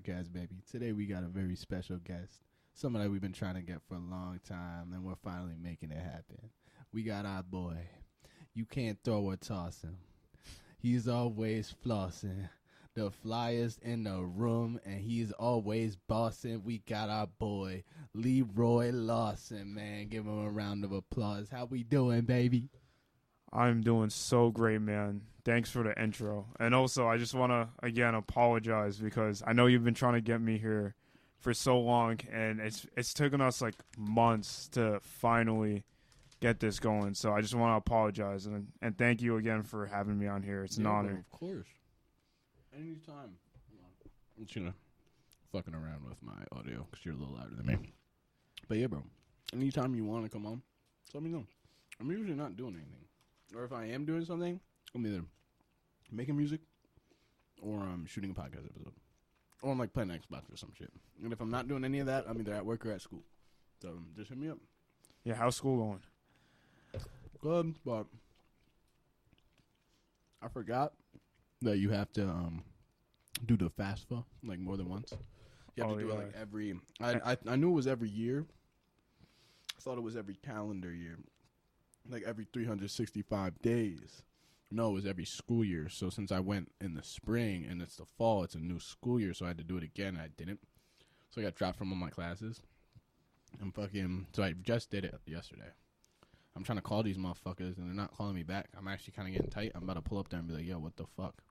podcast, baby. Today we got a very special guest, someone that we've been trying to get for a long time, and we're finally making it happen. We got our boy. You can't throw or toss him. He's always flossing. The flyers in the room, and he's always bossing. We got our boy Leroy Lawson, man. Give him a round of applause. How we doing, baby? I'm doing so great, man. Thanks for the intro. And also, I just want to, again, apologize because I know you've been trying to get me here for so long, and it's it's taken us like months to finally get this going. So I just want to apologize and and thank you again for having me on here. It's an Yeah, honor. of course. Anytime. I'm just gonna fucking around with my audio because you're a little louder than me. But yeah, bro. Anytime you want to come on, let me know. I'm usually not doing anything, or if I am doing something, I'm either making music or I'm shooting a podcast episode, or I'm like playing Xbox or some shit. And if I'm not doing any of that, I'm either at work or at school. So just hit me up. Yeah, how's school going? Good, but I forgot that you have to um do the FAFSA like more than once. You have Oh, to do yeah. it like every. I, I I knew it was every year. I thought it was every calendar year, like every 365 days. No, it was every school year. So since I went in the spring and it's the fall, it's a new school year. So I had to do it again. And I didn't. So I got dropped from all my classes. I'm fucking. So I just did it yesterday. I'm trying to call these motherfuckers and they're not calling me back. I'm actually kind of getting tight. I'm about to pull up there and be like, "Yo, what the fuck?"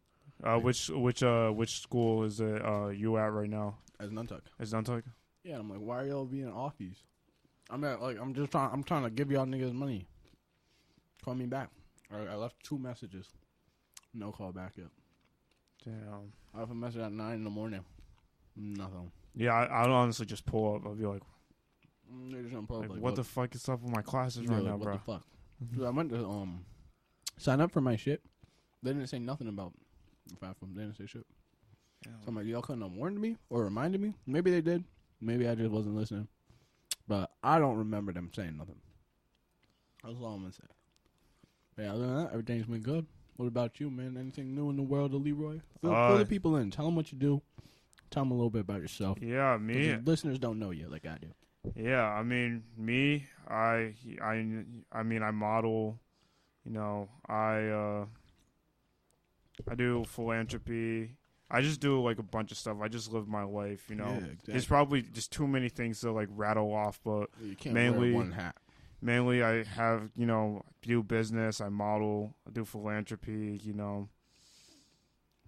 Uh, which which uh which school is it uh you at right now? As Nuntuck. Is Nantucket? Yeah, I'm like, why are y'all being offies? I'm at like I'm just trying. I'm trying to give y'all niggas money. Call me back. I, I left two messages. No call back yet. Damn. I left a message at nine in the morning. Nothing. Yeah, I, I'd honestly just pull up. I'd be like, Mm, They just gonna pull up like, like, what the fuck is up with my classes Yeah, right like, now, what bro? the fuck? Dude, I went to um sign up for my shit. They didn't say nothing about the platform. They didn't say shit. So I'm like, y'all couldn't have warned me or reminded me. Maybe they did. Maybe I just wasn't listening. But I don't remember them saying nothing. That's all I'm gonna say. Yeah, other than that, everything's been good. What about you, man? Anything new in the world of Leroy? Fill, Uh, fill the people in. Tell them what you do. Tell them a little bit about yourself. Yeah, me. listeners don't know you like I do. Yeah, I mean, me, I, I, I mean, I model. You know, I, uh, I do philanthropy. I just do like a bunch of stuff. I just live my life. You know, Yeah, there's probably just too many things to like rattle off, but You can't mainly- one hat. Mainly I have you know do business. I model. I do philanthropy. You know.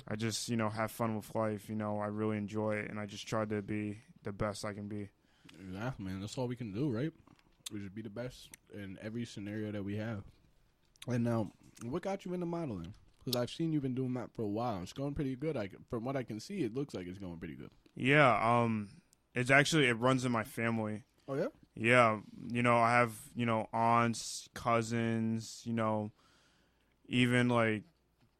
I just you know have fun with life. You know, I really enjoy it, and I just try to be the best I can be. Exactly, man. That's all we can do, right? We should be the best in every scenario that we have. And now, what got you into modeling? Because I've seen you've been doing that for a while. It's going pretty good. I, from what I can see, it looks like it's going pretty good. Yeah, um, it's actually it runs in my family. Oh yeah. Yeah, you know, I have you know aunts, cousins, you know, even like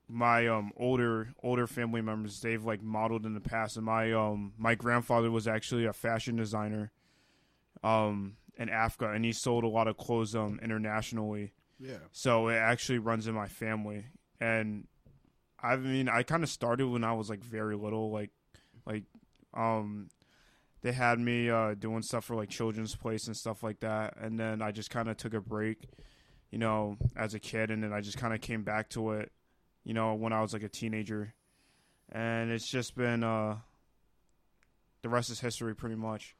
my um older older family members. They've like modeled in the past, and my um my grandfather was actually a fashion designer, um in Africa, and he sold a lot of clothes um internationally. Yeah. So it actually runs in my family, and I mean, I kind of started when I was like very little, like, like, um, they had me uh, doing stuff for like Children's Place and stuff like that, and then I just kind of took a break, you know, as a kid, and then I just kind of came back to it, you know, when I was like a teenager, and it's just been uh, the rest is history, pretty much.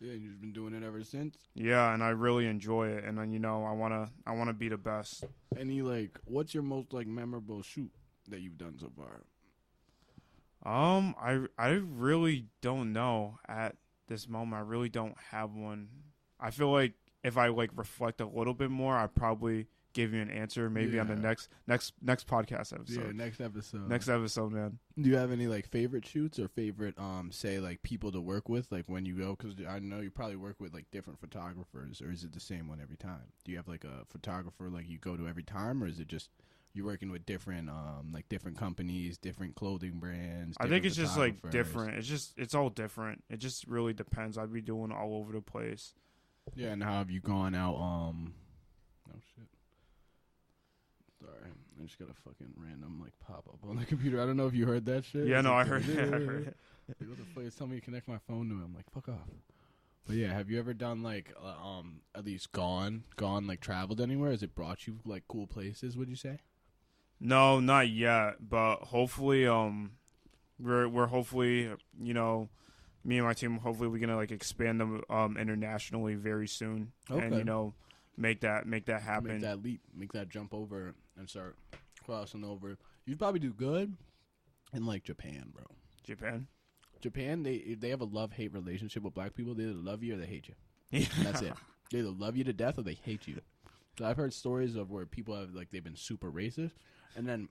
Yeah, you've been doing it ever since. Yeah, and I really enjoy it, and then you know, I wanna, I wanna be the best. Any like, what's your most like memorable shoot that you've done so far? Um, I I really don't know at this moment. I really don't have one. I feel like if I like reflect a little bit more, I probably give you an answer maybe on the next next next podcast episode. yeah, next episode. Next episode, man. Do you have any like favorite shoots or favorite um say like people to work with like when you go because I know you probably work with like different photographers or is it the same one every time? Do you have like a photographer like you go to every time or is it just you're working with different um like different companies, different clothing brands? I think it's just like different. It's just it's all different. It just really depends. I'd be doing all over the place. Yeah, and how have you gone out? Um, oh shit. Sorry. I just got a fucking random like pop up on the computer. I don't know if you heard that shit. Yeah, no, I heard. I heard it. Like, what the fuck? It's telling me to connect my phone to it. I'm like, fuck off. But yeah, have you ever done like uh, um at least gone gone like traveled anywhere? Has it brought you like cool places? Would you say? No, not yet, but hopefully, um, we're we're hopefully, you know, me and my team, hopefully, we're gonna like expand them um internationally very soon, and you know, make that make that happen. Make that leap, make that jump over, and start crossing over. You'd probably do good in like Japan, bro. Japan. Japan, they they have a love hate relationship with black people. They either love you or they hate you. Yeah, that's it. They either love you to death or they hate you. So I've heard stories of where people have like they've been super racist, and then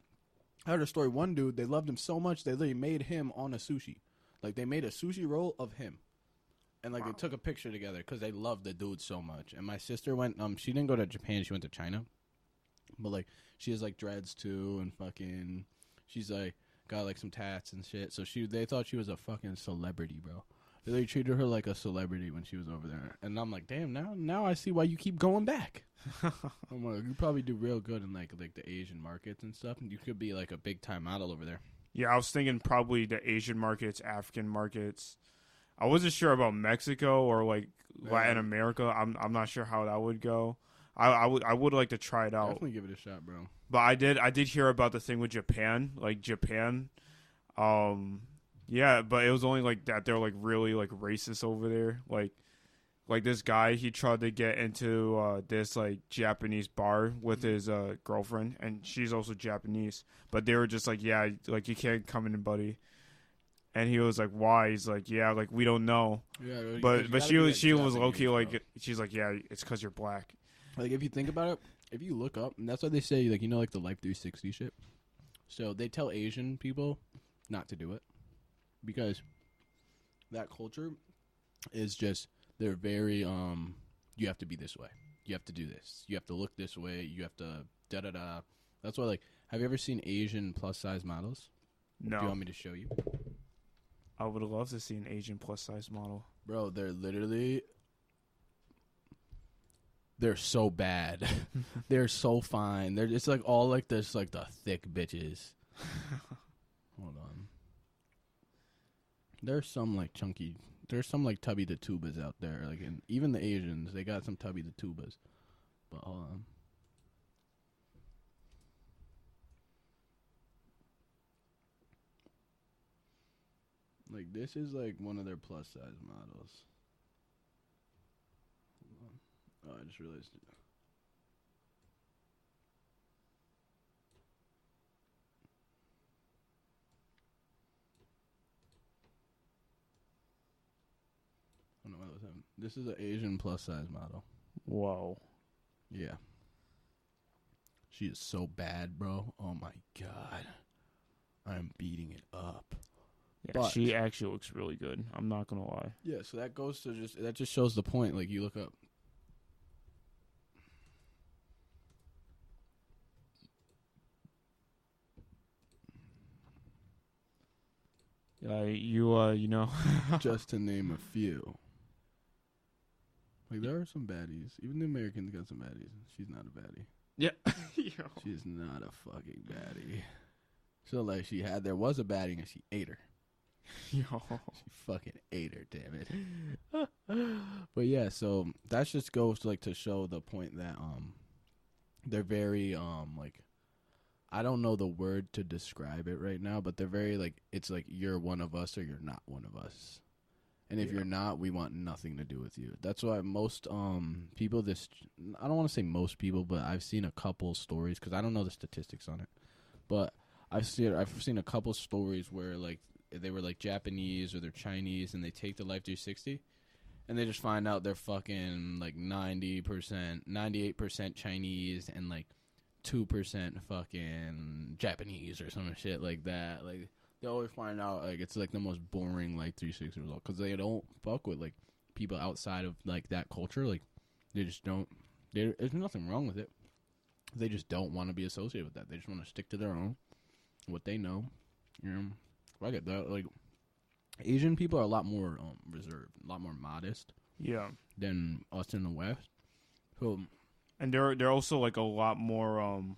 I heard a story. One dude they loved him so much they literally made him on a sushi, like they made a sushi roll of him, and like Wow. they took a picture together because they loved the dude so much. And my sister went. Um, she didn't go to Japan. She went to China, but like she has like dreads too, and fucking she's like got like some tats and shit. So she they thought she was a fucking celebrity, bro. They treated her like a celebrity when she was over there, and I'm like, damn. Now, now I see why you keep going back. I'm like, you probably do real good in like like the Asian markets and stuff, and you could be like a big time model over there. Yeah, I was thinking probably the Asian markets, African markets. I wasn't sure about Mexico or like Latin America. I'm I'm not sure how that would go. I, I would I would like to try it out. Definitely give it a shot, bro. But I did I did hear about the thing with Japan, like Japan. Um yeah, but it was only like that they're like really like racist over there. Like like this guy he tried to get into uh this like Japanese bar with his uh girlfriend and she's also Japanese. But they were just like, Yeah, like you can't come in buddy. And he was like, Why? He's like, Yeah, like we don't know. Yeah, But but she was she was low key like she's like, Yeah, it's cause you're black. Like if you think about it, if you look up, and that's why they say like you know like the Life 360 shit. So they tell Asian people not to do it because that culture is just they're very um you have to be this way. You have to do this. You have to look this way. You have to da da da. That's why like have you ever seen Asian plus size models? No. Do you want me to show you? I would love to see an Asian plus size model. Bro, they're literally they're so bad. they're so fine. They're it's like all like this like the thick bitches. Hold on. There's some like chunky there's some like tubby the tubas out there. Like and even the Asians, they got some tubby the tubas. But hold on. Like this is like one of their plus size models. Oh, I just realized. I don't know what was happening. This is an Asian plus size model. Whoa. Yeah. She is so bad, bro. Oh my god. I'm beating it up. Yeah, But- she actually looks really good. I'm not gonna lie. Yeah, so that goes to just that just shows the point. Like you look up. Uh, you uh, you know, just to name a few. Like there are some baddies. Even the Americans got some baddies. She's not a baddie. yeah, Yo. She not a fucking baddie. So like she had there was a baddie and she ate her. Yo. She fucking ate her, damn it. but yeah, so that just goes to, like to show the point that um they're very um like I don't know the word to describe it right now, but they're very like it's like you're one of us or you're not one of us. And if Yeah. you're not, we want nothing to do with you. That's why most um people this I don't want to say most people, but I've seen a couple stories cuz I don't know the statistics on it. But I've seen I've seen a couple stories where like they were like Japanese or they're Chinese and they take the Life 360 and they just find out they're fucking like 90%, 98% Chinese and like 2% fucking Japanese or some shit like that. Like they always find out like it's like the most boring like 360 result cuz they don't fuck with like people outside of like that culture like they just don't they, there's nothing wrong with it. They just don't want to be associated with that. They just want to stick to their own what they know. You know, I get that. Like Asian people are a lot more um, reserved, a lot more modest Yeah, than us in the West. So and they're they're also like a lot more um,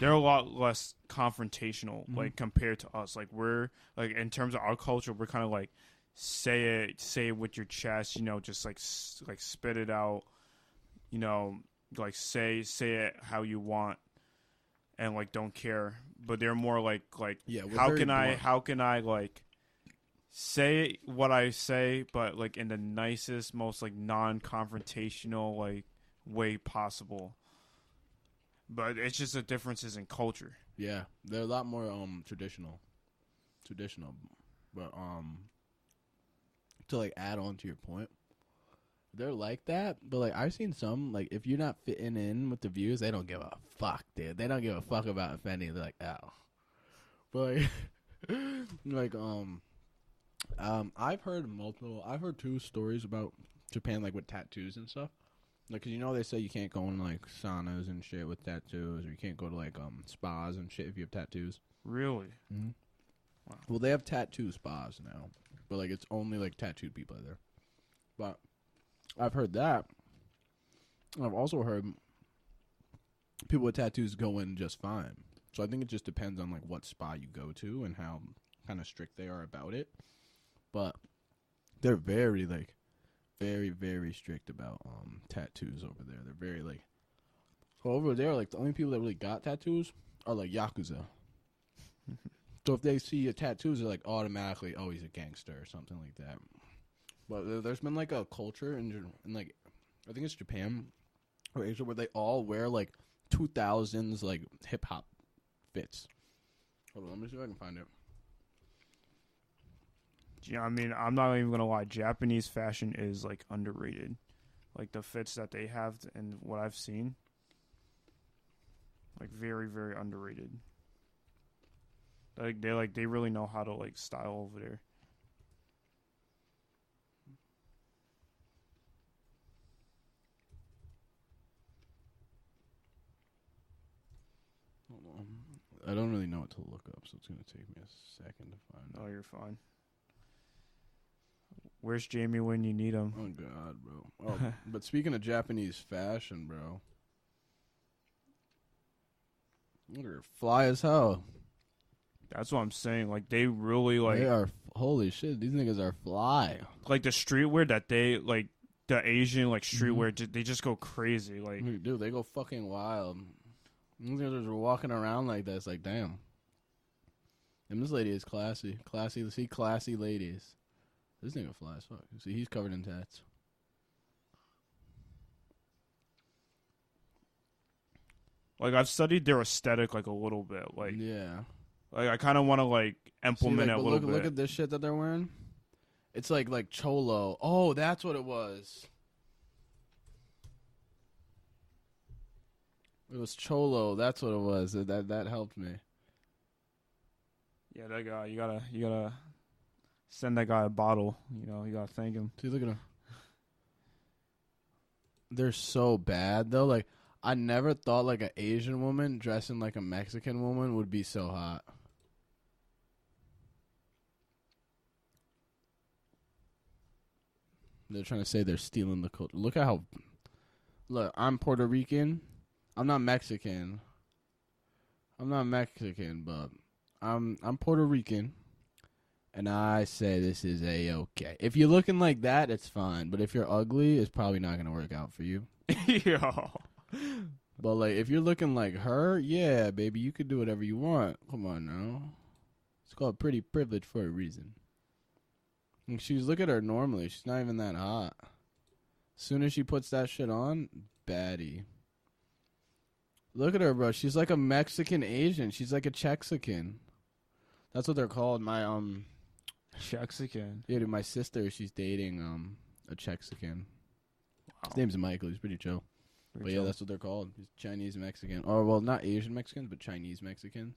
they're a lot less confrontational, Mhm. like compared to us. Like we're like in terms of our culture, we're kind of like say it, say it with your chest, you know, just like like spit it out, you know, like say say it how you want, and like don't care. But they're more like like Yeah, how can I how can I like say what I say, but like in the nicest, most like non-confrontational like way possible. But it's just the differences in culture. Yeah, they're a lot more um traditional, traditional, but um to like add on to your point, they're like that. But like I've seen some like if you're not fitting in with the views, they don't give a fuck, dude. They don't give a fuck about offending. They're like, oh, but like, like um, um, I've heard multiple. I've heard two stories about Japan, like with tattoos and stuff. Like, 'cause you know they say you can't go in like saunas and shit with tattoos, or you can't go to like um spas and shit if you have tattoos. Really? Mm-hmm. Wow. Well, they have tattoo spas now, but like it's only like tattooed people there. But I've heard that. I've also heard people with tattoos go in just fine. So I think it just depends on like what spa you go to and how kind of strict they are about it. But they're very like very very strict about um tattoos over there. They're very like so over there like the only people that really got tattoos are like yakuza. So if they see your tattoos, they're like automatically, oh, he's a gangster or something like that. But there- there's been like a culture in, in like, I think it's Japan or Asia where they all wear like 2000s like hip hop fits. Hold on, let me see if I can find it. Yeah, I mean, I'm not even gonna lie. Japanese fashion is like underrated. Like the fits that they have and what I've seen, like very, very underrated. Like they like they really know how to like style over there. I don't really know what to look up, so it's gonna take me a second to find Oh, you're fine. Where's Jamie when you need him? Oh god, bro. Oh, but speaking of Japanese fashion, bro. Look at her fly as hell. That's what I'm saying. Like they really like they are holy shit. These niggas are fly. like the streetwear that they like the Asian like Mm-hmm. streetwear. They just go crazy. Like Dude, they go fucking wild. These niggas are walking around like that. It's like, damn. And this lady is classy. Classy. See, classy ladies. This nigga fly as fuck. See, he's covered in tats. like I've studied their aesthetic like a little bit. Like yeah. like I kind of want to like See, implement like, it a little look, bit. look at this shit that they're wearing. It's like like cholo. Oh, that's what it was. It was cholo. That's what it was. That that, that helped me. yeah, that guy. You gotta you gotta send that guy a bottle. You know, you gotta thank him. See, look at them. They're so bad though. Like I never thought like an Asian woman dressing like a Mexican woman would be so hot. They're trying to say they're stealing the culture. Look at how. Look, I'm Puerto Rican. I'm not Mexican. I'm not Mexican, but I'm I'm Puerto Rican. And I say this is a okay. If you're looking like that, it's fine. But if you're ugly, it's probably not gonna work out for you. Yo, But like, if you're looking like her, yeah, baby, you could do whatever you want. Come on now, it's called pretty privilege for a reason. And she's look at her normally; she's not even that hot. soon as she puts that shit on, baddie. Look at her, bro. She's like a Mexican Asian. She's like a Chexican. That's what they're called. My um, Mexican. yeah, dude, my sister, she's dating um a Chexican. His name's Michael. He's pretty chill. But yeah, that's what they're called. He's Chinese Mexican. Or well, not Asian Mexicans, but Chinese Mexicans.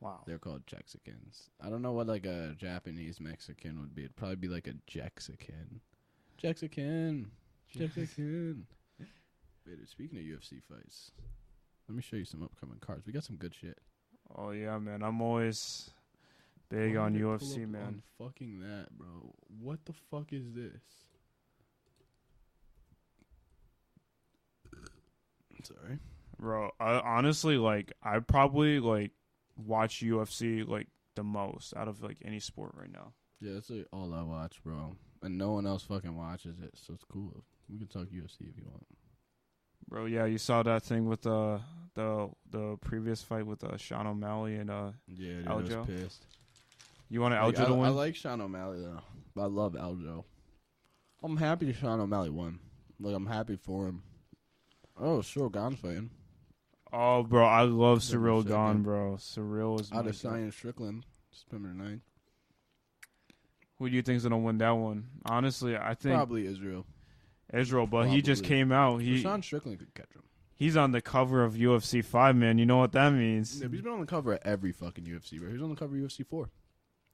wow. They're called Chexicans. I don't know what like a Japanese Mexican would be. It'd probably be like a Jexican. Jexican. Jexican. Wait, dude, speaking of UFC fights, let me show you some upcoming cards. We got some good shit. Oh yeah, man. I'm always big on did it pull UFC, man. on fucking that, bro. What the fuck is this? Sorry. Bro, I, honestly, like I probably like watch UFC like the most out of like any sport right now. Yeah, that's like all I watch, bro. And no one else fucking watches it, so it's cool. We can talk UFC if you want. Bro, yeah, you saw that thing with the the the previous fight with uh, Sean O'Malley and uh, Yeah, dude, I Aljo? was pissed. You want Like, Aljo I, to I win? like Sean O'Malley though. But I love Aljo. I'm happy Sean O'Malley won. Like I'm happy for him. Oh, sure, Gon's fighting. oh, bro, I love Cyril sick, bro. Cyril is Out of. Science Strickland, September 9th. Who do you think's gonna win that one? Honestly, I think Probably Israel. Israel, but he just came out. He Sean Strickland could catch him. he's on the cover of UFC five, man. You know what that means? Yeah, he's been on the cover of every fucking UFC, bro. He's on the cover of UFC 4.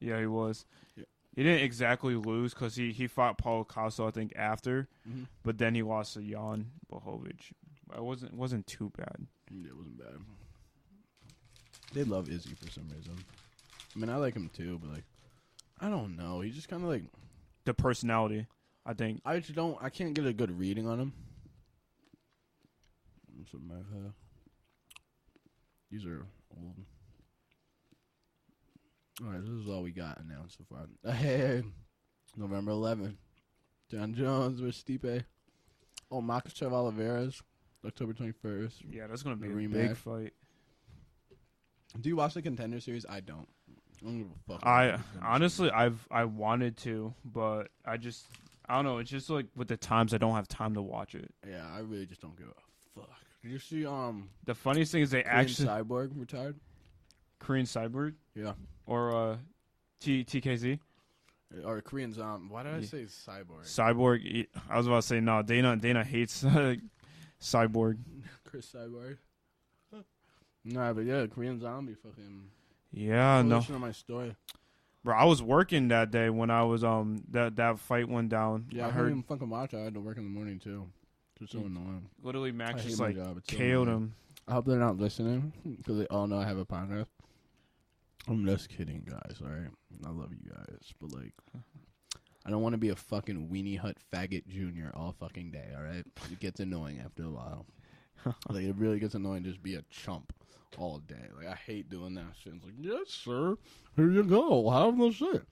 Yeah, he was. Yeah. He didn't exactly lose because he, he fought Paulo Costa, I think, after, Mm-hmm. but then he lost to Jan Blachowicz. It wasn't wasn't too bad. Yeah, it wasn't bad. They love Izzy for some reason. I mean, I like him too, but like, I don't know. He's just kind of like The personality, I think. I just don't. I can't get a good reading on him. These are old. All right, this is all we got announced so far. Hey, November 11th, Jon Jones versus Stipe. Oh, Makhachev Oliveras, October 21st. Yeah, that's gonna be a rematch. big fight. Do you watch the Contender Series? I don't. I don't give a fuck. I honestly, I've I wanted to, but I just I don't know. It's just like with the times I don't have time to watch it. Yeah, I really just don't give a fuck. Did you see um The funniest thing is they Korean actually Cyborg retired? Korean Cyborg Yeah. Or uh, T TKZ Or Korean Zombie. Why did I say Cyborg? Cyborg. I was about to say no. Dana Dana hates Cyborg. Cris Cyborg. Nah, but yeah, Korean Zombie fucking. Yeah, no, Listen to my story. bro. I was working that day when I was um that that fight went down. Yeah, I I, heard him fucking watch. I had to work in the morning too. It's so annoying. literally Max just like job. So KO'd annoying. him. I hope they're not listening because they all know I have a podcast. I'm just kidding, guys. All right, I love you guys, but like, I don't want to be a fucking weenie hut faggot junior all fucking day. All right, it gets annoying after a while. like it really gets annoying to just be a chump all day. Like I hate doing that shit. It's like, yes, sir. Here you go. Have the shit.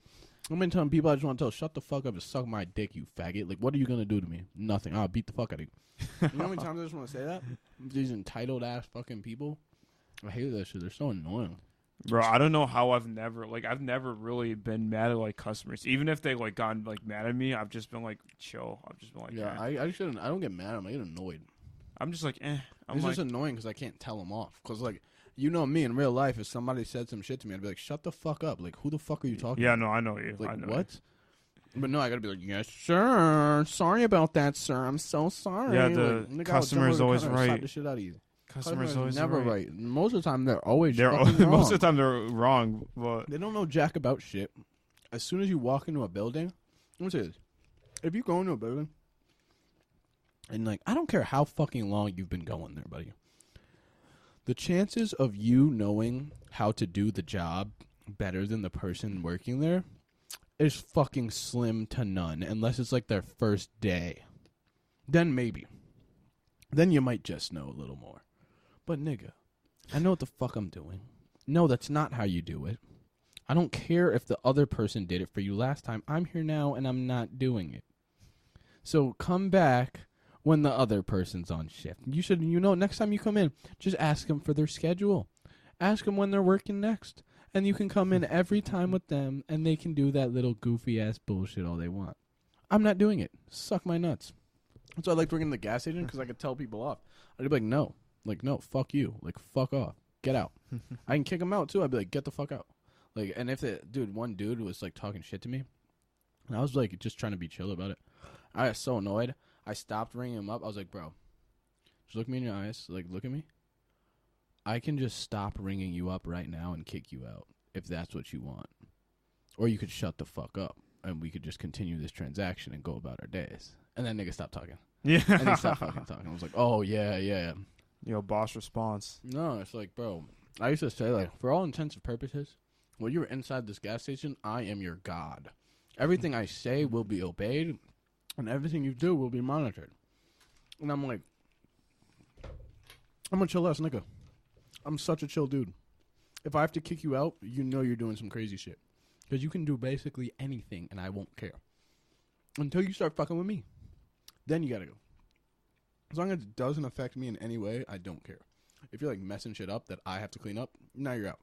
How many times people I just want to tell, shut the fuck up and suck my dick, you faggot? Like, what are you gonna do to me? Nothing. I'll beat the fuck out of you. you know how many times I just want to say that? These entitled ass fucking people. I hate that shit. They're so annoying. Bro, I don't know how I've never like I've never really been mad at like customers. Even if they like gotten like mad at me, I've just been like chill. I've just been like, yeah, yeah. I, I shouldn't. I don't get mad at them. I get annoyed. I'm just like, eh. I'm it's like, just annoying because I can't tell them off. Because like, you know me in real life, if somebody said some shit to me, I'd be like, "Shut the fuck up!" Like, who the fuck are you talking? To? Yeah, to? no, I know you. I Like know what? But no, I gotta be like, yes, sir. Sorry about that, sir. I'm so sorry. Yeah, the like, nigga, I'll customer's jump over always counter and slap right. The shit out of you. You. Customers always never right. right. Most of the time, they're always. They're fucking most of the time they're wrong, but They don't know jack about shit. As soon as you walk into a building, let me say this: if you go into a building, and like, I don't care how fucking long you've been going there, buddy. The chances of you knowing how to do the job better than the person working there is fucking slim to none, unless it's like their first day. Then maybe. Then you might just know a little more. But nigga, I know what the fuck I'm doing. No, that's not how you do it. I don't care if the other person did it for you last time. I'm here now and I'm not doing it. So come back when the other person's on shift. You should, you know, next time you come in, just ask them for their schedule. Ask them when they're working next. And you can come in every time with them and they can do that little goofy ass bullshit all they want. I'm not doing it. Suck my nuts. So I like working in the gas station because I could tell people off. I'd be like, no, like no, fuck you, like fuck off, get out. I can kick him out too. I'd be like, get the fuck out. Like, and if the dude, one dude was like talking shit to me, and I was like just trying to be chill about it. I was so annoyed. I stopped ringing him up. I was like, bro, just look me in your eyes. Like, look at me. I can just stop ringing you up right now and kick you out if that's what you want, or you could shut the fuck up and we could just continue this transaction and go about our days. And then nigga stopped talking. yeah. And he stopped fucking talking. I was like, oh yeah, yeah. Yo, boss response. No, it's like, bro. I used to say like, for all intents and purposes, when you're inside this gas station, I am your god. Everything I say will be obeyed, and everything you do will be monitored. And I'm like, I'm a chill ass nigga. I'm such a chill dude. If I have to kick you out, you know you're doing some crazy shit. Because you can do basically anything and I won't care. Until you start fucking with me. Then you gotta go. As long as it doesn't affect me in any way, I don't care. If you're like messing shit up that I have to clean up, now you're out.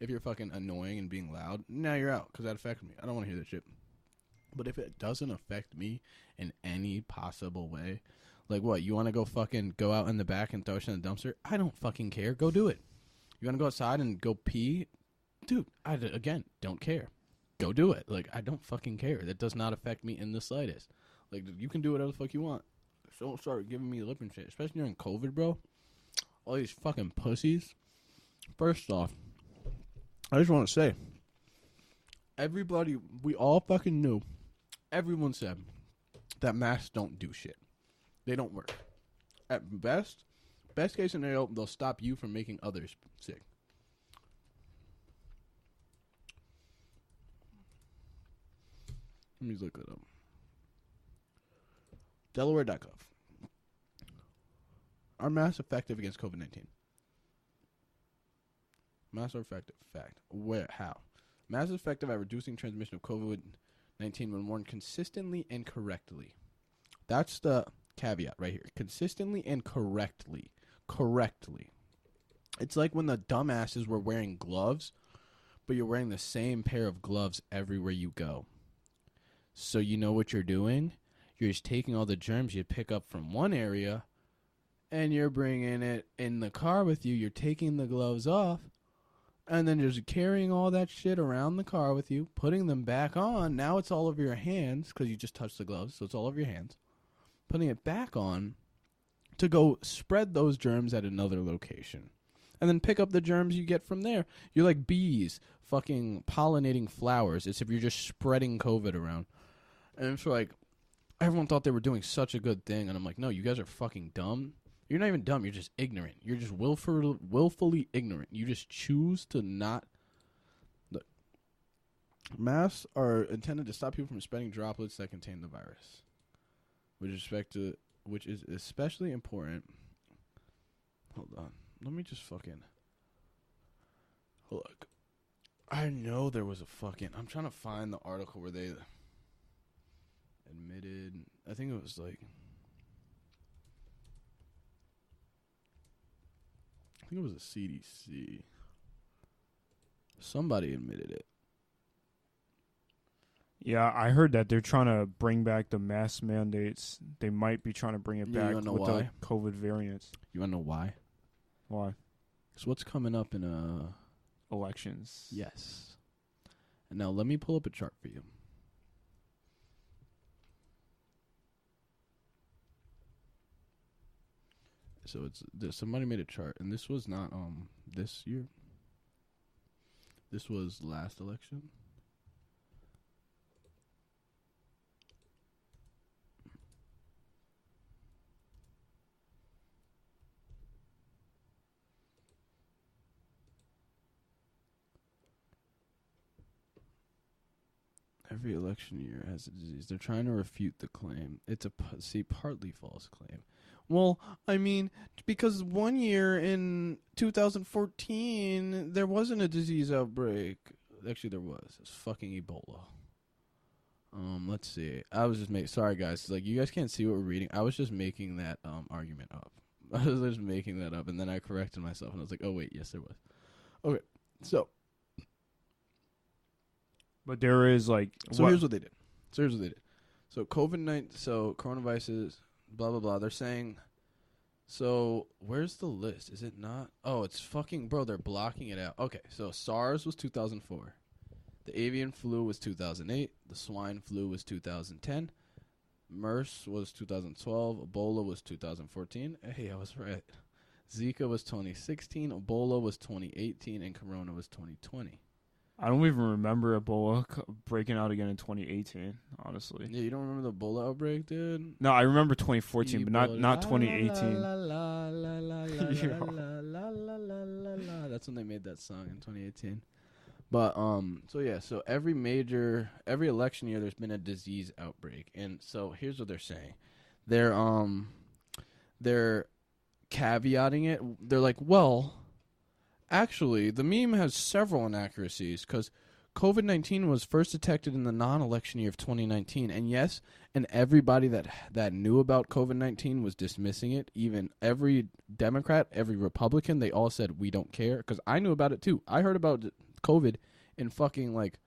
If you're fucking annoying and being loud, now you're out because that affects me. I don't want to hear that shit. But if it doesn't affect me in any possible way, like what, you want to go fucking go out in the back and throw shit in the dumpster? I don't fucking care. Go do it. You want to go outside and go pee? Dude, I, again, don't care. Go do it. Like, I don't fucking care. That does not affect me in the slightest. Like, you can do whatever the fuck you want. Don't start giving me lip and shit, especially during COVID, bro. All these fucking pussies. First off, I just want to say, everybody, we all fucking knew, everyone said that masks don't do shit. They don't work. At best, best case scenario, they'll stop you from making others sick. Let me look it up. Delaware.gov. Are masks effective against COVID 19? Masks are effective. Fact. Where? How? Masks are effective at reducing transmission of COVID 19 when worn consistently and correctly. That's the caveat right here. Consistently and correctly. Correctly. It's like when the dumbasses were wearing gloves, but you're wearing the same pair of gloves everywhere you go. So you know what you're doing? You're just taking all the germs you pick up from one area and you're bringing it in the car with you. You're taking the gloves off and then just carrying all that shit around the car with you, putting them back on. Now it's all over your hands because you just touched the gloves, so it's all over your hands. Putting it back on to go spread those germs at another location. And then pick up the germs you get from there. You're like bees fucking pollinating flowers. It's if you're just spreading COVID around. And it's like, everyone thought they were doing such a good thing. And I'm like, no, you guys are fucking dumb. You're not even dumb. You're just ignorant. You're just willful, willfully ignorant. You just choose to not. Look, masks are intended to stop people from spreading droplets that contain the virus. With respect to, which is especially important. Hold on. Let me just fucking. Look. I know there was a fucking. I'm trying to find the article where they admitted. I think it was like. I think it was a CDC. Somebody admitted it. Yeah, I heard that they're trying to bring back the mask mandates. They might be trying to bring it Yeah, you back wanna know with why? the COVID variants. You want to know why? Why? Because what's coming up in uh Elections. yes. And now let me pull up a chart for you. So it's th- somebody made a chart, and this was not um this year. This was last election. Every election year has a disease. They're trying to refute the claim. It's a see partly false claim. Well, I mean, because one year in 2014 there wasn't a disease outbreak. Actually, there was. It's fucking Ebola. Um, let's see. I was just making. Sorry, guys. Like you guys can't see what we're reading. I was just making that um argument up. I was just making that up, and then I corrected myself, and I was like, "Oh wait, yes, there was." Okay, so But there is like So what- here's what they did. So here's what they did. So COVID nine. So coronaviruses. Blah blah blah. They're saying. So where's the list? Is it not? Oh, it's fucking bro. They're blocking it out. Okay, so SARS was 2004. The avian flu was 2008. The swine flu was 2010. MERS was 2012. Ebola was 2014. Hey, I was right. Zika was 2016. Ebola was 2018, and Corona was 2020. I don't even remember Ebola breaking out again in 2018. Honestly, Yeah, you don't remember the Ebola outbreak, dude? no, I remember 2014, but not not 2018. La, la, la, la, la, Yeah. la, la, la, la, la, la. That's when they made that song in 2018. But um, so yeah, so every major, every election year, there's been a disease outbreak, and so here's what they're saying: they're um, they're caveating it. They're like, well, actually, the meme has several inaccuracies because COVID 19 was first detected in the non election year of 2019. And yes, and everybody that, that knew about COVID 19 was dismissing it. Even every Democrat, every Republican, they all said, we don't care. Because I knew about it too. I heard about COVID in fucking like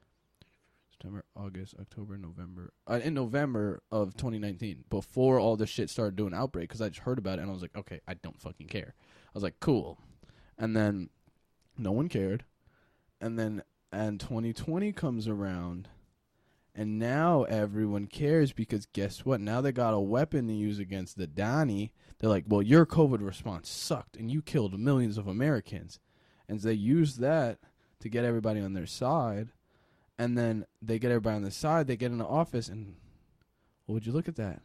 September, August, October, November. Uh, in November of 2019, before all this shit started doing outbreak, because I just heard about it and I was like, okay, I don't fucking care. I was like, cool. And then no one cared. And then and 2020 comes around and now everyone cares because guess what? Now they got a weapon to use against the Donnie. They're like, well, your COVID response sucked and you killed millions of Americans. And so they use that to get everybody on their side. And then they get everybody on the side. They get in the office and, well, would you look at that?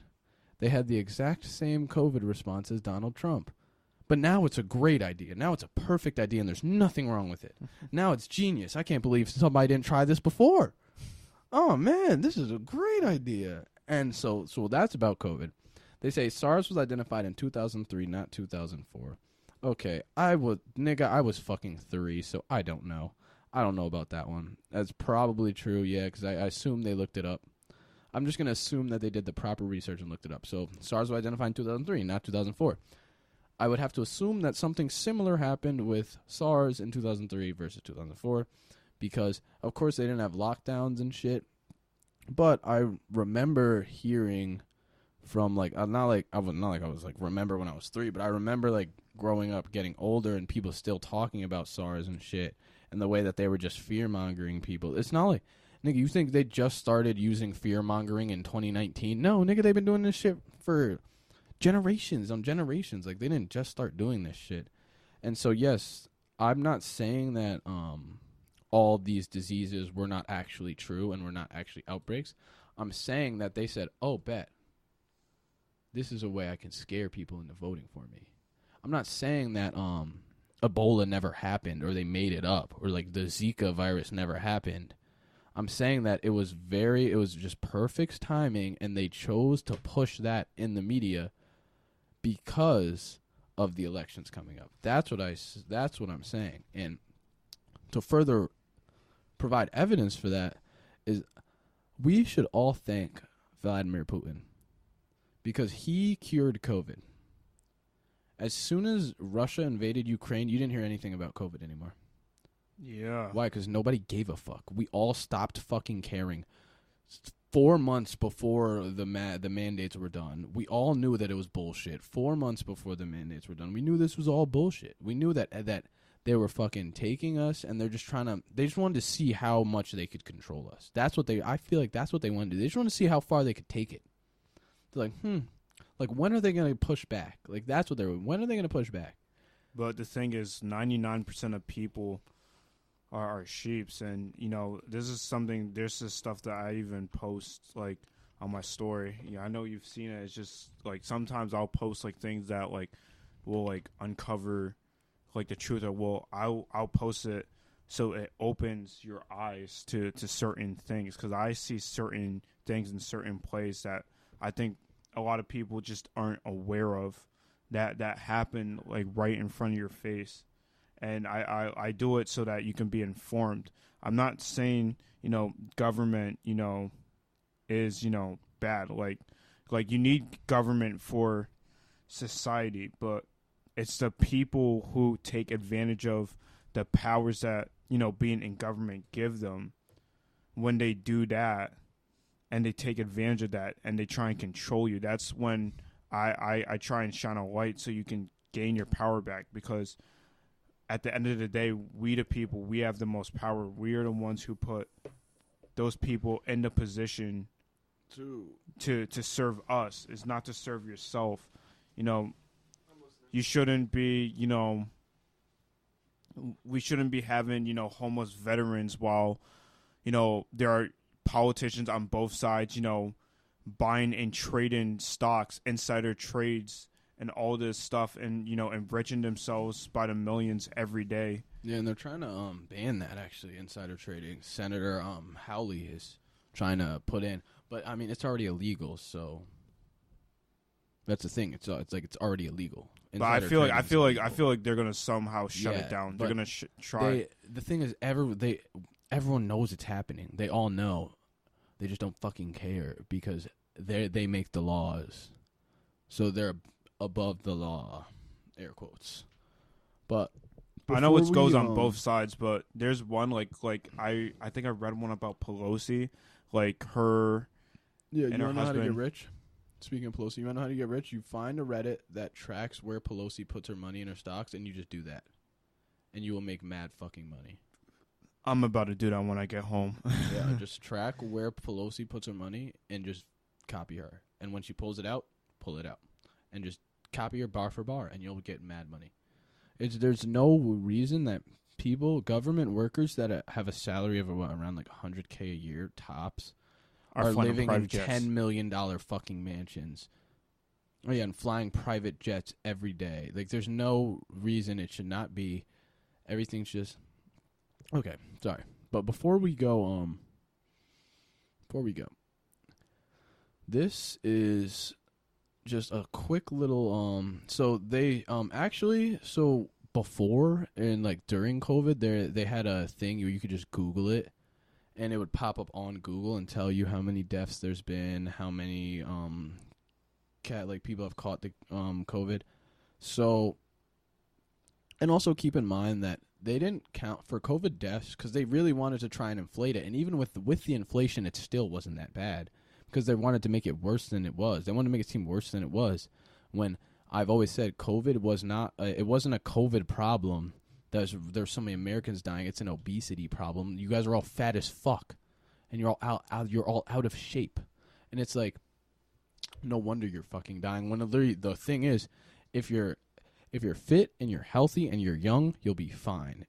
They had the exact same COVID response as Donald Trump. But now it's a great idea. Now it's a perfect idea, and there's nothing wrong with it. now it's genius. I can't believe somebody didn't try this before. Oh man, this is a great idea. And so, so that's about COVID. They say SARS was identified in 2003, not 2004. Okay, I was nigga, I was fucking three, so I don't know. I don't know about that one. That's probably true, yeah, because I, I assume they looked it up. I'm just gonna assume that they did the proper research and looked it up. So SARS was identified in 2003, not 2004. I would have to assume that something similar happened with SARS in 2003 versus 2004 because of course they didn't have lockdowns and shit. But I remember hearing from like uh, not like I was not like I was like remember when I was 3, but I remember like growing up getting older and people still talking about SARS and shit and the way that they were just fear-mongering people. It's not like nigga, you think they just started using fear-mongering in 2019? No, nigga, they've been doing this shit for generations on generations. Like they didn't just start doing this shit. And so yes, I'm not saying that um all these diseases were not actually true and were not actually outbreaks. I'm saying that they said, "Oh, bet. This is a way I can scare people into voting for me." I'm not saying that um Ebola never happened or they made it up or like the Zika virus never happened. I'm saying that it was very it was just perfect timing and they chose to push that in the media because of the elections coming up. That's what I that's what I'm saying. And to further provide evidence for that is we should all thank Vladimir Putin because he cured COVID. As soon as Russia invaded Ukraine, you didn't hear anything about COVID anymore. Yeah. Why? Because nobody gave a fuck. We all stopped fucking caring four months before the ma- the mandates were done, we all knew that it was bullshit. Four months before the mandates were done, we knew this was all bullshit. We knew that that they were fucking taking us, and they're just trying to. They just wanted to see how much they could control us. That's what they. I feel like that's what they wanted to do. They just want to see how far they could take it. They're like, hmm, like when are they going to push back? Like that's what they're. When are they going to push back? But the thing is, ninety nine percent of people are, sheeps, and you know this is something. This stuff that I even post like on my story. Yeah, I know you've seen it. It's just like sometimes I'll post like things that like will like uncover like the truth, or will I'll I'll post it so it opens your eyes to to certain things because I see certain things in certain plays that I think a lot of people just aren't aware of that that happen like right in front of your face and I, I, I do it so that you can be informed. I'm not saying you know government you know is you know bad like like you need government for society, but it's the people who take advantage of the powers that you know being in government give them when they do that and they take advantage of that and they try and control you that's when I, I, I try and shine a light so you can gain your power back because at the end of the day, we the people, we have the most power. We are the ones who put those people in the position to to to serve us. It's not to serve yourself. You know, you shouldn't be. You know, we shouldn't be having you know homeless veterans while you know there are politicians on both sides. You know, buying and trading stocks, insider trades and all this stuff and you know enriching themselves by the millions every day. Yeah, and they're trying to um, ban that actually insider trading. Senator um, Hawley is trying to put in, but I mean it's already illegal, so that's the thing. It's uh, it's like it's already illegal. But I feel like I feel like I feel like they're gonna somehow shut Yeah, it down. They're gonna sh- try. They, the thing is, ever they everyone knows it's happening. They all know. They just don't fucking care because they they make the laws, so they're above the law, air quotes. But I know it goes on um, both sides, but there's one like like I I think I read one about Pelosi, like her. Yeah, you her know how to get rich? Speaking of Pelosi, you want to know how to get rich? You find a Reddit that tracks where Pelosi puts her money in her stocks, and you just do that, and you will make mad fucking money. I'm about to do that when I get home. Yeah, just track where Pelosi puts her money and just copy her. And when she pulls it out, pull it out, and just copy her bar for bar, and you'll get mad money. It's there's no reason that people, government workers that uh, have a salary of what, around like 100k a year tops are, flying living in jets. ten million dollar fucking mansions. Oh yeah, and flying private jets every day. Like, there's no reason it should not be. Everything's just okay. Sorry, but before we go, um, before we go, this is just a quick little um. So they um actually so before and like during COVID, there they had a thing where you could just Google it and it would pop up on Google and tell you how many deaths there's been, how many um cat like people have caught the um COVID. So and also keep in mind that they didn't count for COVID deaths because they really wanted to try and inflate it, and even with with the inflation, it still wasn't that bad because they wanted to make it worse than it was. They wanted to make it seem worse than it was. When I've always said COVID was not, uh, it wasn't a COVID problem. There's there's so many Americans dying. It's an obesity problem. You guys are all fat as fuck, and you're all out, out you're all out of shape, and it's like, no wonder you're fucking dying. When the the thing is, if you're if you're fit and you're healthy and you're young, you'll be fine.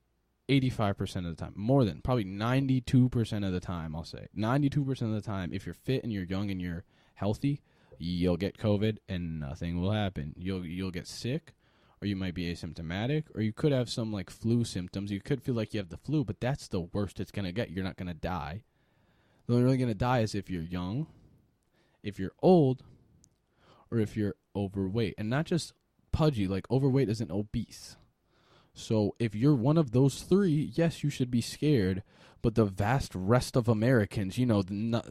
85% of the time. More than probably 92% of the time, I'll say. 92% of the time if you're fit and you're young and you're healthy, you'll get COVID and nothing will happen. You'll you'll get sick or you might be asymptomatic or you could have some like flu symptoms. You could feel like you have the flu, but that's the worst it's going to get. You're not going to die. The only really going to die is if you're young, if you're old, or if you're overweight. And not just pudgy, like overweight isn't obese. So if you're one of those three, yes, you should be scared. But the vast rest of Americans, you know, not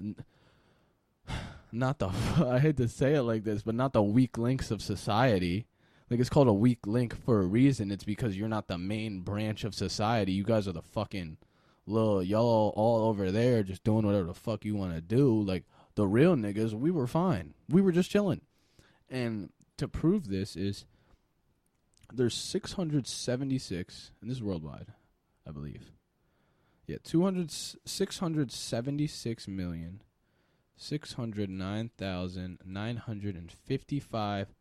not the I hate to say it like this, but not the weak links of society. Like it's called a weak link for a reason. It's because you're not the main branch of society. You guys are the fucking little y'all all over there just doing whatever the fuck you want to do. Like the real niggas, we were fine. We were just chilling. And to prove this is there's 676 and this is worldwide, I believe. Yeah, 200 676 million 609,955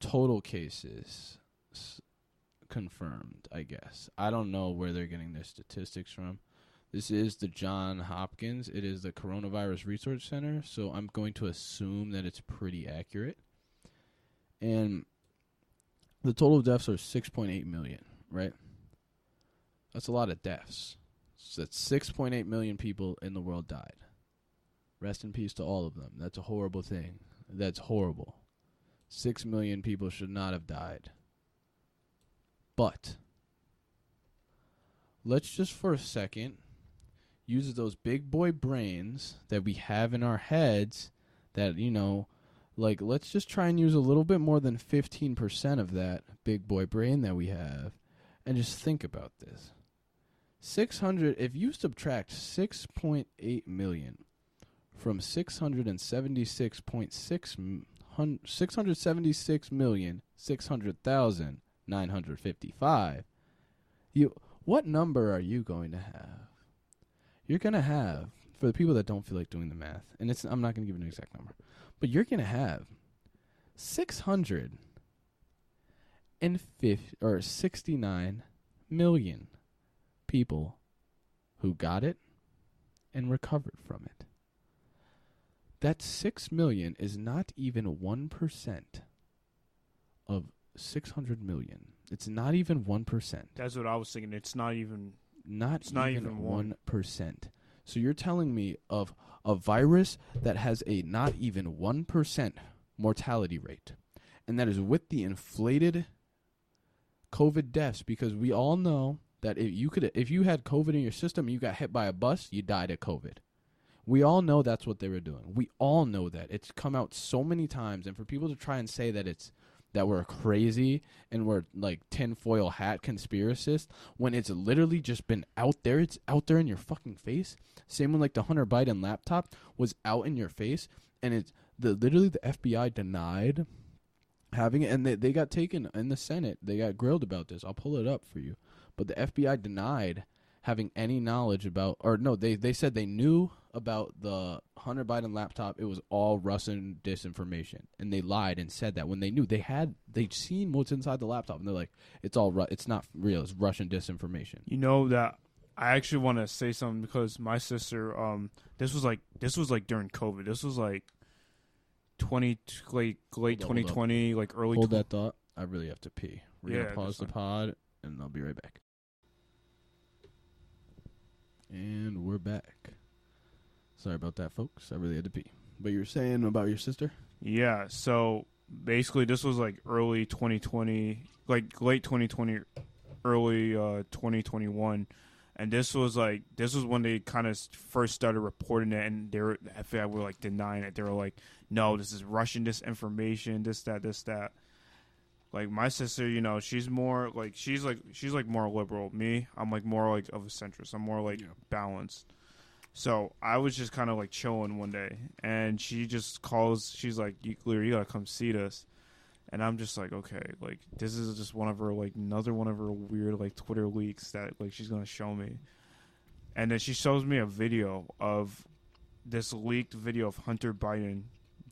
total cases confirmed, I guess. I don't know where they're getting their statistics from. This is the John Hopkins. It is the Coronavirus Research Center, so I'm going to assume that it's pretty accurate. And the total deaths are 6.8 million, right? That's a lot of deaths. So that's 6.8 million people in the world died. Rest in peace to all of them. That's a horrible thing. That's horrible. 6 million people should not have died. But let's just for a second use those big boy brains that we have in our heads that, you know, like let's just try and use a little bit more than 15% of that big boy brain that we have and just think about this. 600 if you subtract 6.8 million from 676.6 m- 676 million 600,000 955 you what number are you going to have? You're going to have for the people that don't feel like doing the math and it's I'm not going to give an exact number but you're going to have 600 and 50 or 69 million people who got it and recovered from it. That 6 million is not even 1% of 600 million. It's not even 1%. That's what I was thinking. It's not even. Not, not even, even one. 1%. So you're telling me of a virus that has a not even 1% mortality rate, and that is with the inflated COVID deaths because we all know that if you could if you had COVID in your system, you got hit by a bus, you died of COVID. We all know that's what they were doing. We all know that. It's come out so many times and for people to try and say that it's that we're crazy and we're like tinfoil hat conspiracists when it's literally just been out there. It's out there in your fucking face. Same with like the Hunter Biden laptop was out in your face, and it's the literally the FBI denied having it, and they they got taken in the Senate. They got grilled about this. I'll pull it up for you, but the FBI denied having any knowledge about, or no, they they said they knew about the Hunter Biden laptop. It was all Russian disinformation, and they lied and said that when they knew they had they'd seen what's inside the laptop, and they're like, it's all Ru- it's not real. It's Russian disinformation. You know that I actually want to say something because my sister, um, this was like this was like during COVID. This was like twenty late late Hold up, hold twenty twenty, like early. Hold tw- that thought. I really have to pee. We're Yeah, gonna pause the pod, and I'll be right back. And we're back. Sorry about that, folks. I really had to pee. But you were saying about your sister? Yeah. So basically, this was like early twenty twenty, like late twenty twenty, early uh, twenty twenty one. And this was like this was when they kind of first started reporting it, and they were the FBI were like denying it. They were like, "No, this is Russian disinformation. This, that, this, that." like my sister, you know, she's more like she's like she's like more liberal. Me, I'm like more like of a centrist. I'm more like Yeah. balanced. So I was just kind of like chilling one day, and she just calls. She's like, "You clear? You gotta come see this." And I'm just like, okay, like this is just one of her like another one of her weird like Twitter leaks that like she's gonna show me. And then she shows me a video of this leaked video of Hunter Biden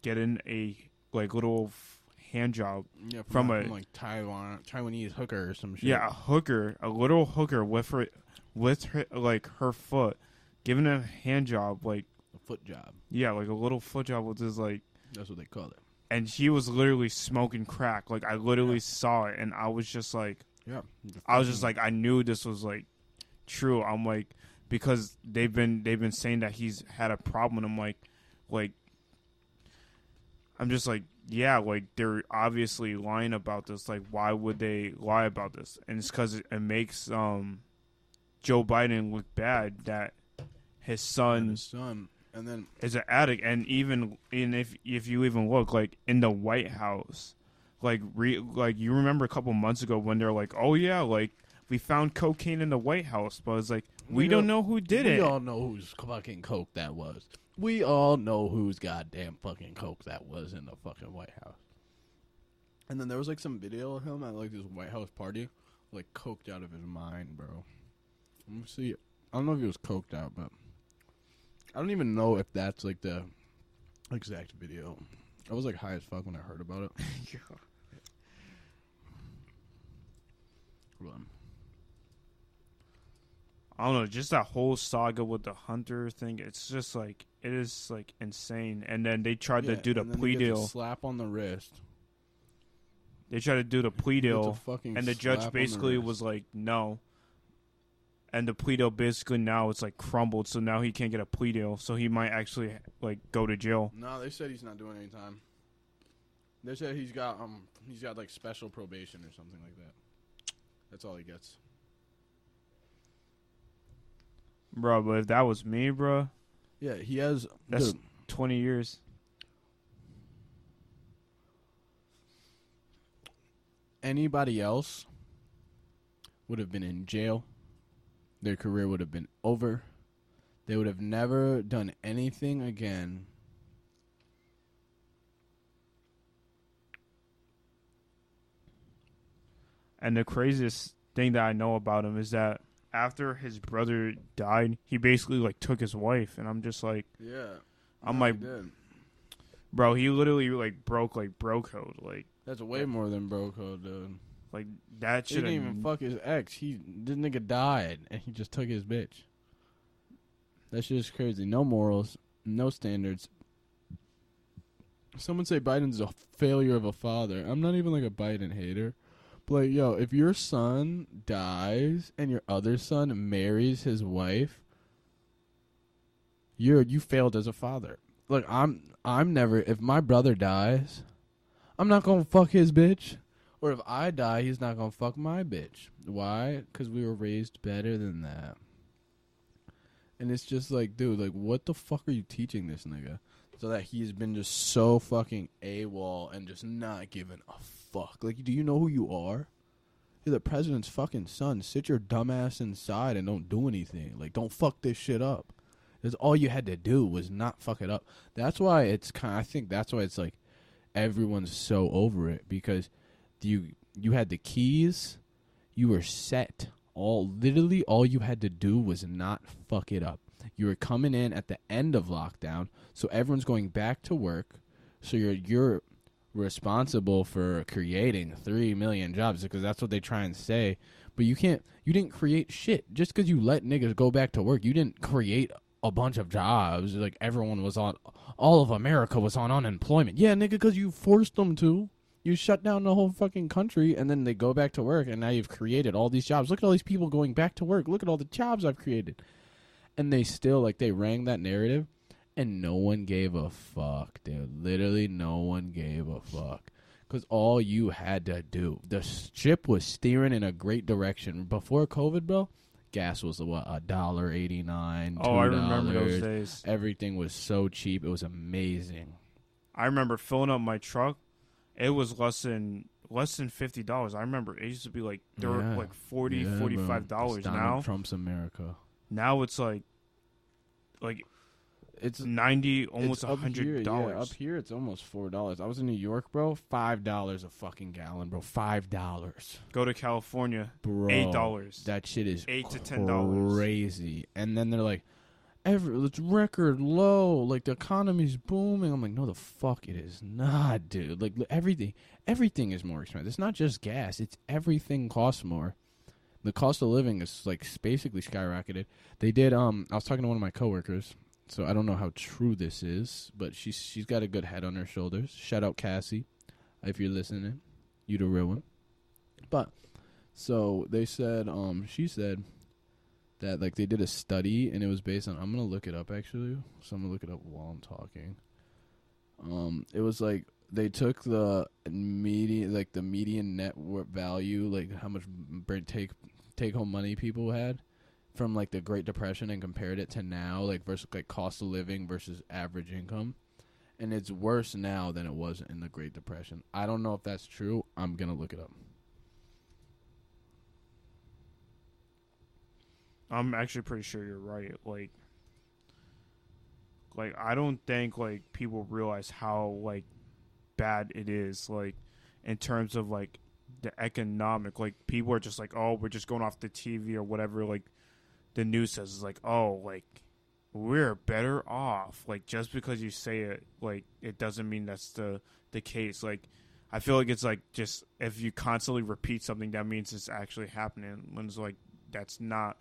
getting a like little f- hand job Yeah, From a- like Taiwan Taiwanese hooker or some shit. Yeah, a hooker, a little hooker with her, with her, like her foot, giving a hand job, like a foot job. yeah, like a little foot job with his like, That's what they call it. and he was literally smoking crack. Like I literally Yeah. saw it, and I was just like, Yeah, I was just like, I knew this was like true. I'm like, because they've been they've been saying that he's had a problem. And I'm like, like, I'm just like, yeah, like they're obviously lying about this. Like, why would they lie about this? And it's because it, it makes um Joe Biden look bad that his son his son, and then is an addict, and even and if if you even look like in the White House, like re, like you remember a couple months ago when they're like, oh yeah, like we found cocaine in the White House, but it's like we, We don't know- know who did we it. We all know whose fucking coke that was. We all know whose goddamn fucking coke that was in the fucking White House. And then there was like some video of him at like this White House party, like coked out of his mind, bro. Let me see. I don't know if he was coked out, but I don't even know if that's like the exact video. I was like high as fuck when I heard about it. Hold on. I don't know, just that whole saga with the Hunter thing. It's just like it is like insane. And then they tried Yeah, to do the and then plea he gets a deal. slap on the wrist. They tried to do the plea He gets a deal, fucking and the slap judge on the basically wrist. was like, no. And the plea deal basically now it's like crumbled, so now he can't get a plea deal, so he might actually like go to jail. No, they said he's not doing any time. They said he's got um he's got like special probation or something like that. That's all he gets. Bro, but if that was me, bro, Yeah, he has. That's- the- 20 years. anybody else would have been in jail. Their career would have been over. They would have never done anything again. And the craziest thing that I know about him is that after his brother died, he basically like took his wife, and I'm just like, Yeah, I'm like- bro, he literally like broke like bro code, like that's way more than bro code, dude. Like that He should didn't even fuck his ex. He this nigga died, and he just took his bitch. That shit is crazy. No morals, no standards. Someone say Biden's a failure of a father. I'm not even like a Biden hater. But like, yo, if your son dies and your other son marries his wife, you're you failed as a father. Look, I'm I'm never if my brother dies, I'm not gonna fuck his bitch. Or if I die, he's not gonna fuck my bitch. Why? Because we were raised better than that. And it's just like, dude, like, what the fuck are you teaching this nigga? So that he's been just so fucking AWOL and just not giving a fuck. Like, do you know who you are? You're the president's fucking son. Sit your dumb ass inside and don't do anything. Like, don't fuck this shit up. Because all you had to do was not fuck it up. That's why it's kind. I think that's why it's like everyone's so over it because you you had the keys, you were set. All literally all you had to do was not fuck it up. You were coming in at the end of lockdown, so everyone's going back to work. So you're you're responsible for creating 3 million jobs because that's what they try and say. But you can't you didn't create shit just cuz you let niggas go back to work. You didn't create a bunch of jobs. Like everyone was on all of America was on unemployment. Yeah, nigga cuz you forced them to. You shut down the whole fucking country and then they go back to work and now you've created all these jobs. Look at all these people going back to work. Look at all the jobs I've created. And they still like they rang that narrative and no one gave a fuck, dude. Literally no one gave a fuck. Cuz all you had to do, the ship was steering in a great direction. Before COVID, bro, gas was what a dollar 89, Oh, I remember those days. Everything was so cheap. It was amazing. I remember filling up my truck. It was less than less than fifty dollars. I remember it used to be like they were Yeah. like 40 Yeah, 45 dollars now. Trump's America. Now it's like like It's ninety, almost a up here, hundred Yeah, dollars. up here it's almost four dollars. I was in New York, bro. Five dollars a fucking gallon, bro. Five dollars, Go to California, bro. eight dollars. That shit is Eight to $10. Crazy. And then they're like, every it's record low. Like the economy's booming. I'm like, no, the fuck it is not, dude. Like everything, everything is more expensive. It's not just gas. It's everything costs more. The cost of living is like basically skyrocketed. They did. Um, I was talking to one of my coworkers. So I don't know how true this is, but she's she's got a good head on her shoulders. Shout out Cassie, if you're listening, you the real one. But so they said, um, she said that like they did a study and it was based on. I'm gonna look it up actually, so I'm gonna look it up while I'm talking. Um, it was like they took the median, like the median net value, like how much take take home money people had from like the Great Depression and compared it to now, like versus like cost of living versus average income. And it's worse now than it was in the Great Depression. I don't know if that's true. I'm gonna look it up. I'm actually pretty sure you're right. Like, like I don't think like people realize how like bad it is. Like, in terms of like the economic, like people are just like, oh, we're just going off the TV or whatever. Like, the news says is like, oh, like we're better off. Like, just because you say it, like it doesn't mean that's the the case. Like. I feel like it's like just if you constantly repeat something, that means it's actually happening. When it's like that's not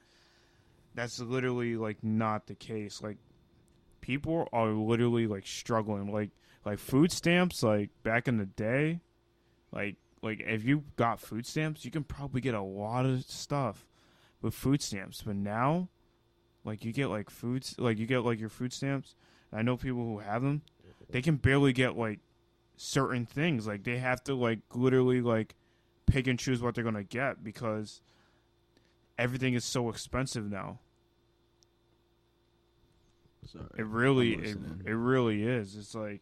that's literally like not the case. Like people are literally like struggling. Like like food stamps like back in the day like like if you got food stamps you can probably get a lot of stuff with food stamps. But now like you get like foods like you get like your food stamps i know people who have them they can barely get like certain things. Like they have to like literally like pick and choose what they're gonna get because everything is so expensive now Sorry. It really, it, it really is. It's like,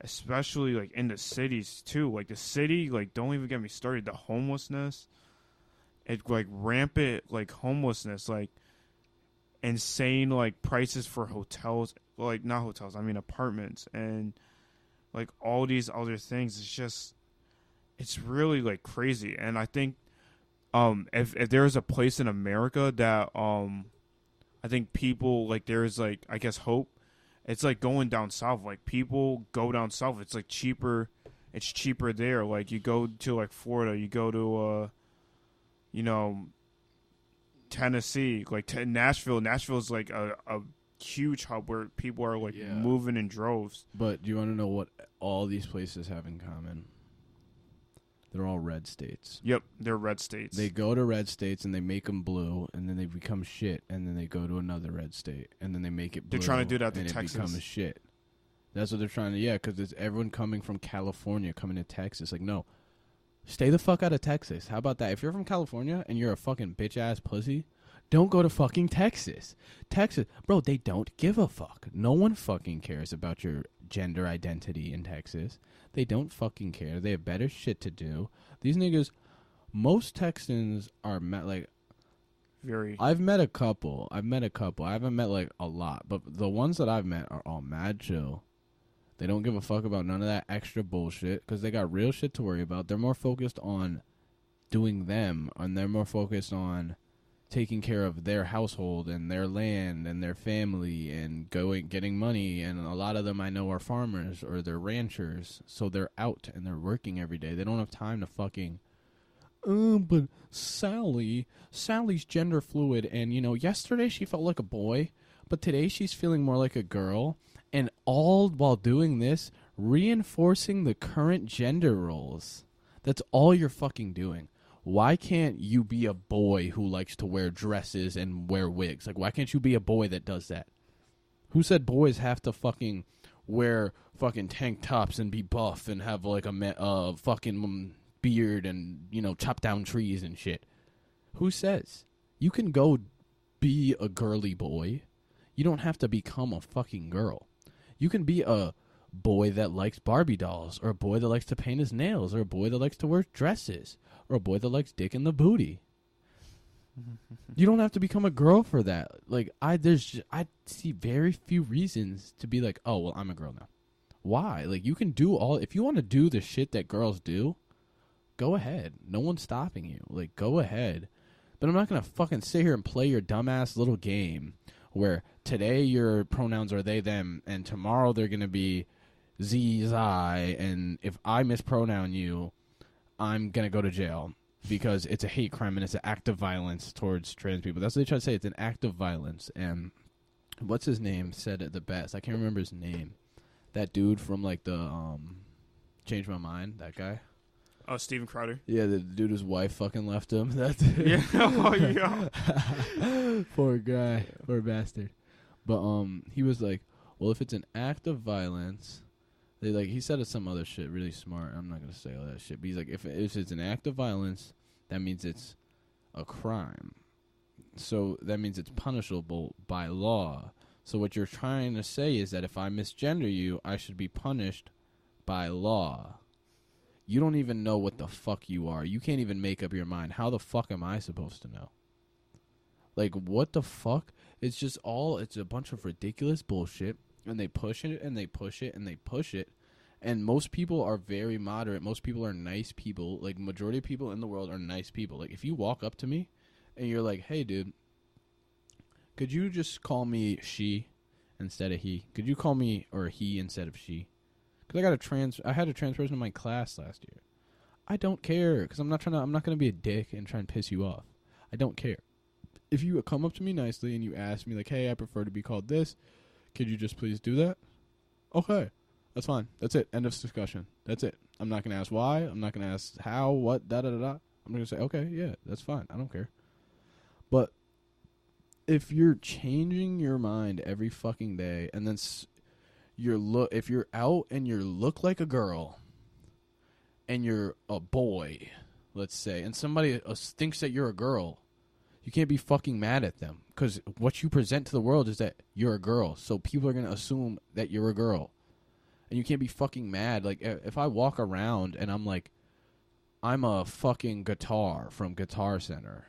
especially like in the cities too. Like the city, like don't even get me started. The homelessness, it like rampant like homelessness, like insane like prices for hotels, like not hotels. I mean apartments and like all these other things. It's just, it's really like crazy. And I think, um, if if there's a place in America that um I think people like there's like I guess hope. It's like going down south. Like people go down south. It's like cheaper. It's cheaper there. Like you go to like Florida. You go to uh, you know, Tennessee. Like t- Nashville. Nashville is like a, a huge hub where people are like Yeah. moving in droves. But do you want to know what all these places have in common? They're all red states. Yep, they're red states. They go to red states and they make them blue, and then they become shit, and then they go to another red state, and then they make it blue. They're trying to do that to and Texas. it becomes shit. That's what they're trying to, yeah, because it's everyone coming from California coming to Texas. Like, no, Stay the fuck out of Texas. How about that? If you're from California and you're a fucking bitch ass pussy, don't go to fucking Texas. Texas, bro, they don't give a fuck. No one fucking cares about your gender identity in Texas. They don't fucking care. They have better shit to do. These niggas, most Texans are met like Very. I've met a couple. I've met a couple. I haven't met like a lot, but the ones that I've met are all mad chill. They don't give a fuck about none of that extra bullshit because they got real shit to worry about. They're more focused on doing them, and they're more focused on taking care of their household and their land and their family and going getting money. And a lot of them I know are farmers or they're ranchers, so they're out and they're working every day. They don't have time to fucking oh, but Sally, Sally's gender fluid, and you know, yesterday she felt like a boy, but today she's feeling more like a girl, and all while doing this, reinforcing the current gender roles. That's all you're fucking doing. Why can't you be a boy who likes to wear dresses and wear wigs? Like, why can't you be a boy that does that? Who said boys have to fucking wear fucking tank tops and be buff and have like a uh, fucking beard and you know chop down trees and shit? Who says you can go be a girly boy? You don't have to become a fucking girl. You can be a boy that likes Barbie dolls, or a boy that likes to paint his nails, or a boy that likes to wear dresses, or a boy that likes dick in the booty. You don't have to become a girl for that. Like I, there's, ju- I see very few reasons to be like, oh well, I'm a girl now. Why? Like you can do all if you want to do the shit that girls do. Go ahead. No one's stopping you. Like go ahead. But I'm not gonna fucking sit here and play your dumbass little game where today your pronouns are they them and tomorrow they're gonna be z I and if I mispronoun you, I'm gonna go to jail because it's a hate crime and it's an act of violence towards trans people. That's what they try to say. It's an act of violence. And what's his name said it the best. I can't remember his name. That dude from like the um, change my mind. That guy. Oh, Steven Crowder. Yeah, the dude whose wife fucking left him. That's Yeah. oh, yeah. Poor guy, poor bastard. But um, he was like, "Well, if it's an act of violence, they like." He said some other shit, really smart. I'm not gonna say all that shit, but he's like, "If if it's an act of violence, that means it's a crime. So that means it's punishable by law. So what you're trying to say is that if I misgender you, I should be punished by law." You don't even know what the fuck you are. You can't even make up your mind. How the fuck am I supposed to know? Like what the fuck? It's just all it's a bunch of ridiculous bullshit and they push it and they push it and they push it. And most people are very moderate. Most people are nice people. Like majority of people in the world are nice people. Like if you walk up to me and you're like, "Hey dude, could you just call me she instead of he? Could you call me or he instead of she?" Cuz I got a trans I had a trans person in my class last year. I don't care cuz I'm not trying to I'm not going to be a dick and try and piss you off. I don't care if you come up to me nicely and you ask me like, "Hey, I prefer to be called this. Could you just please do that?" Okay. That's fine. That's it. End of discussion. That's it. I'm not to ask why. I'm not to ask how, what, da da da da. I'm to say, "Okay, yeah, that's fine. I don't care." But if you're changing your mind every fucking day and then s- you're look if you're out and you look like a girl and you're a boy, let's say, and somebody uh, thinks that you're a girl, you can't be fucking mad at them because what you present to the world is that you're a girl. So people are gonna assume that you're a girl, and you can't be fucking mad. Like if I walk around and I'm like, I'm a fucking guitar from Guitar Center.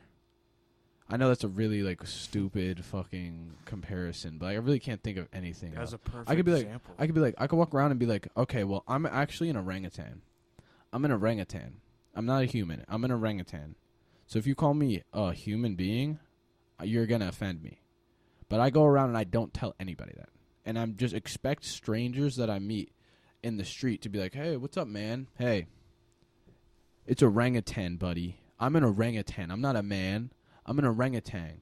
I know that's a really like stupid fucking comparison, but I really can't think of anything. That's else. a perfect I could be like, example. I could be like, I could walk around and be like, okay, well, I'm actually an orangutan. I'm an orangutan. I'm not a human. I'm an orangutan. So if you call me a human being, you're gonna offend me. But I go around and I don't tell anybody that, and I'm just expect strangers that I meet in the street to be like, hey, what's up, man? Hey, it's orangutan, buddy. I'm an orangutan. I'm not a man. I'm an orangutan.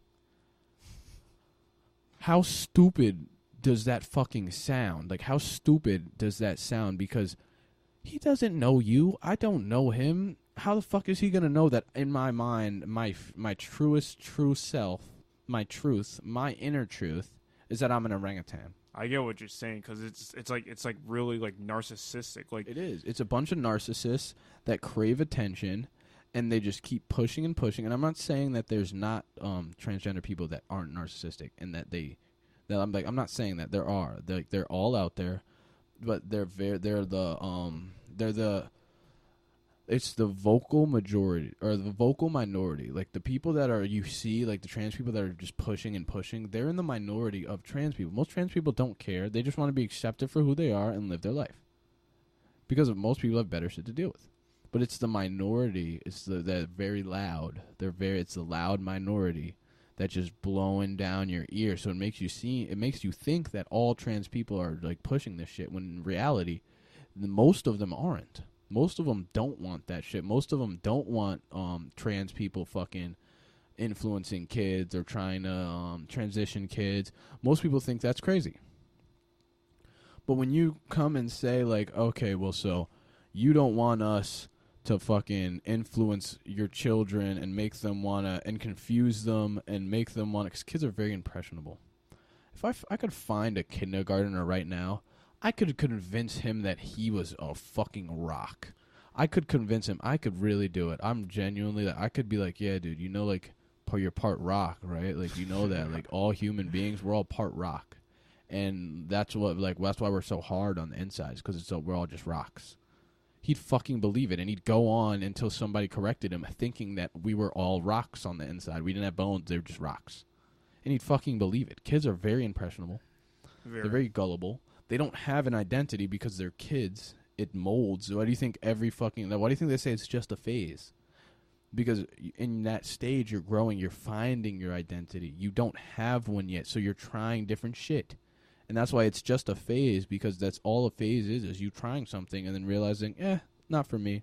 How stupid does that fucking sound? Like, how stupid does that sound? Because he doesn't know you. I don't know him. How the fuck is he gonna know that in my mind, my my truest true self, my truth, my inner truth, is that I'm an orangutan? I get what you're saying because it's it's like it's like really like narcissistic. Like It is. It's a bunch of narcissists that crave attention and they just keep pushing and pushing. And I'm not saying that there's not um, transgender people that aren't narcissistic and that they that I'm like I'm not saying that there are. They're like, they're all out there, but they're very they're the um they're the it's the vocal majority or the vocal minority. Like the people that are you see, like the trans people that are just pushing and pushing, they're in the minority of trans people. Most trans people don't care. They just want to be accepted for who they are and live their life. Because most people have better shit to deal with. But it's the minority. It's the that very loud. They're very. It's the loud minority that's just blowing down your ear. So it makes you see. It makes you think that all trans people are like pushing this shit. When in reality, most of them aren't. Most of them don't want that shit. Most of them don't want um, trans people fucking influencing kids or trying to um, transition kids. Most people think that's crazy. But when you come and say like, okay, well, so you don't want us to fucking influence your children and make them wanna and confuse them and make them wanna, because kids are very impressionable. If I, f- I could find a kindergartner right now, I could convince him that he was a fucking rock. I could convince him. I could really do it. I'm genuinely. That I could be like, yeah, dude. You know, like, part you're part rock, right? Like, you know that. Like, all human beings, we're all part rock, and that's what like that's why we're so hard on the insides because it's so we're all just rocks. He'd fucking believe it, and he'd go on until somebody corrected him, thinking that we were all rocks on the inside. We didn't have bones; they were just rocks, and he'd fucking believe it. Kids are very impressionable. very, They're very gullible. They don't have an identity because they're kids. It molds. Why do you think every fucking? Why do you think they say it's just a phase? Because in that stage, you're growing. You're finding your identity. You don't have one yet, so you're trying different shit, and that's why it's just a phase. Because that's all a phase is: is you trying something and then realizing, eh, not for me,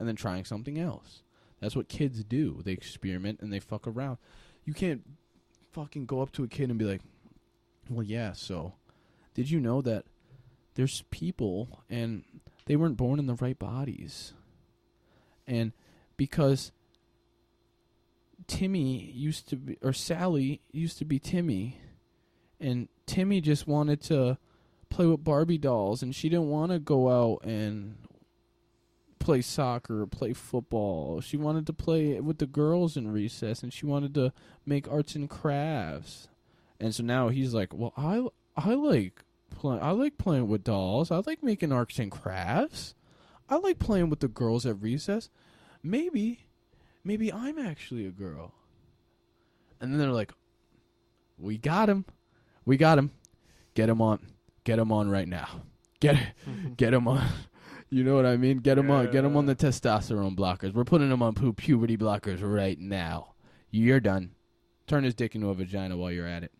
and then trying something else. That's what kids do. They experiment and they fuck around. You can't fucking go up to a kid and be like, "Well, yeah, so." Did you know that there's people and they weren't born in the right bodies? And because timmy used to be or sally used to be timmy and timmy just wanted to play with barbie dolls and she didn't want to go out and play soccer or play football. She wanted to play with the girls in recess and she wanted to make arts and crafts. And so now he's like well i I like I like playing with dolls. I like making arts and crafts. I like playing with the girls at recess. Maybe, maybe I'm actually a girl. And then they're like, "We got him. We got him. Get him on. Get him on right now. Get get him on." You know what I mean? Get him on. Get him on the testosterone blockers. We're putting him on pu- puberty blockers right now. You're done. Turn his dick into a vagina while you're at it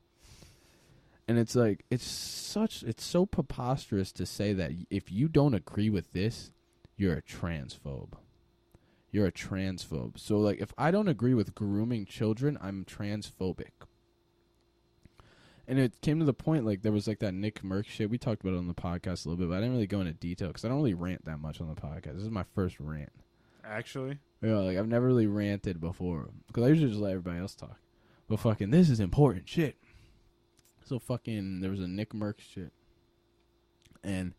and it's like it's such it's so preposterous to say that if you don't agree with this you're a transphobe. You're a transphobe. So like if i don't agree with grooming children i'm transphobic. And it came to the point like there was like that nick merck shit. We talked about it on the podcast a little bit but i didn't really go into detail because i don't really rant that much on the podcast. This is my first rant. Actually. yeah like i've never really ranted before because i usually just let everybody else talk. But fucking this is important shit so fucking there was a Nick Merck shit, and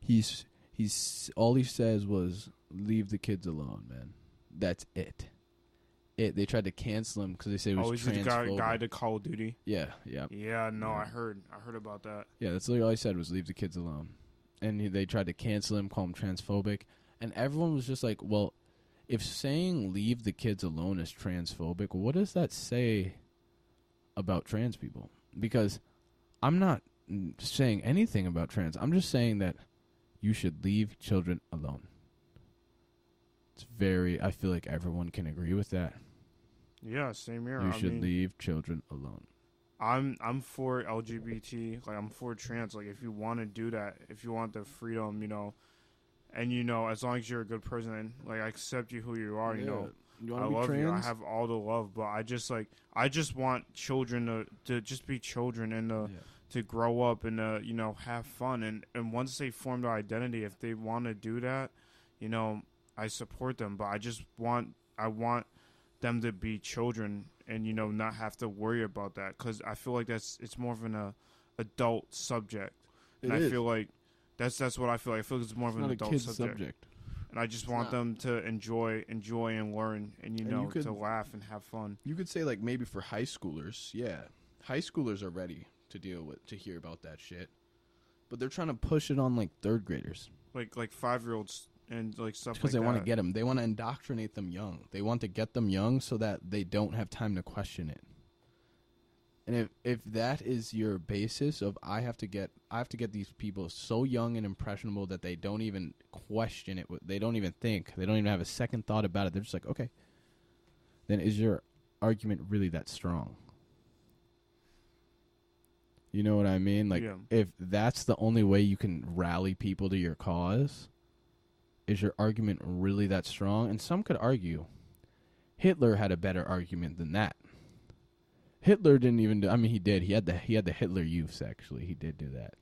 he's he's all he says was leave the kids alone, man. That's it. It they tried to cancel him because they said it was Oh, he's the guy, guy to Call of Duty. Yeah, yeah, Yeah, no, Yeah. I heard, I heard about that. yeah. That's literally all he said was leave the kids alone, and he, they tried to cancel him, call him transphobic, and everyone was just like, well. If saying leave the kids alone is transphobic, what does that say about trans people? Because I'm not saying anything about trans. I'm just saying that you should leave children alone. It's very. I feel like everyone can agree with that. Yeah, same here. you I should mean, leave children alone. I'm I'm for LGBT. Like I'm for trans. Like if you want to do that, if you want the freedom, you know, and you know, as long as you're a good person, like I accept you who you are, you know. You I wanna be love you. I have all the love, but I just like I just want children to to just be children and to Yeah. to grow up and to you know have fun and and once they form their identity, if they want to do that, you know I support them. But I just want I want them to be children and you know not have to worry about that because I feel like that's it's more of an uh, adult subject, and It I is. feel like that's that's what I feel like. I feel like it's more It's of an not a adult kid's subject. subject. And I just It's want not. them to enjoy enjoy and learn, and you And know you could- to laugh and have fun. You could say like maybe for high schoolers, yeah, high schoolers are ready to deal with to hear about that shit, but they're trying to push it on like third graders Like like five year olds and like stuff because like they want to get them. They want to indoctrinate them young. They want to get them young so that they don't have time to question it. And if if that is your basis of I have to get I have to get these people so young and impressionable that they don't even question it, they don't even think, they don't even have a second thought about it. They're just like, okay. Then is your argument really that strong? You know what I mean? Like Yeah. if that's the only way you can rally people to your cause, is your argument really that strong? And some could argue Hitler had a better argument than that. Hitler didn't even do I mean he did. He had the he had the Hitler youths actually. He did do that.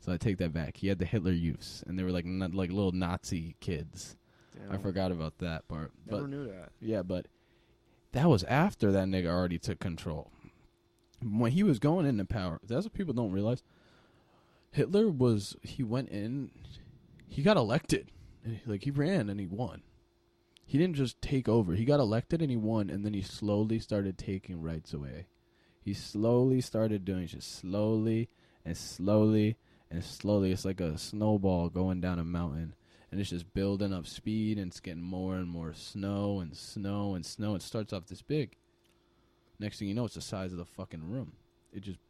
So I take that back. He had the Hitler youths and they were like not like little Nazi kids. I forgot about that part. Never But knew that. yeah, but that was after that nigga already took control. When he was going into power, that's what people don't realize. Hitler was he went in, he got elected, he- like he ran and he won. He didn't just take over. He got elected and he won, and then he slowly started taking rights away. He slowly started doing just slowly and slowly and slowly. It's like a snowball going down a mountain and it's just building up speed and it's getting more and more snow and snow and snow. It starts off this big. Next thing you know, it's the size of the fucking room. It just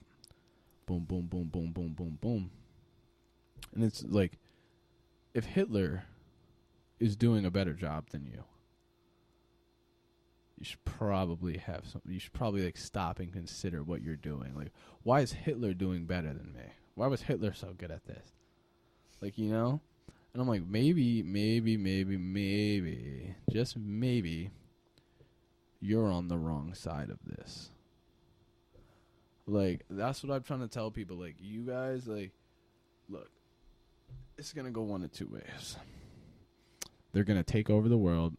boom, boom, boom, boom, boom, boom, boom. And it's like, if Hitler is doing a better job than you, you should probably have some. You should probably like stop and consider what you're doing. Like, why is Hitler doing better than me? Why was Hitler so good at this? Like, you know. And I'm like, maybe, maybe, maybe, maybe, just maybe, you're on the wrong side of this. Like, that's what I'm trying to tell people. Like, you guys, like, look, it's gonna go one of two ways. They're gonna take over the world,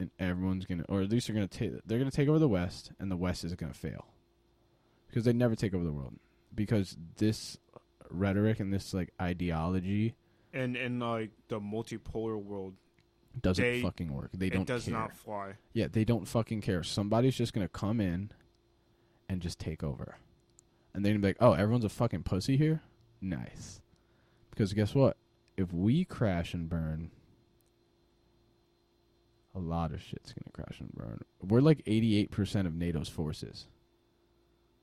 and everyone's gonna, or at least they're gonna take, they're gonna take over the West, and the West is gonna fail because they never take over the world because this rhetoric and this like ideology And in like the multipolar world, doesn't They- fucking work. They don't It does care. not fly. Yeah, they don't fucking care. Somebody's just gonna come in and just take over. And they're gonna be like, Oh, everyone's a fucking pussy here? Nice. Because guess what? If we crash and burn, a lot of shit's gonna crash and burn. We're like eighty eight percent of NATO's forces.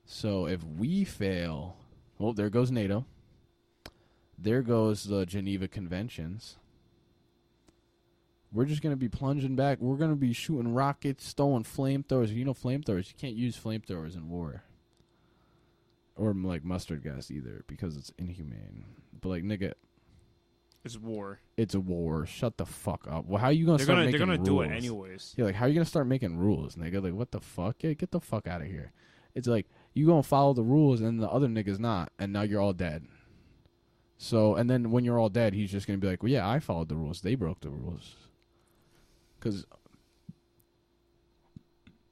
So if we fail well, there goes NATO. There goes the Geneva Conventions we're just gonna be plunging back. We're gonna be shooting rockets, throwing flamethrowers. You know, flamethrowers. You can't use flamethrowers in war, or like mustard gas either, because it's inhumane. But like, nigga, It's war. it's a war. Shut the fuck up. Well, how are you gonna They're start gonna they're gonna rules? do it anyways. Yeah, like how are you gonna start making rules, nigga? Like what the fuck? Yeah, get the fuck out of here. It's like you gonna follow the rules and the other nigga's not, and now you're all dead. So and then when you're all dead, he's just gonna be like, well, yeah, I followed the rules. They broke the rules. Cause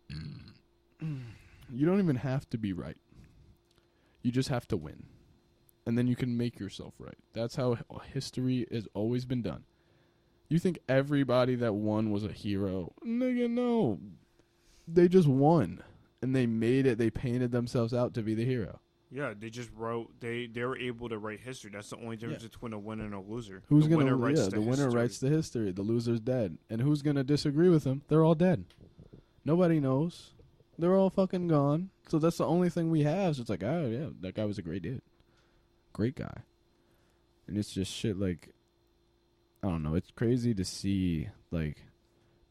you don't even have to be right. You just have to win, and then you can make yourself right. That's how history has always been done. You think everybody that won was a hero? Nigga, no. They just won. And they made it, they painted themselves out to be the hero. Yeah, they just wrote. They they were able to write history. That's the only difference Yeah. between a winner and a loser. Who's the gonna winner writes yeah, the, the winner writes the history. The loser's dead. And who's gonna disagree with them? They're all dead. Nobody knows. They're all fucking gone. So that's the only thing we have. So it's like, oh yeah, that guy was a great dude. Great guy. And it's just shit like I don't know, it's crazy to see like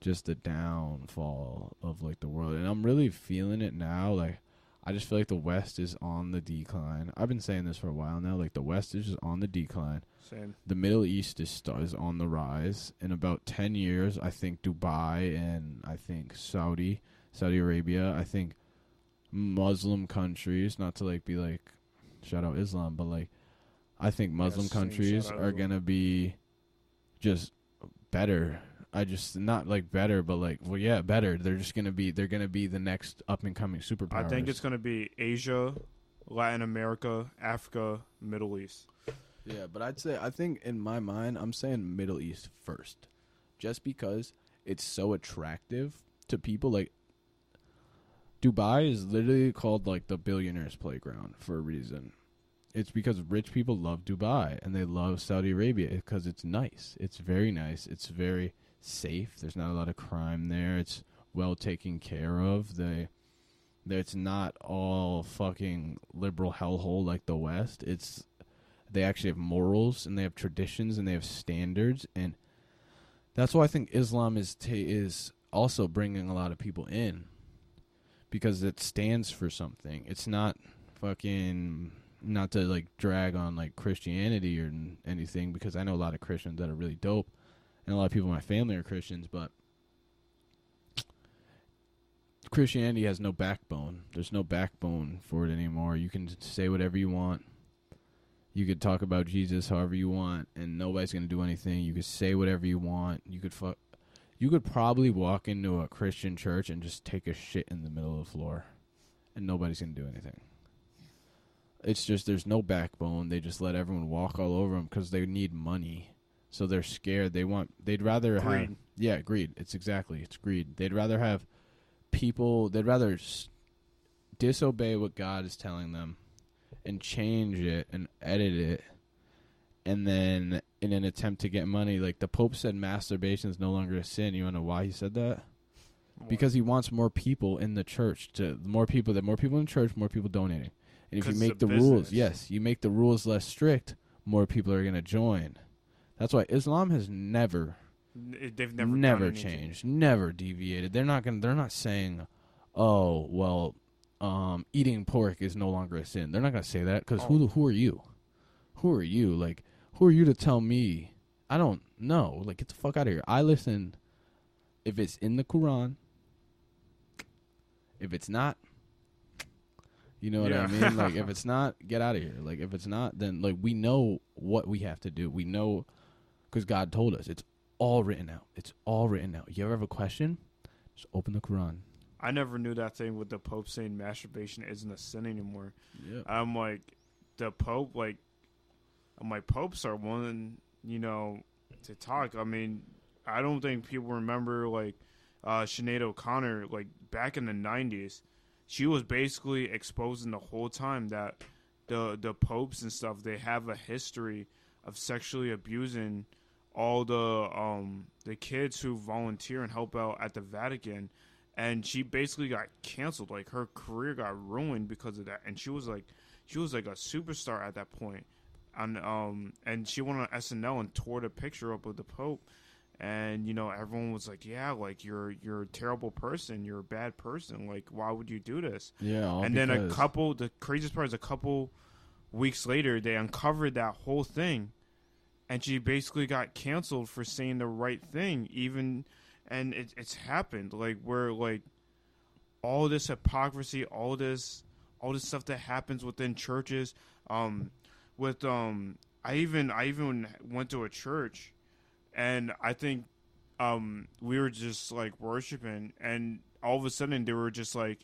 just the downfall of like the world. And I'm really feeling it now. Like I just feel like the West is on the decline. I've been saying this for a while now. Like the West is just on the decline Same. the Middle East is st- is on the rise. In about ten years, I think Dubai and I think Saudi, Saudi Arabia, I think Muslim countries. Not to like be like shout out Islam, but like I think Muslim same, countries are gonna be just better. I just not like better, but like well, yeah, better. They're just gonna be they're gonna be the next up and coming superpower. I think it's gonna be Asia, Latin America, Africa, Middle East. Yeah, but I'd say I think in my mind I'm saying Middle East first, just because it's so attractive to people. Like Dubai is literally called like the billionaires' playground for a reason. It's because rich people love Dubai and they love Saudi Arabia because it's nice. It's very nice. It's very safe. There's not a lot of crime there. It's well taken care of. They it's not all fucking liberal hellhole like the West. It's they actually have morals and they have traditions and they have standards and that's why I think Islam is is also bringing a lot of people in because it stands for something. It's not fucking not to like drag on like Christianity or anything because I know a lot of Christians that are really dope and a lot of people in my family are Christians, but Christianity has no backbone. There's no backbone for it anymore. You can say whatever you want. You could talk about Jesus however you want, and nobody's gonna do anything. You could say whatever you want. You could fuck. You could probably walk into a Christian church and just take a shit in the middle of the floor, and nobody's gonna do anything. It's just there's no backbone. They just let everyone walk all over them because they need money, so they're scared. They want. They'd rather have. Yeah, greed. It's exactly. It's greed. They'd rather have people. They'd rather s- disobey what God is telling them and change it and edit it and then in an attempt to get money like the pope said masturbation is no longer a sin you want to know why he said that because he wants more people in the church to more people that more people in church more people donating and if you make the a rules yes you make the rules less strict more people are going to join that's why islam has never They've never never, changed, never deviated. They're not going they're not saying, "Oh, well, um eating pork is no longer a sin." They're not going to say that cuz Oh. who who are you? Who are you? Like who are you to tell me? I don't know. Like get the fuck out of here. I listen if it's in the Quran. If it's not you know what I mean? Like if it's not, get out of here. Like if it's not, then like we know what we have to do. We know because God told us. It's all written out. It's all written out. You ever have a question? Just open the Quran. I never knew that thing with the Pope saying masturbation isn't a sin anymore. Yeah. I'm like, the Pope, like, I'm popes are willing, you know, to talk. I mean, I don't think people remember, like, uh, Sinead O'Connor, like, back in the 90s, she was basically exposing the whole time that the the popes and stuff, they have a history of sexually abusing all the um the kids who volunteer and help out at the Vatican. And she basically got canceled. Like her career got ruined because of that. And she was like she was like a superstar at that point and um and she went on SNL and tore the picture up with the Pope. And you know everyone was like yeah like you're you're a terrible person. You're a bad person. Like why would you do this? Yeah. and then a couple the craziest part is a couple weeks later they uncovered that whole thing. And she basically got canceled for saying the right thing even and it, it's happened. Like where like all this hypocrisy all this all this stuff that happens within churches um with um i even i even went to a church and i think um we were just like worshiping and all of a sudden they were just like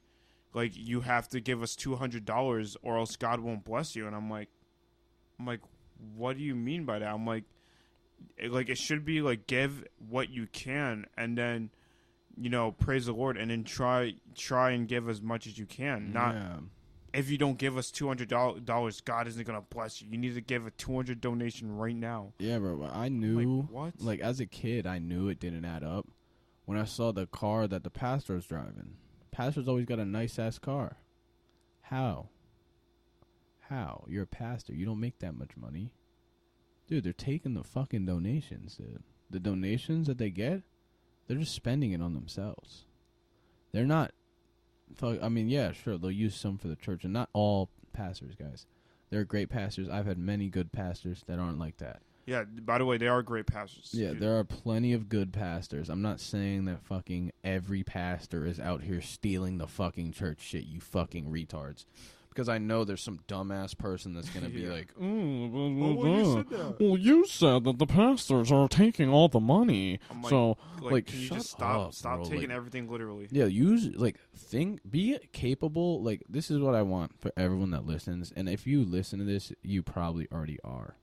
like you have to give us two hundred dollars or else God won't bless you. And I'm like, I'm like, what do you mean by that? I'm like, like it should be like give what you can and then, you know, praise the Lord and then try try and give as much as you can. Not yeah. If you don't give us two hundred dollars, God isn't gonna bless you. You need to give a two hundred donation right now. Yeah, bro. I knew. like what? like as a kid, I knew it didn't add up when I saw the car that the pastor was driving. Pastor's always got a nice ass car. How? How? You're a pastor. You don't make that much money. Dude, they're taking the fucking donations, dude. The donations that they get, they're just spending it on themselves. They're not I mean, yeah, sure, they'll use some for the church and not all pastors, guys. There are great pastors. I've had many good pastors that aren't like that. yeah. By the way, they are great pastors. Yeah, there are plenty of good pastors. I'm not saying that fucking every pastor is out here stealing the fucking church shit, you fucking retards. Because I know there's some dumbass person that's gonna be Yeah. like, "Mm, blah, blah, Oh, well, you said that. well, you said that the pastors are taking all the money, I'm like, so like, like, can you shut just stop up, stop bro, taking like- everything literally? Yeah, use like think be capable. Like this is what I want for everyone that listens. And if you listen to this, you probably already are.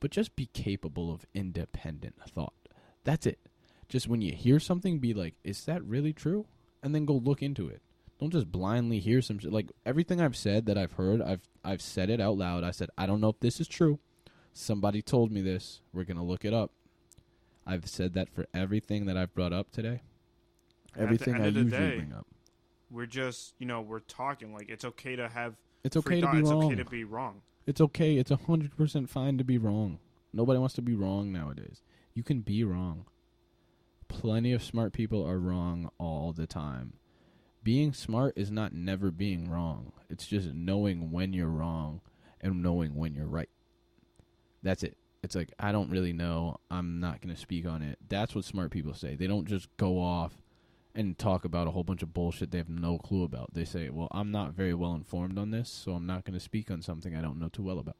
But just be capable of independent thought. That's it. Just when you hear something, be like, "Is that really true?" And then go look into it. Don't just blindly hear some shit. Like everything I've said that I've heard, I've I've said it out loud. I said, "I don't know if this is true." Somebody told me this. We're gonna look it up. I've said that for everything that I've brought up today. And at the Everything I usually day, bring up. We're just you know we're talking like it's okay to have It's okay to thought. be it's wrong. okay to be wrong. It's okay. It's a hundred percent fine to be wrong. Nobody wants to be wrong nowadays. You can be wrong. Plenty of smart people are wrong all the time. Being smart is not never being wrong. It's just knowing when you're wrong and knowing when you're right. That's it. It's like I don't really know. I'm not going to speak on it. That's what smart people say. They don't just go off and talk about a whole bunch of bullshit they have no clue about. They say, "Well, I'm not very well informed on this, so I'm not going to speak on something I don't know too well about."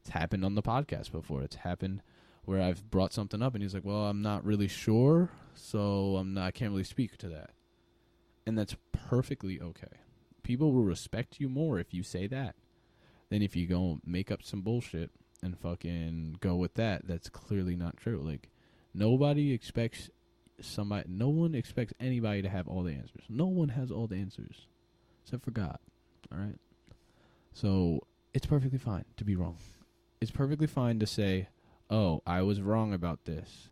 It's happened on the podcast before. It's happened where I've brought something up and he's like, "Well, I'm not really sure, so I'm not I can't really speak to that." And that's perfectly okay. People will respect you more if you say that than if you go make up some bullshit and fucking go with that. That's clearly not true. Like nobody expects somebody no one expects anybody to have all the answers. No one has all the answers except for God. All right? So, it's perfectly fine to be wrong. It's perfectly fine to say, "Oh, I was wrong about this.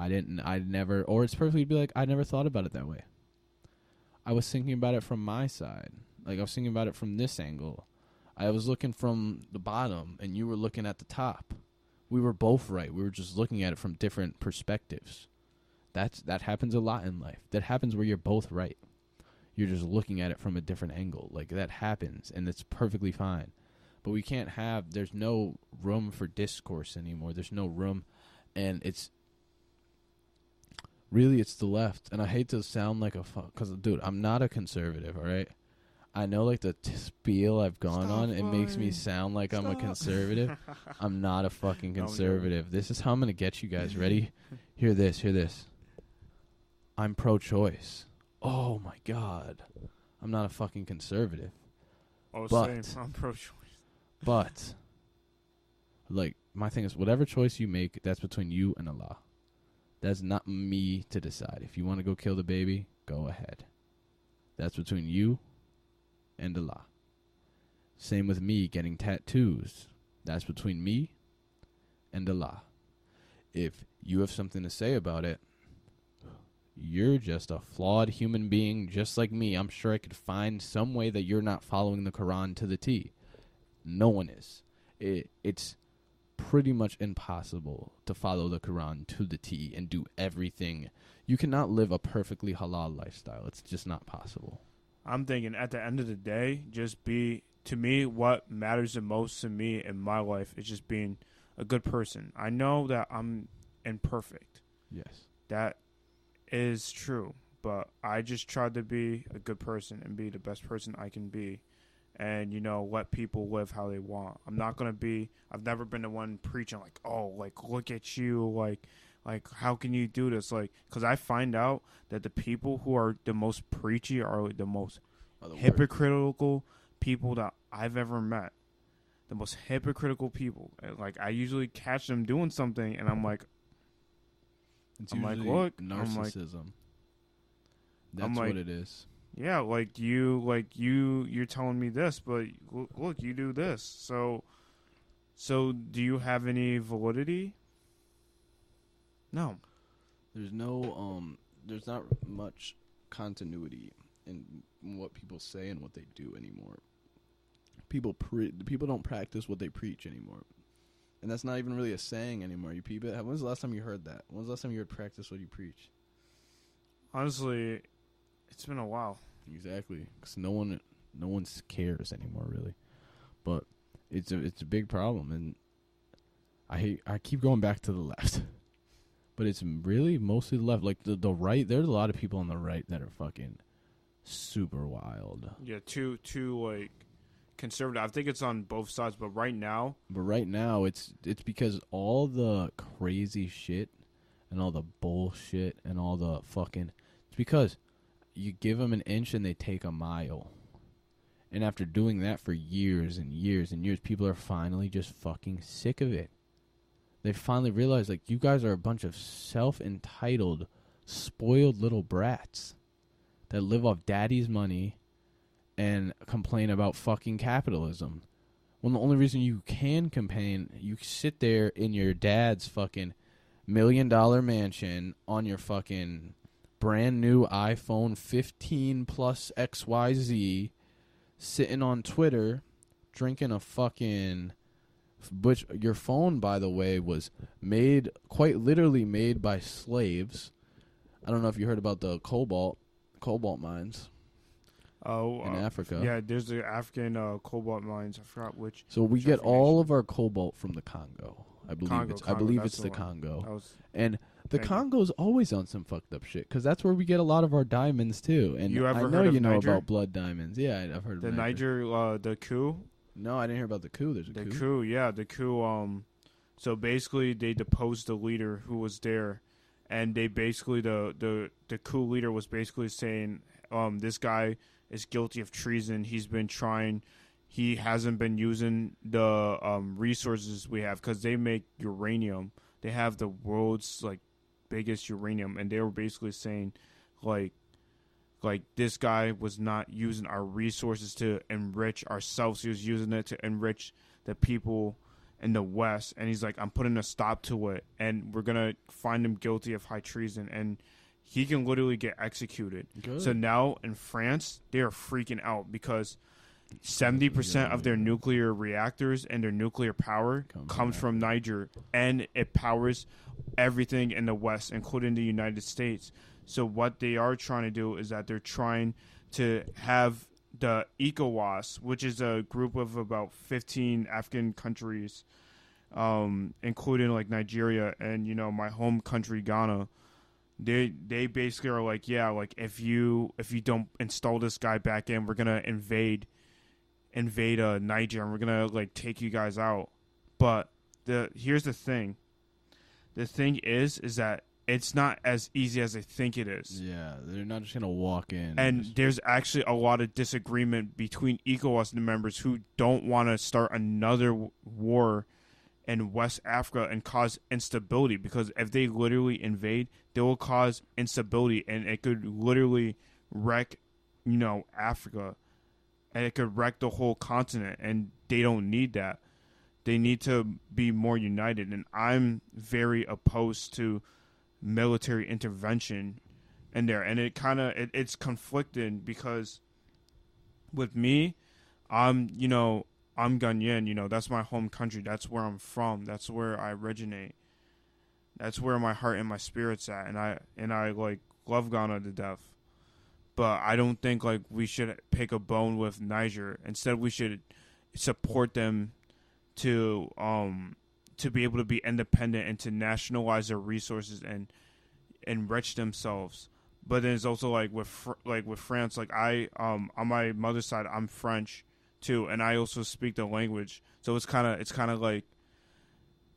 I didn't I never or it's perfectly to be like, I never thought about it that way. I was thinking about it from my side. Like I was thinking about it from this angle. I was looking from the bottom and you were looking at the top. We were both right. We were just looking at it from different perspectives. That's that happens a lot in life. That happens where you're both right. You're just looking at it from a different angle. Like that happens and it's perfectly fine. But we can't have there's no room for discourse anymore. There's no room and it's really it's the left. And i hate to sound like a fuck because dude i'm not a conservative all right? I know like the t- spiel i've gone Stop on it makes me sound like i'm a conservative. I'm not a fucking No, no. conservative. This is how i'm gonna get you guys. Ready? Hear this hear this. I'm pro-choice. Oh my god. I'm not a fucking conservative. Oh, But- same. I'm pro-choice. but like my thing is whatever choice you make that's between you and allah that's not me to decide. If you want to go kill the baby go ahead. That's between you and allah. Same with me getting tattoos. That's between me and allah. If you have something to say about it you're just a flawed human being just like me. I'm sure i could find some way that you're not following the quran to the t. No one is. It, it's pretty much impossible to follow the Quran to the T and do everything. You cannot live a perfectly halal lifestyle. It's just not possible. I'm thinking at the end of the day, just be to me what matters the most to me in my life is just being a good person. I know that I'm imperfect. Yes. That is true, but I just try to be a good person and be the best person I can be. And you know, let people live how they want. I'm not gonna be. I've never been the one preaching like, "Oh, like look at you, like, like how can you do this?" Like, because I find out that the people who are the most preachy are the most hypocritical people that I've ever met. The most hypocritical people. Like I usually catch them doing something, and I'm like, It's I'm like, look, I'm like- narcissism. That's like- what it is. Yeah, like you, like you, you're telling me this, but look, look, you do this. So, so do you have any validity? No. There's no um there's not much continuity in what people say and what they do anymore. People pre- people don't practice what they preach anymore. And that's not even really a saying anymore. You people when's the last time you heard that? When's the last time you heard practice what you preach? Honestly, it's been a while. Exactly, because no one, no one cares anymore, really. But it's a it's a big problem, and I hate I keep going back to the left, but it's really mostly the left. Like the the right, there's a lot of people on the right that are fucking super wild. Yeah, too, too like conservative. I think it's on both sides, but right now, But right now, it's it's because all the crazy shit and all the bullshit and all the fucking. It's because you give them an inch and they take a mile. And after doing that for years and years and years, people are finally just fucking sick of it. They finally realize, like, you guys are a bunch of self entitled, spoiled little brats that live off daddy's money and complain about fucking capitalism. Well, the only reason you can complain, you sit there in your dad's fucking million dollar mansion on your fucking brand new iPhone 15 plus XYZ, sitting on Twitter, drinking a fucking. Which your phone, by the way, was made quite literally made by slaves. I don't know if you heard about the cobalt cobalt mines oh, in uh, Africa. yeah, there's the African uh, cobalt mines. I forgot which. So we Which get all of our cobalt from the Congo. I believe Congo, it's I believe it's the the. Congo. Was And the Thank. Congo's always on some fucked up shit because that's where we get a lot of our diamonds too. And You I ever know heard of you know Niger? about blood diamonds. Yeah, I- I've heard of the Niger, uh, the coup. No, I didn't hear about the coup. There's a The coup. coup, yeah, the coup. Um, so basically, they deposed the leader who was there, and they basically the the the coup leader was basically saying, um, this guy is guilty of treason. He's been trying. He hasn't been using the um, resources we have because they make uranium. They have the world's like biggest uranium, and they were basically saying, like, like this guy was not using our resources to enrich ourselves. He was using it to enrich the people in the West. And he's like, I'm putting a stop to it, and we're gonna find him guilty of high treason, and he can literally get executed. Good. So now in France, they are freaking out because seventy percent of their nuclear reactors and their nuclear power Comes from Niger, and it powers everything in the West, including the United States. So what they are trying to do is that they're trying to have the ECOWAS, which is a group of about fifteen African countries, um, including like Nigeria and you know my home country Ghana. They they basically are like yeah like if you if you don't install this guy back in we're gonna invade invade uh niger and we're gonna like take you guys out. But the here's the thing. The thing is is that it's not as easy as they think it is. Yeah, they're not just gonna walk in and there's actually a lot of disagreement between ECOWAS members who don't want to start another w- war in West Africa and cause instability because if they literally invade, they will cause instability and it could literally wreck, you know, Africa and it could wreck the whole continent and they don't need that. They need to be more united and I'm very opposed to military intervention in there and it kind of it, it's conflicting because with me i'm you know i'm Ghanaian, you know that's my home country that's where i'm from that's where i originate that's where my heart and my spirit's at and i and i like love ghana to death but i don't think like we should pick a bone with niger. Instead we should support them to um to be able to be independent and to nationalize their resources and enrich themselves. But then it's also like with Fr- like with France like I um on my mother's side I'm French too and I also speak the language. So it's kind of it's kind of like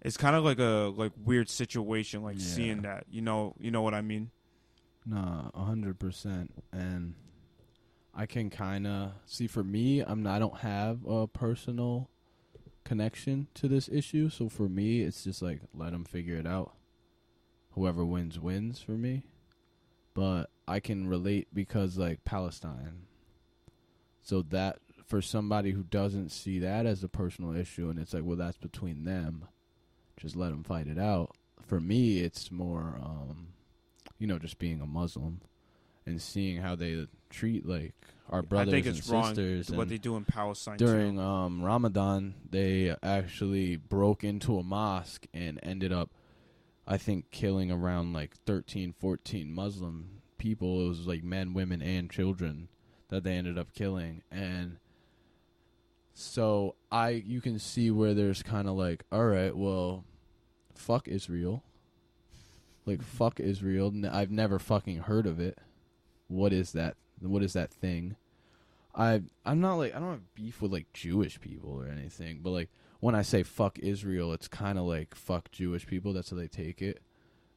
it's kind of like a like weird situation like Yeah. seeing that. You know you know what I mean Nah, a hundred percent. And I can kind of see for me, I'm not, I don't have a personal connection to this issue, so for me, it's just like let them figure it out. Whoever wins wins for me. But I can relate because like Palestine. So that for somebody who doesn't see that as a personal issue, and it's like, well, that's between them. Just let them fight it out. For me, it's more. um you know, just being a Muslim and seeing how they treat like our brothers I think it's and wrong sisters. what and they do in Palestine during um, Ramadan, they actually broke into a mosque and ended up, I think, killing around like 13, 14 Muslim people. It was like men, women, and children that they ended up killing. And so I, you can see where there's kind of like, all right, well, fuck Israel. Like fuck Israel. N- I've never fucking heard of it. What is that? What is that thing? I I'm not like I don't have beef with like Jewish people or anything, but like when I say fuck Israel, it's kind of like fuck Jewish people. That's how they take it.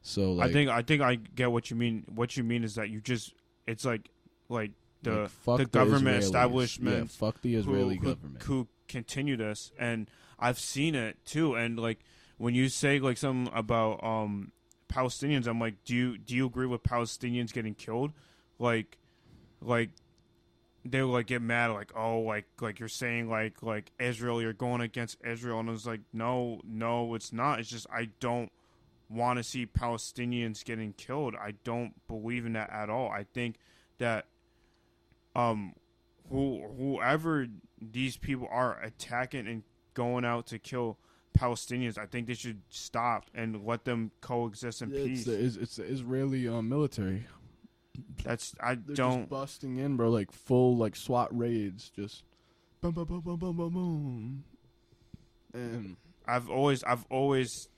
So like I think I think I get what you mean. What you mean is that you just it's like like the like, the government Israelis. establishment Yeah, fuck the Israeli who, who- government. who continue this and I've seen it too and like when you say like something about um Palestinians I'm like do you do you agree with Palestinians getting killed? Like like they would like get mad like oh like like you're saying like like Israel you're going against Israel. And I was like no no it's not. It's just I don't want to see Palestinians getting killed. I don't believe in that at all. I think that um who whoever these people are attacking and going out to kill Palestinians, I think they should stop and let them coexist in Yeah, it's peace. the it's the Israeli um, military. That's I They're don't. just busting in, bro. Like full like SWAT raids, just boom, boom, boom, boom, boom, boom, boom. And I've always I've always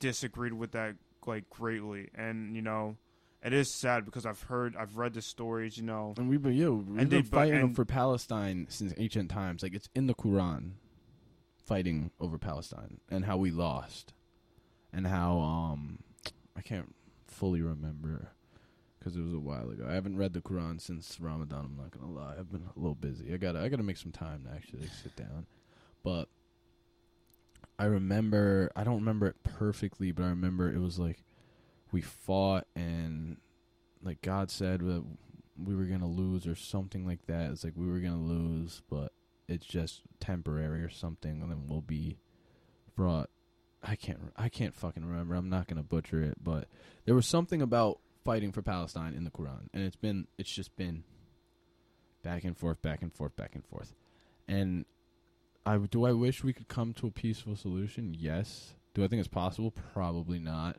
disagreed with that like greatly, and you know, it is sad because I've heard I've read the stories. You know, and we've been yo, we've And been they- fighting and- for Palestine since ancient times. Like it's in the Quran, fighting over Palestine and how we lost, and how um I can't fully remember because it was a while ago. I haven't read the Quran since Ramadan. I'm not gonna lie. I've been a little busy. I gotta I gotta make some time to actually sit down, but. I remember I don't remember it perfectly, but I remember it was like we fought and like God said that we were gonna lose or something like that. It's like we were gonna lose, but it's just temporary or something, and then we'll be brought. I can't. I can't fucking remember. I'm not gonna butcher it, but there was something about fighting for Palestine in the Quran, and it's been. It's just been back and forth, back and forth, back and forth, and I do. I wish we could come to a peaceful solution. Yes. Do I think it's possible? Probably not.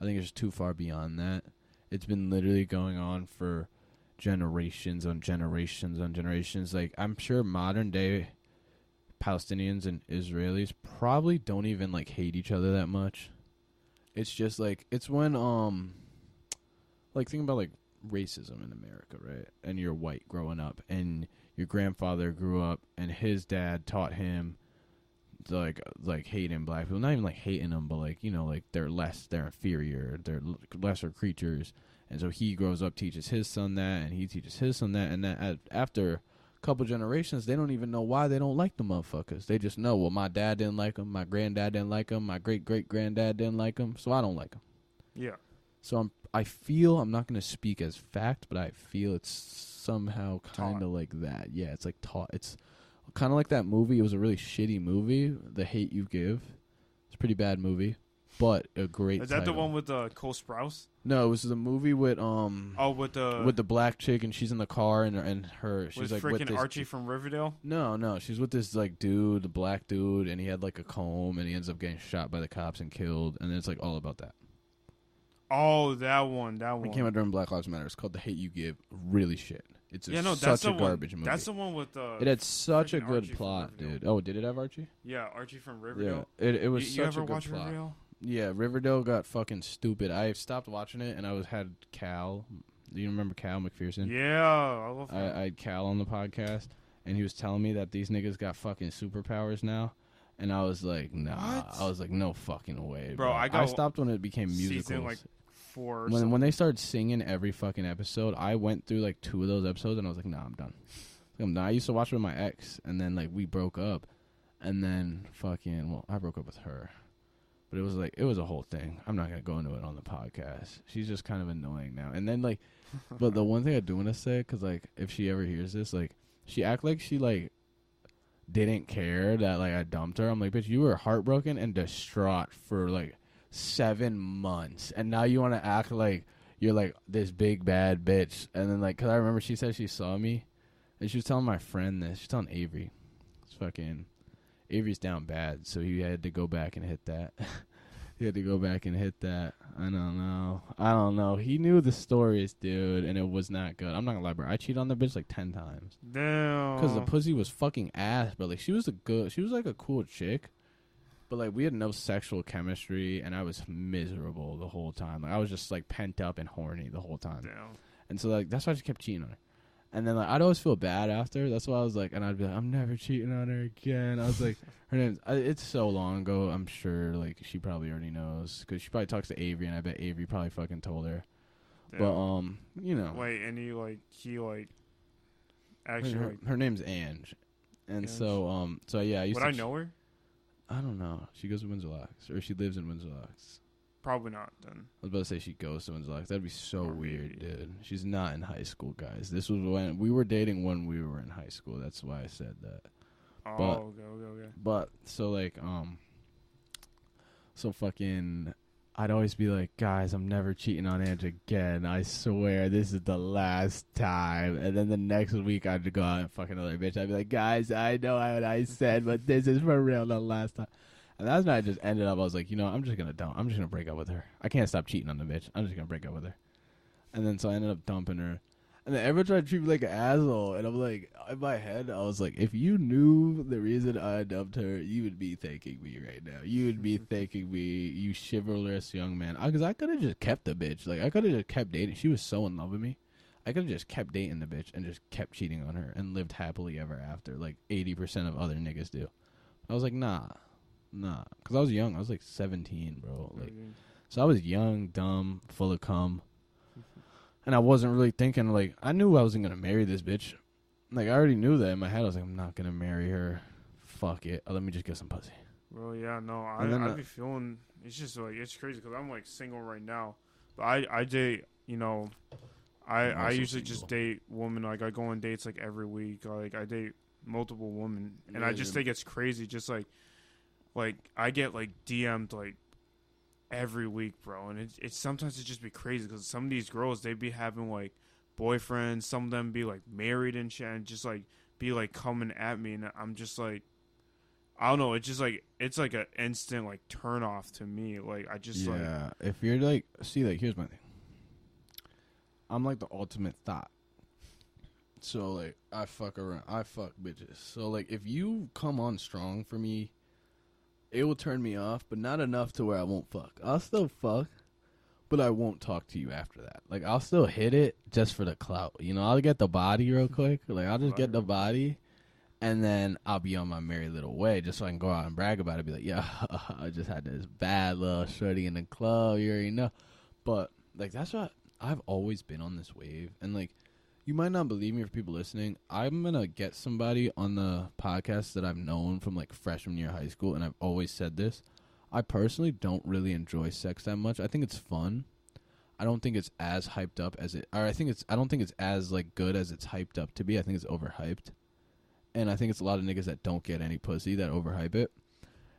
I think it's just too far beyond that. It's been literally going on for generations on generations on generations. Like I'm sure modern day Palestinians and Israelis probably don't even like hate each other that much. It's just like it's when um like think about like racism in America, right? And you're white growing up and your grandfather grew up and his dad taught him like like hating black people, not even like hating them, but like you know like they're less, they're inferior, they're lesser creatures, and so he grows up teaches his son that, and he teaches his son that, and then at, after a couple generations, they don't even know why they don't like the motherfuckers. They just know, well, my dad didn't like them, my granddad didn't like them, my great great granddad didn't like them, so I don't like them. yeah, So I'm I feel I'm not going to speak as fact, but I feel it's somehow kind of like that. Yeah, it's like taught. It's kind of like that movie. It was a really shitty movie, The Hate You Give. It's a pretty bad movie, but a great. is that the one with uh, Cole Sprouse? No, it was the movie with um Oh, with the with the black chick and she's in the car and and her she's like with freaking this Archie from Riverdale. no, no, she's with this like dude, the black dude, and he had like a comb, and he ends up getting shot by the cops and killed, and it's like all about that. Oh, that one, that one. It came out during Black Lives Matter. It's called The Hate You Give. Really shit. It's a, yeah, no, such a the one. garbage movie. That's the one with uh, it had such a good Archie plot, dude. Oh, did it have Archie? yeah, Archie from Riverdale. Yeah, it it was you, you such ever a good watch plot. Riverdale? Yeah, Riverdale got fucking stupid. I stopped watching it, and I was had Cal. Do you remember Cal McPherson? Yeah, I love I. I had Cal on the podcast, and he was telling me that these niggas got fucking superpowers now. And I was like, nah. What? I was like, no fucking way, Bro, bro. I I stopped when it became musicals. Season like four. When when they started singing every fucking episode, I went through like two of those episodes and I was like, nah, I'm done. I'm done. I used to watch it with my ex, and then like we broke up, and then fucking well, I broke up with her, but it was like it was a whole thing. I'm not gonna go into it on the podcast. She's just kind of annoying now. And then like, but the one thing I do want to say, because like if she ever hears this, like she act like she like didn't care that like I dumped her. I'm like, bitch, you were heartbroken and distraught for like seven months, and now you want to act like you're like this big bad bitch. And then like, cause I remember she said she saw me, and she was telling my friend this. She's telling Avery, it's fucking Avery's down bad, so he had to go back and hit that. he had to go back and hit that. I don't know. I don't know. He knew the stories, dude, and it was not good. I'm not gonna lie, bro. I cheated on the bitch like ten times. Damn. Because the pussy was fucking ass, but like she was a good, she was like a cool chick, but like we had no sexual chemistry, and I was miserable the whole time. Like I was just like pent up and horny the whole time, Damn. and so like that's why I just kept cheating on her. And then like I'd always feel bad after. That's why I was like, and I'd be like, I'm never cheating on her again. I was like, her name. It's so long ago. I'm sure like she probably already knows because she probably talks to Avery, and I bet Avery probably fucking told her. But um, you know, Wait, and he like he like actually her, like her name's Ange, and Ange. so um, so yeah, I used would I know her? I don't know. She goes to Windsor Locks, or she lives in Windsor Locks. Probably not. Then I was about to say she goes to Windsor Locks. That'd be so weird, dude. She's not in high school, guys. This was when we were dating when we were in high school. That's why I said that. oh, But- okay, okay, okay. But so like um, so fucking. I'd always be like, guys, I'm never cheating on Ange again. I swear this is the last time. And then the next week I'd go out and fuck another bitch. I'd be like, guys, I know what I said, but this is for real the last time. And that's when I just ended up. I was like, you know, I'm just gonna dump. I'm just gonna break up with her. I can't stop cheating on the bitch. I'm just gonna break up with her. And then so I ended up dumping her. And then everyone tried to treat me like an asshole. And I'm like, in my head, I was like, if you knew the reason I dumped her, you would be thanking me right now. You would be thanking me, you chivalrous young man. Because I, could have just kept the bitch. Like, I could have just kept dating. She was so in love with me. I could have just kept dating the bitch and just kept cheating on her and lived happily ever after, like 80% of other niggas do. I was like, nah, nah. Because I was young. I was like 17, bro. Like, so I was young, dumb, full of cum. And I wasn't really thinking like I knew I wasn't gonna marry this bitch. Like I already knew that in my head. I was like, I'm not gonna marry her. Fuck it. let me just get some pussy. Bro, yeah, no, I I uh, be feeling it's just like it's crazy because I'm like single right now, but I I date you know, I I'm I also usually just date women like I go on dates like every week like I date multiple women and I just yeah. think it's crazy just like like I get like DM'd like every week, bro, and it's it's sometimes it just be crazy because some of these girls they be having like boyfriends, some of them be like married and shit, and just like be like coming at me, and I'm just like. I don't know. It's just like it's like an instant like turn off to me. Like I just like yeah. if you're like, see, like, here's my thing. I'm like the ultimate thought. So like, I fuck around. I fuck bitches. So like, if you come on strong for me, it will turn me off, but not enough to where I won't fuck. I'll still fuck, but I won't talk to you after that. Like, I'll still hit it just for the clout. You know, I'll get the body real quick. Like, I'll just get the body. And then I'll be on my merry little way just so I can go out and brag about it. Be like, yeah, I just had this bad little shorty in the club. You already know. But, like, that's what I've always been on this wave. And, like, you might not believe me for people listening. I'm to get somebody on the podcast that I've known from, like, freshman year of high school. And I've always said this. I personally don't really enjoy sex that much. I think it's fun. I don't think it's as hyped up as it, or I think it's, I don't think it's as like good as it's hyped up to be. I think it's overhyped, and I think it's a lot of niggas that don't get any pussy that overhype it.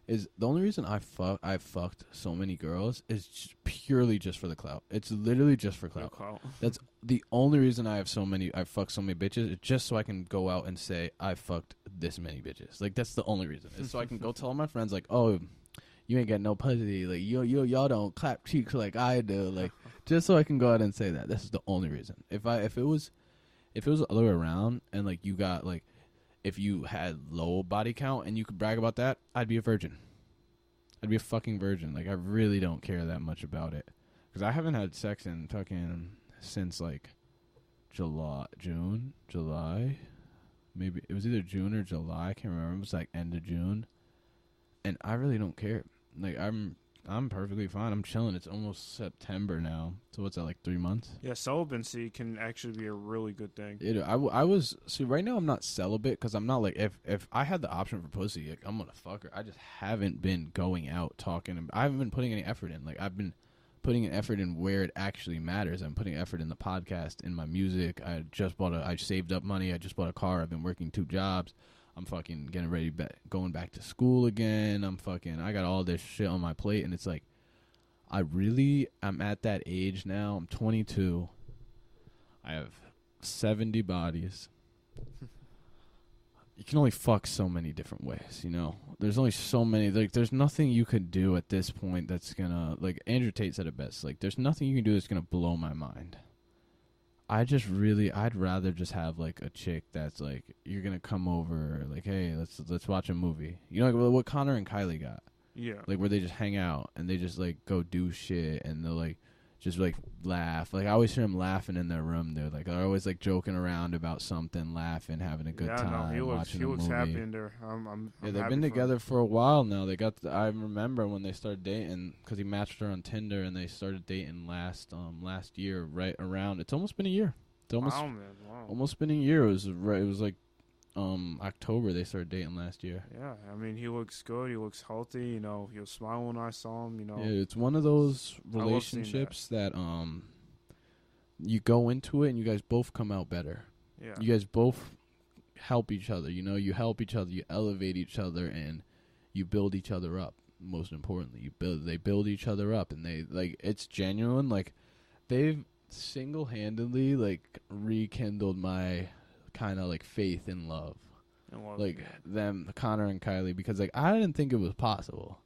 Is the only reason I fuck, I've fucked so many girls is just purely just for the clout. It's literally just for clout. clout. That's the only reason I have so many. I fucked so many bitches. Is just so I can go out and say I fucked this many bitches. Like that's the only reason. Is so I can go tell my friends like, oh, you ain't got no pussy. Like you, you, y'all don't clap cheeks like I do. Like just so I can go out and say that. This is the only reason. If I, if it was, if it was the other way around, and like you got like, if you had low body count and you could brag about that, I'd be a virgin. I'd be a fucking virgin. Like I really don't care that much about it because I haven't had sex in fucking since like July, June, July, maybe it was either June or July. I can't remember. It was like end of June, and I really don't care. Like I'm, I'm perfectly fine. I'm chilling. It's almost September now, so what's that like three months? Yeah, celibacy can actually be a really good thing. It, I, w- I was see right now. I'm not celibate because I'm not like if if I had the option for pussy, like, I'm gonna fuck her. I just haven't been going out talking. I haven't been putting any effort in. Like I've been putting an effort in where it actually matters. I'm putting effort in the podcast, in my music. I just bought a. I saved up money. I just bought a car. I've been working two jobs. I'm fucking getting ready, ba- going back to school again. I'm fucking. I got all this shit on my plate, and it's like, I really. I'm at that age now. I'm 22. I have 70 bodies. you can only fuck so many different ways, you know. There's only so many. Like, there's nothing you could do at this point that's gonna. Like Andrew Tate said it best. Like, there's nothing you can do that's gonna blow my mind. I just really, I'd rather just have like a chick that's like, you're gonna come over, like, hey, let's let's watch a movie. You know, like what Connor and Kylie got Yeah. like where they just hang out and they just like go do shit and they're like just like laugh. Like I always hear him laughing in their room. They're like they're always like joking around about something, laughing, having a good yeah, time, no, he looks watching he looks movie. happy in there. I'm, I'm, Yeah, I'm they've been for him. together for a while now. They got. The, I remember when they started dating because he matched her on Tinder, and they started dating last um last year, right around. It's almost been a year. It's almost wow, man, wow. almost been a year. It was right. It was like um October they started dating last year. Yeah, I mean, he looks good. He looks healthy. You know, he was smiling when I saw him. You know, Yeah, it's one of those seeing that. relationships that. um you go into it and you guys both come out better. yeah. You guys both help each other. You know, you help each other, you elevate each other, and you build each other up. Most importantly, you build. They build each other up, and they like it's genuine. Like they've single handedly like rekindled my kind of like faith in love. And love, Like them, Connor and Kylie, because like I didn't think it was possible.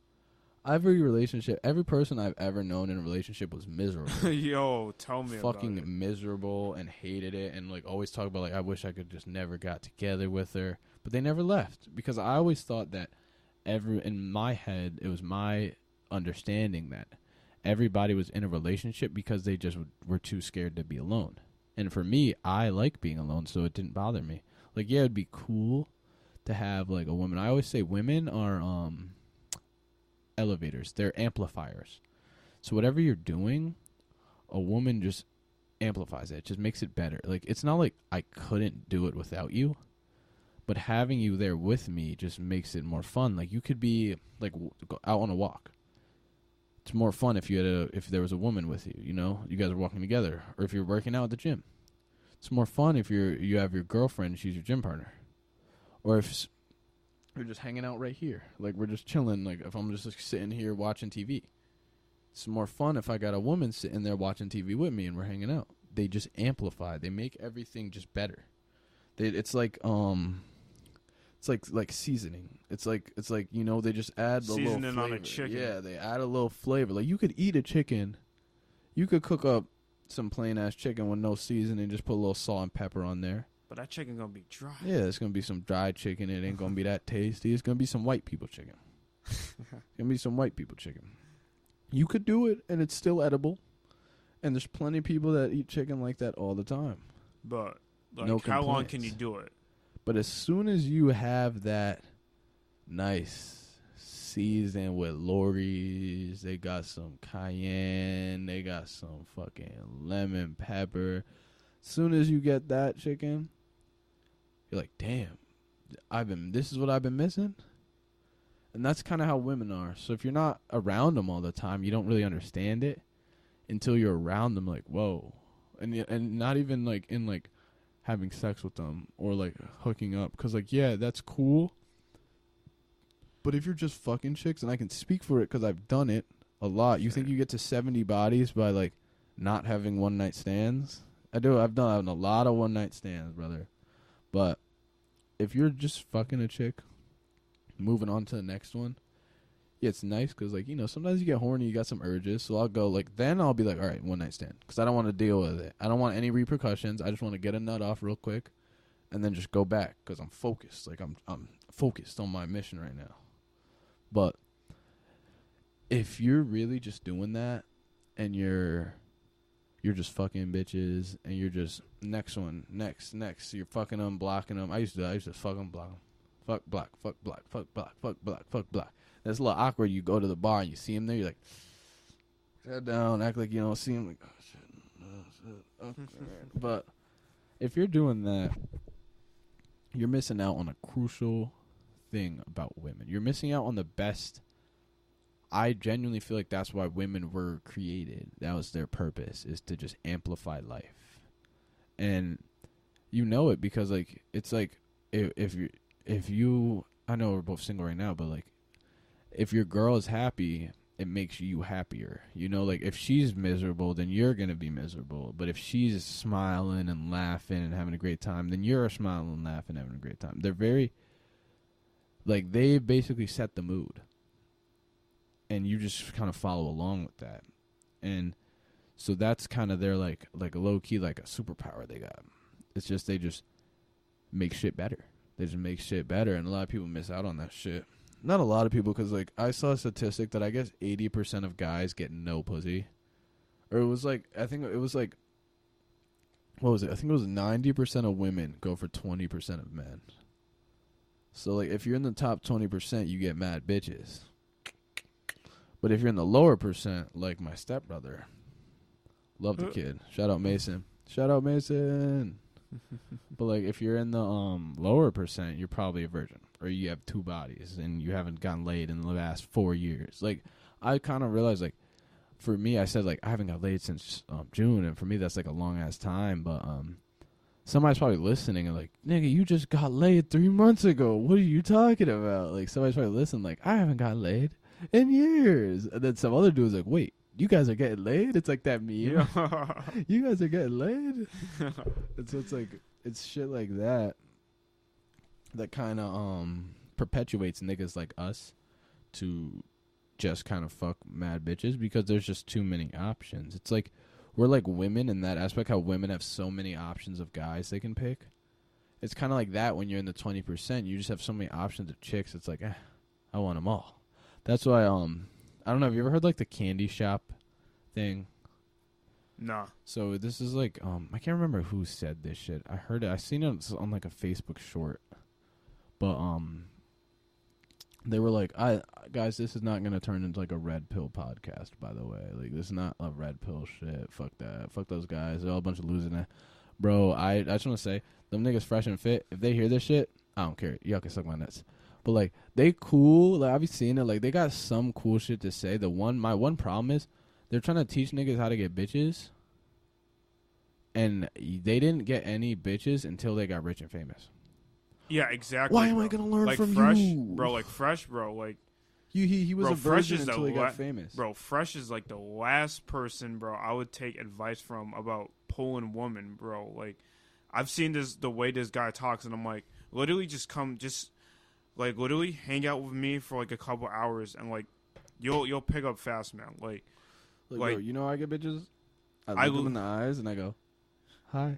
Every relationship, every person I've ever known in a relationship was miserable Yo, tell me fucking about it. miserable and hated it and like always talk about like I wish I could just never got together with her. But they never left because I always thought that every in my head it was my understanding that everybody was in a relationship because they just w- were too scared to be alone. And for me, I like being alone, so it didn't bother me. Like yeah, it'd be cool to have like a woman. I always say women are um elevators. They're amplifiers. So whatever you're doing, a woman just amplifies it. Just makes it better. Like it's not like I couldn't do it without you, but having you there with me just makes it more fun. Like you could be like w- go out on a walk. It's more fun if you had a if there was a woman with you. You know, you guys are walking together, or if you're working out at the gym. It's more fun if you're you have your girlfriend. She's your gym partner, or if we're just hanging out right here. Like we're just chilling. Like if I'm just like, sitting here watching TV. It's more fun if I got a woman sitting there watching TV with me and we're hanging out. They just amplify. They make everything just better. They, it's like um, it's like like seasoning. It's like it's like you know they just add the Seasoning little on a chicken. Yeah, they add a little flavor. Like you could eat a chicken, you could cook up some plain ass chicken with no seasoning. Just put a little salt and pepper on there. But that chicken gonna be dry. Yeah, it's gonna be some dry chicken. It ain't gonna be that tasty. It's gonna be some white people chicken. It's gonna be some white people chicken. You could do it, and it's still edible. And there's plenty of people that eat chicken like that all the time. But like, No how long can you do it? But as soon as you have that nice season with Lawry's, they got some cayenne, they got some fucking lemon pepper. As Soon as you get that chicken, you're like, damn, I've been. This is what I've been missing. And that's kind of how women are. So if you're not around them all the time, you don't really understand it until you're around them. Like, whoa, and and not even like in like having sex with them or like hooking up. Because like yeah that's cool. But if you're just fucking chicks and i can speak for it because i've done it a lot you think you get to 70 bodies by like not having one night stands? I do. I've done a lot of one night stands brother. But if you're just fucking a chick moving on to the next one yeah it's nice because like you know sometimes you get horny you got some urges so i'll go like then i'll be like all right one night stand because i don't want to deal with it. I don't want any repercussions. I just want to get a nut off real quick and then just go back because i'm focused. Like i'm i'm focused on my mission right now. But if you're really just doing that and you're you're just fucking bitches and you're just next one next next you're fucking them blocking them i used to i used to fuck them block 'em. fuck block fuck block fuck block fuck block fuck block that's a little awkward. You go to the bar and you see him there. You're like, sit down, act like you don't see him. Like, oh shit, shit. Okay. but if you're doing that, you're missing out on a crucial thing about women. You're missing out on the best. I genuinely feel like that's why women were created. That was their purpose is to just amplify life. And you know it because like it's like if if you if you I know we're both single right now, but like if your girl is happy, it makes you happier. You know, like if she's miserable, then you're gonna be miserable. But if she's smiling and laughing and having a great time, then you're smiling and laughing and having a great time. They're very like they basically set the mood. And you just kind of follow along with that. And so that's kind of their like like a low key like a superpower they got. It's just they just make shit better. They just make shit better and a lot of people miss out on that shit not a lot of people because like i saw a statistic that i guess 80% of guys get no pussy or it was like I think it was like what was it? I think it was ninety percent of women go for twenty percent of men. So like if you're in the top twenty percent, you get mad bitches. But if you're in the lower percent, like my stepbrother, love the Uh. kid. Shout out Mason. Shout out Mason. but like if you're in the um lower percent, you're probably a virgin, or you have two bodies and you haven't gotten laid in the last four years. Like I kind of realized like for me, I said like I haven't got laid since um, June, and for me that's like a long ass time. But um, somebody's probably listening and like, nigga, you just got laid three months ago. What are you talking about? Like somebody's probably listening, like I haven't got laid in years, and then some other dude's like, wait, you guys are getting laid? It's like that meme. Yeah. You guys are getting laid. and so it's like it's shit like that that kind of um perpetuates niggas like us to just kind of fuck mad bitches because there's just too many options. It's like we're like women in that aspect how women have so many options of guys they can pick. It's kind of like that when you're in the 20%, you just have so many options of chicks. It's like, eh, I want them all. That's why um I don't know, have you ever heard like the candy shop thing? nah. So this is like um I can't remember who said this shit. I heard it. I seen it on like a Facebook short. But um they were like, "I guys, this is not to turn into like a red pill podcast, by the way. Like this is not a red pill shit. Fuck that. Fuck those guys. They're all a bunch of losing. Bro, I I just want to say, them niggas fresh and fit. If they hear this shit, I don't care. Y'all can suck my nuts. But like they cool. Like I've seen it. Like they got some cool shit to say. The one my one problem is they're trying to teach niggas how to get bitches. And they didn't get any bitches until they got rich and famous. Yeah, exactly. Why am bro. I gonna learn like from fresh, you? bro? Like fresh, bro. Like You, he he was Bro, a Fresh virgin is the until he la- got famous. Bro, Fresh is like the last person, bro, I would take advice from about pulling woman, bro. Like, I've seen this the way this guy talks, and I'm like, literally, just come, just like literally hang out with me for like a couple hours, and like, you'll you'll pick up fast, man. Like, Like, Like- bro, you know how I get bitches? I look I them in the eyes and I go, hi.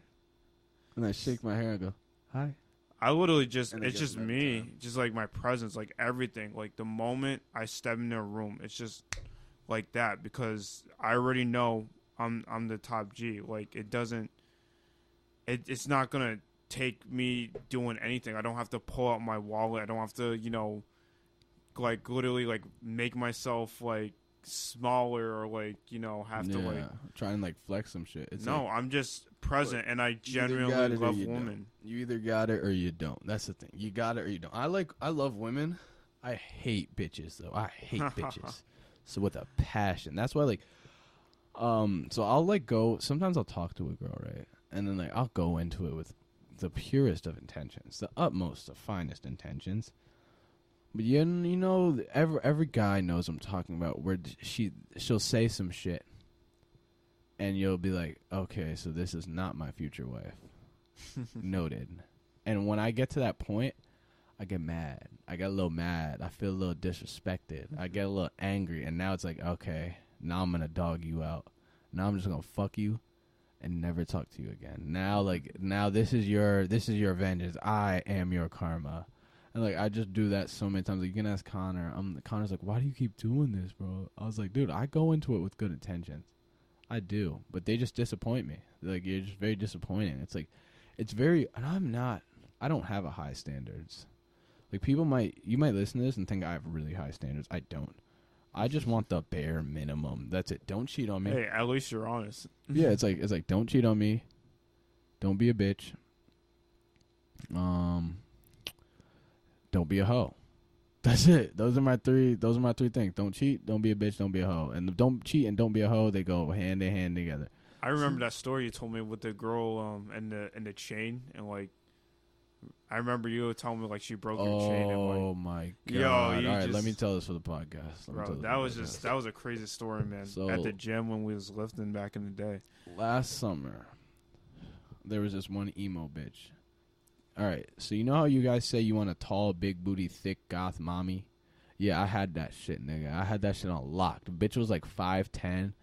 And I shake my hair and go, hi. I literally just it's just me, time. just like my presence, like everything. Like the moment I step in their room, it's just like that because I already know I'm I'm the top G. Like it doesn't it it's not gonna take me doing anything. I don't have to pull out my wallet. I don't have to, you know, like literally like make myself like smaller or like, you know, have to like try and like flex some shit. It's no, like, I'm just present and I genuinely love you don't. women. you either got it or you don't. That's the thing. You got it or you don't. I like, I love women. I hate bitches though. I hate bitches. So with a passion. That's why like, um. So I'll like go. Sometimes I'll talk to a girl, right, and then like I'll go into it with the purest of intentions, the utmost, the finest intentions. But you, you know, every every guy knows I'm talking about. Where she she'll say some shit, and you'll be like, okay, so this is not my future wife. Noted. And when I get to that point, I get mad. I get a little mad. I feel a little disrespected. I get a little angry, and now it's like, okay, now I'm gonna dog you out. Now I'm just gonna fuck you and never talk to you again. Now, like, now this is your this is your vengeance. I am your karma. And like I just do that so many times. Like you can ask Connor. Um, Connor's like, "Why do you keep doing this, bro?" I was like, "Dude, I go into it with good intentions. I do, but they just disappoint me. Like you're just very disappointing. It's like, it's very, and I'm not. I don't have a high standards. Like people might, you might listen to this and think I have really high standards. I don't. I just want the bare minimum. That's it. Don't cheat on me. Hey, at least you're honest. Yeah, it's like it's like don't cheat on me. Don't be a bitch. Um don't be a hoe. That's it. Those are my three those are my three things. Don't cheat, don't be a bitch, don't be a hoe. And don't cheat and don't be a hoe, they go hand in hand together. I remember that story you told me with the girl um and the and the chain and like I remember you telling me like she broke your chain and like Oh my god. Yo, All you right, let me tell this for the podcast. Let me bro tell that for the was just that was a crazy story man So- at the gym when we was lifting back in the day. last summer there was this one emo bitch. All right, so you know how you guys say you want a tall, big booty, thick goth mommy? Yeah, I had that shit, nigga. I had that shit on lock. The bitch was like five ten,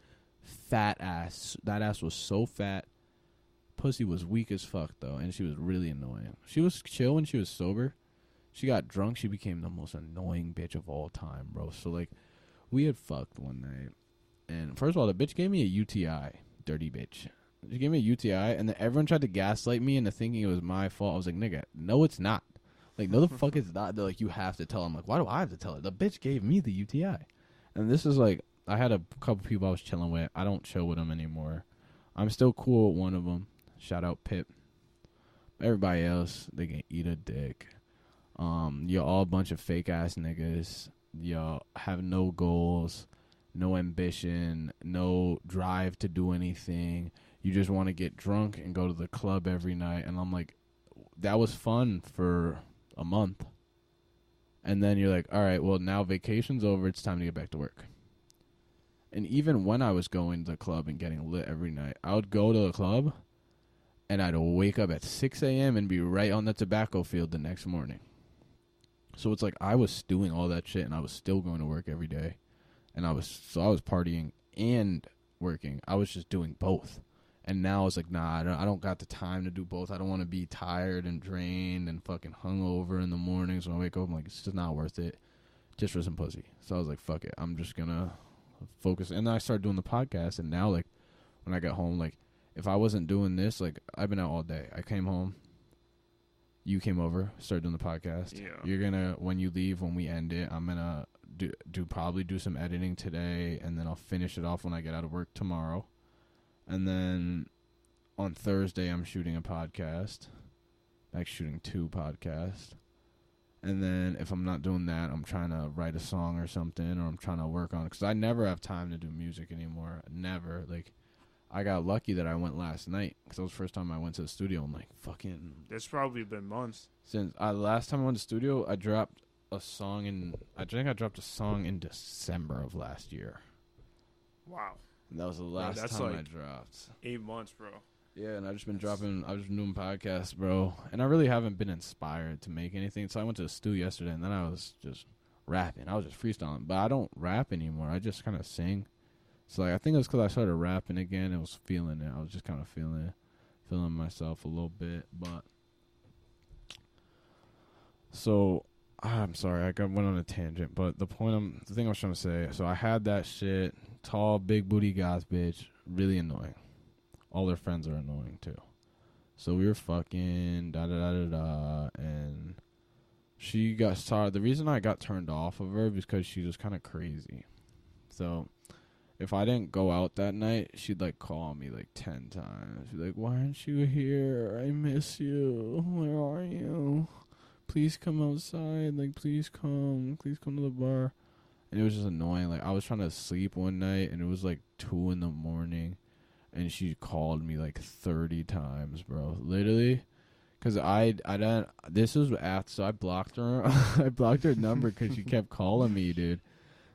fat ass. That ass was so fat. Pussy was weak as fuck though, and she was really annoying. She was chill when she was sober. She got drunk. She became the most annoying bitch of all time, bro. So like, we had fucked one night, and first of all, the bitch gave me a UTI, dirty bitch. She gave me a UTI, and then everyone tried to gaslight me into thinking it was my fault. I was like, nigga, no, it's not. Like, no, the fuck it's not. They're like, you have to tell. I'm like, why do I have to tell her? The bitch gave me the UTI, and this is like, I had a couple people I was chilling with. I don't chill with them anymore. I'm still cool with one of them. Shout out Pip. Everybody else, they can eat a dick. Um, you're all a bunch of fake ass niggas. Y'all have no goals, no ambition, no drive to do anything. You just want to get drunk and go to the club every night. And I'm like, that was fun for a month. And then you're like, all right, well, now vacation's over. It's time to get back to work. And even when I was going to the club and getting lit every night, I would go to the club and I'd wake up at 6 a.m. and be right on the tobacco field the next morning. So it's like I was doing all that shit and I was still going to work every day. And I was, so I was partying and working. I was just doing both. And now it's like, nah, I don't, I don't got the time to do both. I don't want to be tired and drained and fucking hungover in the mornings when I wake up. I'm like, it's just not worth it just for some pussy. So I was like, fuck it. I'm just gonna focus. And then I started doing the podcast. And now, like, when I got home, like, if I wasn't doing this, like, I've been out all day. I came home. You came over, started doing the podcast. Yeah. You're gonna when you leave when we end it, I'm gonna do do probably do some editing today, and then I'll finish it off when I get out of work tomorrow, and then on Thursday I'm shooting a podcast, like shooting two podcasts, and then if I'm not doing that, I'm trying to write a song or something, or I'm trying to work on it because I never have time to do music anymore. Never like. I got lucky that I went last night because that was the first time I went to the studio. I'm like, fucking It's probably been months. since uh, I last time I went to the studio, I dropped a song in. I think I dropped a song in December of last year. Wow. And that was the last that's time I like- dropped. Eight months, bro. Yeah, and I've just been dropping. I've just been doing podcasts, bro, and I really haven't been inspired to make anything. So I went to the studio yesterday, and then I was just rapping. I was just freestyling, but I don't rap anymore. I just kind of sing. So like, I think it was because I started rapping again. and was feeling it. I was just kind of feeling it, feeling myself a little bit. But so I'm sorry, I got went on a tangent. But the point I'm, the thing I was trying to say. So I had that shit, tall, big booty goth bitch, really annoying. All their friends are annoying too. So we were fucking da da da da da, and she got started. The reason I got turned off of her because she was kind of crazy. So if I didn't go out that night, she'd like call me like ten times. She'd be like, "Why aren't you here? I miss you. Where are you? Please come outside. Like, please come. Please come to the bar." And it was just annoying. Like I was trying to sleep one night, and it was like two in the morning, and she called me like thirty times, bro. Literally. Cause I I don't. This was after so I blocked her. I blocked her number because she kept calling me, dude.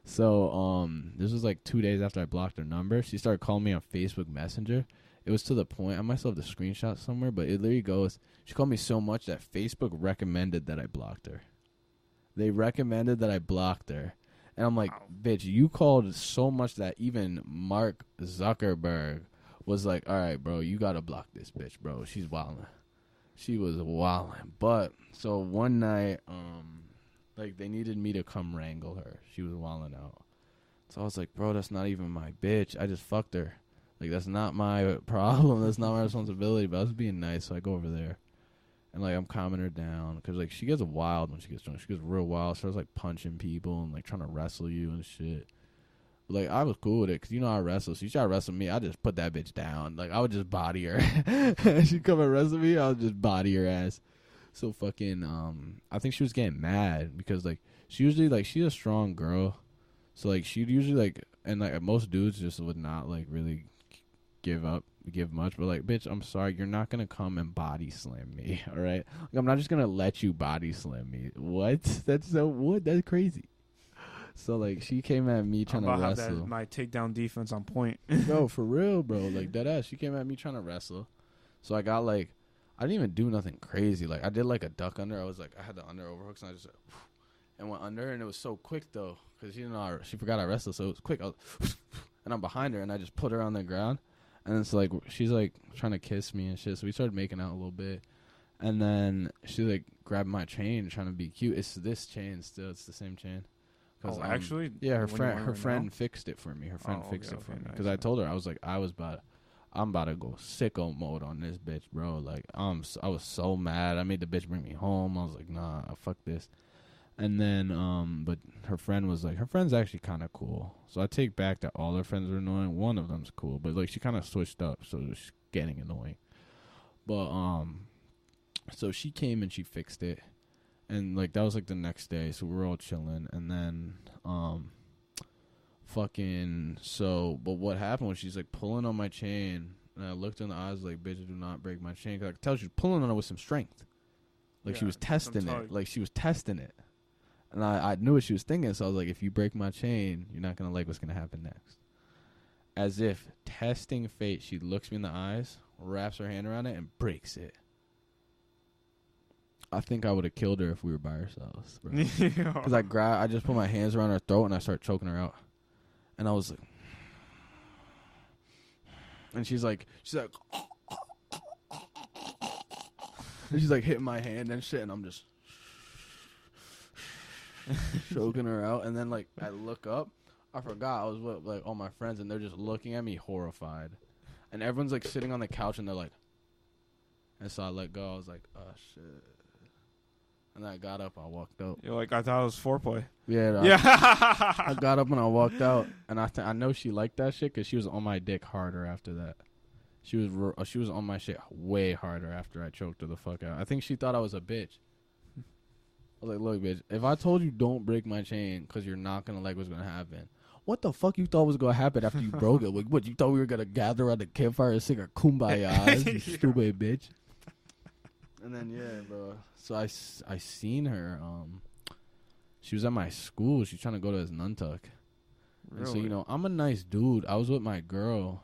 So um, this was like two days after I blocked her number. She started calling me on Facebook Messenger. It was to the point I might have the screenshot somewhere, but it literally goes. She called me so much that Facebook recommended that I blocked her. They recommended that I blocked her, and I'm like, bitch, you called so much that even Mark Zuckerberg was like, all right, bro, you gotta block this bitch, bro. She's wilding. She was wilding. But so one night, um, like they needed me to come wrangle her. She was wilding out. So I was like, bro, that's not even my bitch. I just fucked her. Like that's not my problem. That's not my responsibility. But I was being nice, so I go over there, and like I'm calming her down because like she gets wild when she gets drunk. She gets real wild. Starts like punching people and like trying to wrestle you and shit. Like I was cool with it because you know I wrestle. So she tried to wrestle me. I just put that bitch down. Like I would just body her. she come and wrestle me. I would just body her ass. So fucking um, I think she was getting mad because like she usually like she's a strong girl, so like she'd usually like and like most dudes just would not like really give up give much but like bitch i'm sorry you're not gonna come and body slam me all right like, i'm not just gonna let you body slam me what that's so what that's crazy so like she came at me trying to wrestle that, my takedown defense on point. bro, for real, bro. Like that ass. She came at me trying to wrestle. So I got like I didn't even do nothing crazy. Like I did like a duck under. I was like I had the under overhooks and I just and went under and it was so quick though because she didn't know I, she forgot I wrestled so it was quick. I was and I'm behind her and I just put her on the ground and it's like she's like trying to kiss me and shit. So we started making out a little bit. And then she like grabbed my chain trying to be cute. It's this chain still. It's the same chain. Oh, um, actually, yeah, her friend her friend now? fixed it for me. Her friend Oh, fixed okay, it for okay, me nice, because I told her I was like I was about I'm about to go sicko mode on this bitch, bro. Like I'm s- I was so mad. I made the bitch bring me home. I was like, nah, fuck this. And then, um, but her friend was like, her friend's actually kind of cool. So I take back that all her friends are annoying. One of them's cool, but like she kind of switched up, so she's getting annoying. But um, so she came and she fixed it, and like that was like the next day, so we are all chilling, and then um, fucking so. But what happened was she's like pulling on my chain, and I looked in the eyes like, "Bitch, do not break my chain." Cause I could tell she was pulling on it with some strength, like she was testing it, like she was testing it. And I, I knew what she was thinking, so I was like, if you break my chain, you're not gonna like what's gonna happen next. As if testing fate, she looks me in the eyes, wraps her hand around it, and breaks it. I think I would have killed her if we were by ourselves, bro. Because I grab, I just put my hands around her throat and I start choking her out, and I was like, and she's like, she's like, she's like hitting my hand and shit, and I'm just choking her out, and then like I look up, I forgot I was with like all my friends, and they're just looking at me horrified, and everyone's like sitting on the couch, and they're like, and so I let go. I was like, oh shit. And I got up, I walked out. You're like, I thought it was foreplay. Yeah, I- yeah. I got up and I walked out, and I th- I know she liked that shit because she was on my dick harder after that. She was ro- uh, she was on my shit way harder after I choked her the fuck out. I think she thought I was a bitch. I was like, look, bitch, if I told you don't break my chain because you're not gonna like what's gonna happen, what the fuck you thought was gonna happen after you broke it? Like, what you thought we were gonna gather around the campfire and sing our kumbaya, you stupid bitch. And then yeah, bro. So I, I seen her. Um, she was at my school. She's trying to go to Asnuntuck. And so you know, I'm a nice dude. I was with my girl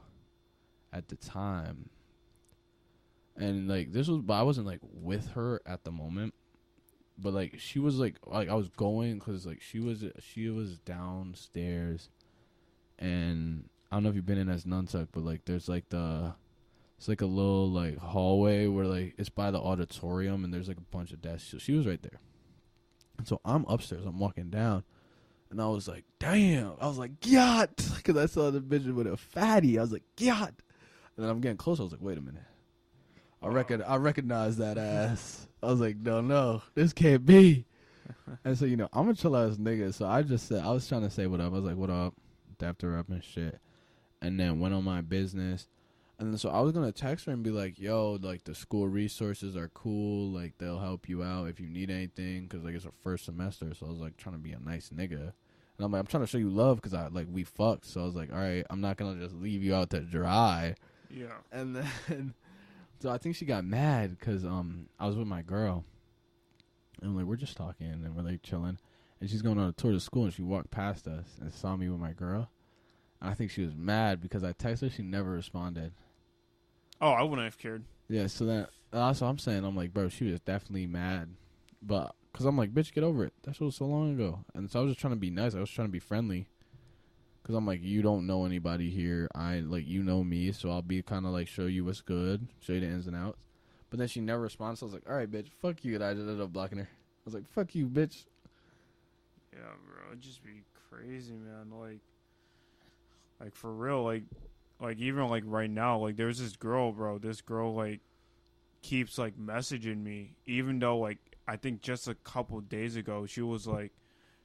at the time, and like this was, but I wasn't like with her at the moment. But like she was like like I was going because like she was she was downstairs, and I don't know if you've been in Asnuntuck, but like there's like the it's like a little like hallway where like it's by the auditorium and there's like a bunch of desks. So she was right there. And so I'm upstairs. I'm walking down, and I was like, "Damn!" I was like, "God," because I saw the bitch with a fatty. I was like, "God," and then I'm getting close. I was like, "Wait a minute." I reckon I recognize that ass. I was like, "No, no, this can't be." and so you know, I'm a chill ass nigga. So I just said I was trying to say what up. I was like, "What up?" Dapped her up and shit, and then went on my business. And then so I was gonna text her and be like, "Yo, like the school resources are cool. Like they'll help you out if you need anything, cause like it's our first semester." So I was like trying to be a nice nigga, and I'm like, I'm trying to show you love, cause I like we fucked. So I was like, all right, I'm not gonna just leave you out to dry. Yeah. And then, so I think she got mad because um I was with my girl, and like we're just talking and we're like chilling, and she's going on a tour to school and she walked past us and saw me with my girl, and I think she was mad because I texted her, she never responded. Oh, I wouldn't have cared. Yeah, so then that's what I'm saying. I'm like, bro, she was definitely mad, but because I'm like, bitch, get over it. That shit was so long ago, and so I was just trying to be nice. I was trying to be friendly, because I'm like, you don't know anybody here. I like you know me, so I'll be kind of like show you what's good, show you the ins and outs. But then she never responds. So I was like, all right, bitch, fuck you, and I ended up blocking her. I was like, fuck you, bitch. Yeah, bro, it'd just be crazy, man. Like, like for real, like, like even like right now, like there's this girl, bro. This girl like keeps like messaging me, even though like I think just a couple days ago she was like,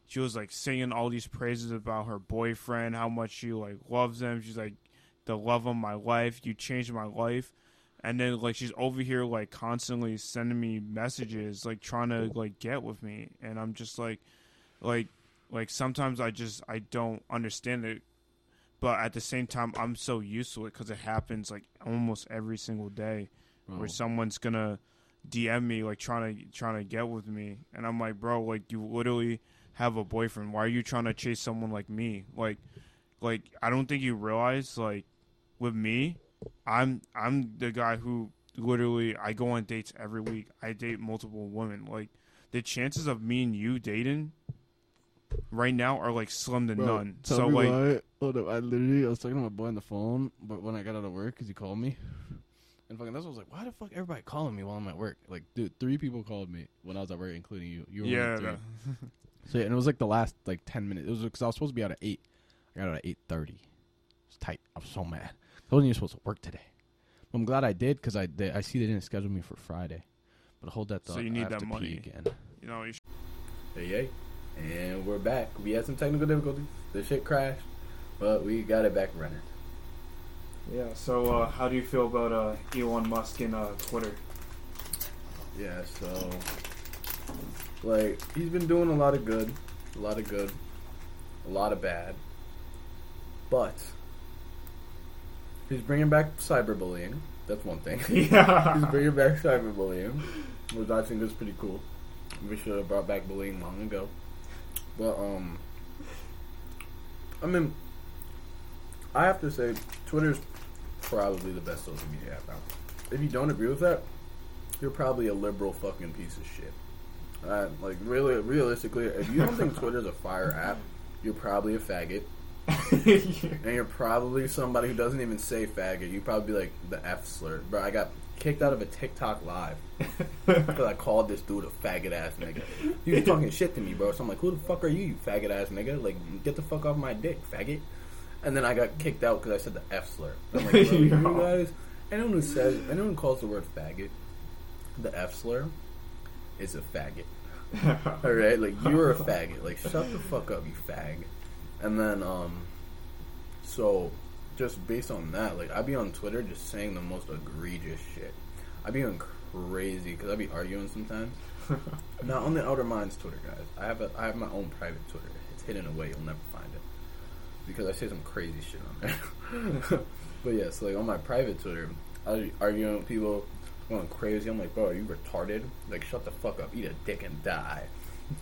she was like singing all these praises about her boyfriend, how much she like loves him. She's like, the love of my life. You changed my life. And then like she's over here like constantly sending me messages, like trying to like get with me, and I'm just like like like sometimes i just i don't understand it but at the same time i'm so used to it because it happens like almost every single day Bro. where someone's gonna dm me like trying to trying to get with me and i'm like bro like you literally have a boyfriend why are you trying to chase someone like me like like i don't think you realize like with me i'm i'm the guy who literally i go on dates every week i date multiple women like the chances of me and you dating right now are like slim to Bro, none. Tell So me like, why. Hold up, I literally I was talking to my boy on the phone, but when I got out of work, cause he called me, and fucking that's what I was like, why the fuck everybody calling me while I'm at work? Like, dude, three people called me when I was at work, including you. You were yeah, of three. no. So yeah, and it was like the last like ten minutes. It was because I was supposed to be out at eight. I got out at eight thirty. It's tight. I was so mad. I wasn't even supposed to work today. But I'm glad I did because I they, I see they didn't schedule me for Friday. But hold that thought. So thought. you I need have that money. again. You know, you should, Hey, yay. And we're back. We had some technical difficulties. The shit crashed, but we got it back running. yeah. So, uh, how do you feel about uh, Elon Musk and uh, Twitter? Yeah, so like he's been doing a lot of good, a lot of good, a lot of bad, but he's bringing back cyberbullying. That's one thing. yeah. he's bringing back cyberbullying, which I think is pretty cool. We should have brought back bullying long ago, but um, I mean, I have to say, Twitter's probably the best social media app out. If you don't agree with that, you're probably a liberal fucking piece of shit. Uh, like really, realistically, if you don't think Twitter's a fire app, you're probably a faggot, and you're probably somebody who doesn't even say faggot. You probably be like the F slur. Bro, I got kicked out of a TikTok live because I called this dude a faggot ass nigga. He was talking shit to me, bro. So I'm like, who the fuck are you, you faggot ass nigga? Like, get the fuck off my dick, faggot. And then I got kicked out because I said the F slur. I'm like, you guys, anyone who says, anyone who calls the word faggot, the F slur, is a faggot. All right, like you're a faggot. Like shut the fuck up, you fag. And then, um, so just based on that, like I'd be on Twitter just saying the most egregious shit. I'd be going crazy because I'd be arguing sometimes. Not on the Outer Minds Twitter, guys. I have a I have my own private Twitter. It's hidden away. You'll never find it because I say some crazy shit on there. but yeah, so like on my private Twitter, I was arguing with people going crazy. I'm like, bro, are you retarded? Like, shut the fuck up, eat a dick and die.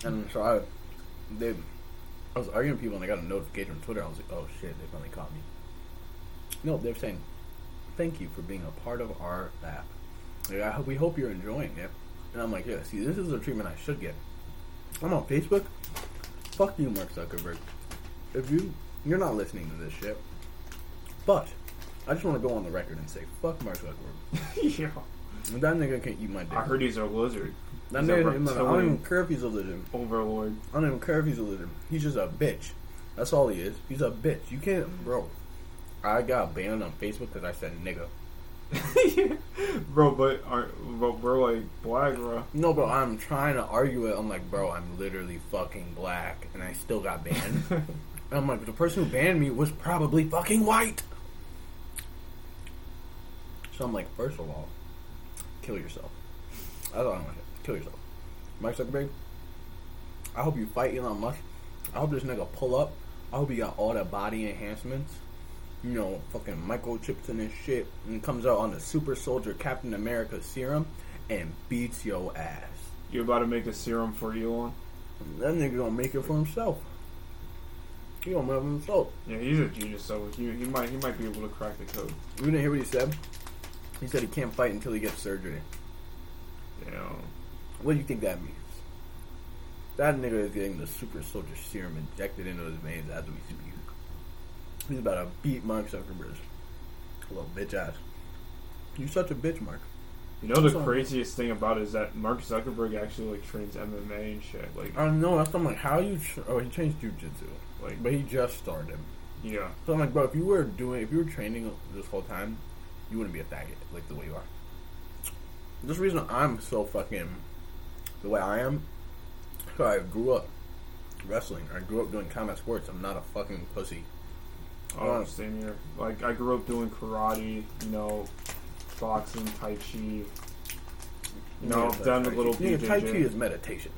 And so I, they, I was arguing with people and I got a notification on Twitter. I was like, oh shit, they finally caught me. No, they're saying, thank you for being a part of our app. Like, I hope, we hope you're enjoying it. And I'm like, yeah, see, this is the treatment I should get. I'm on Facebook. Fuck you, Mark Zuckerberg. If you, you're not listening to this shit. But, I just want to go on the record and say, fuck Mark Zuckerberg. yeah. That nigga can eat my dick. I heard he's a lizard. that he's a nigga, I don't even care if he's a lizard. Overlord. I don't even care if he's a lizard. He's just a bitch. That's all he is. He's a bitch. You can't, bro. I got banned on Facebook because I said nigga. bro, but are but we're like black, bro. No, bro, I'm trying to argue it. I'm like, bro, I'm literally fucking black, and I still got banned. and I'm like, the person who banned me was probably fucking white. So I'm like, first of all, kill yourself. That's all I'm gonna say. Kill yourself. Mark Zuckerberg, I hope you fight Elon Musk. I hope this nigga pull up. I hope he got all the body enhancements. You know, fucking microchips in his shit. And comes out on the super soldier Captain America serum and beats your ass. You about to make a serum for Elon? That nigga gonna make it for himself. He gonna make it himself. Yeah, he's a genius. So he, he might he might be able to crack the code. You didn't hear what he said? He said he can't fight until he gets surgery. Know. What do you think that means? That nigga is getting the super soldier serum injected into his veins as we speak. He's about to beat Mark Zuckerberg. Little bitch ass. You such a bitch, Mark. You know the craziest thing about it is that Mark Zuckerberg actually like trains MMA and shit. Like, I don't know. That's I'm like, how you? Tr- oh, he changed jujitsu, like but he just started. yeah. So I'm like, bro, if you were doing, if you were training this whole time, you wouldn't be a faggot like the way you are. This reason I'm so fucking the way I am. So I grew up wrestling. I grew up doing combat sports. I'm not a fucking pussy. Oh, Uh, same here. Like I grew up doing karate. You know, boxing, tai chi. You know, I've done a little Yeah, Tai Chi is meditation.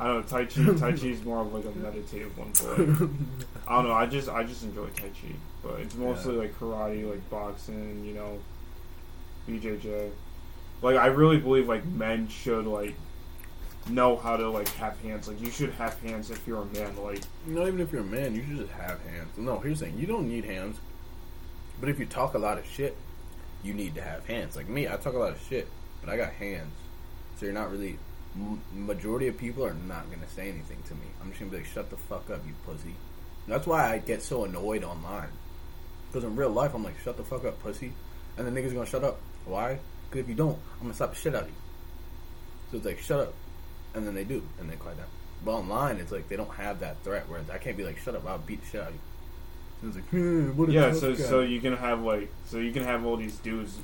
I don't know. Tai chi. tai chi is more of like a meditative one. But like, I don't know. I just I just enjoy tai chi, but it's mostly like karate, like boxing. You know, BJJ. Like I really believe like men should like know how to like have hands. Like you should have hands if you're a man. Like Not even if you're a man, you should just have hands. No, here's the thing: you don't need hands. But if you talk a lot of shit, you need to have hands. Like me, I talk a lot of shit, but I got hands. So you're not really. Majority of people are not gonna say anything to me. I'm just gonna be like, "Shut the fuck up, you pussy." That's why I get so annoyed online. Because in real life, I'm like, "Shut the fuck up, pussy," and the niggas gonna shut up. Why? Because if you don't, I'm gonna slap the shit out of you. So it's like, "Shut up," and then they do, and they quiet down. But online, it's like they don't have that threat where I can't be like, "Shut up, I'll beat the shit out of you." It's like, hmm, what a Yeah, so guy. so you can have like so you can have all these dudes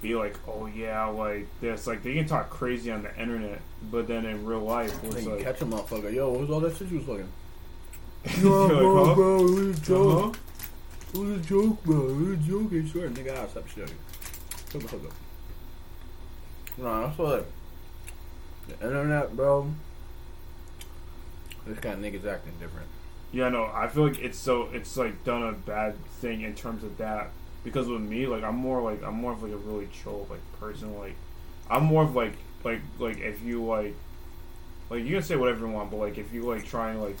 be like, oh yeah, like this, like they can talk crazy on the internet, but then in real life, it's like, catch a motherfucker. Yo, what was all that shit you was looking? Like, bro, huh? bro, it was a joke. Uh-huh. It was a joke, bro. It was a joke. I swear, nigga, I'll stop shit. Hook up, hook up. No, like the internet, bro. This kind of niggas acting different. Yeah, no, I feel like it's so it's like done a bad thing in terms of that because with me, like I'm more like I'm more of like a really chill like person. Like I'm more of like like like if you like like you can say whatever you want, but like if you like try and like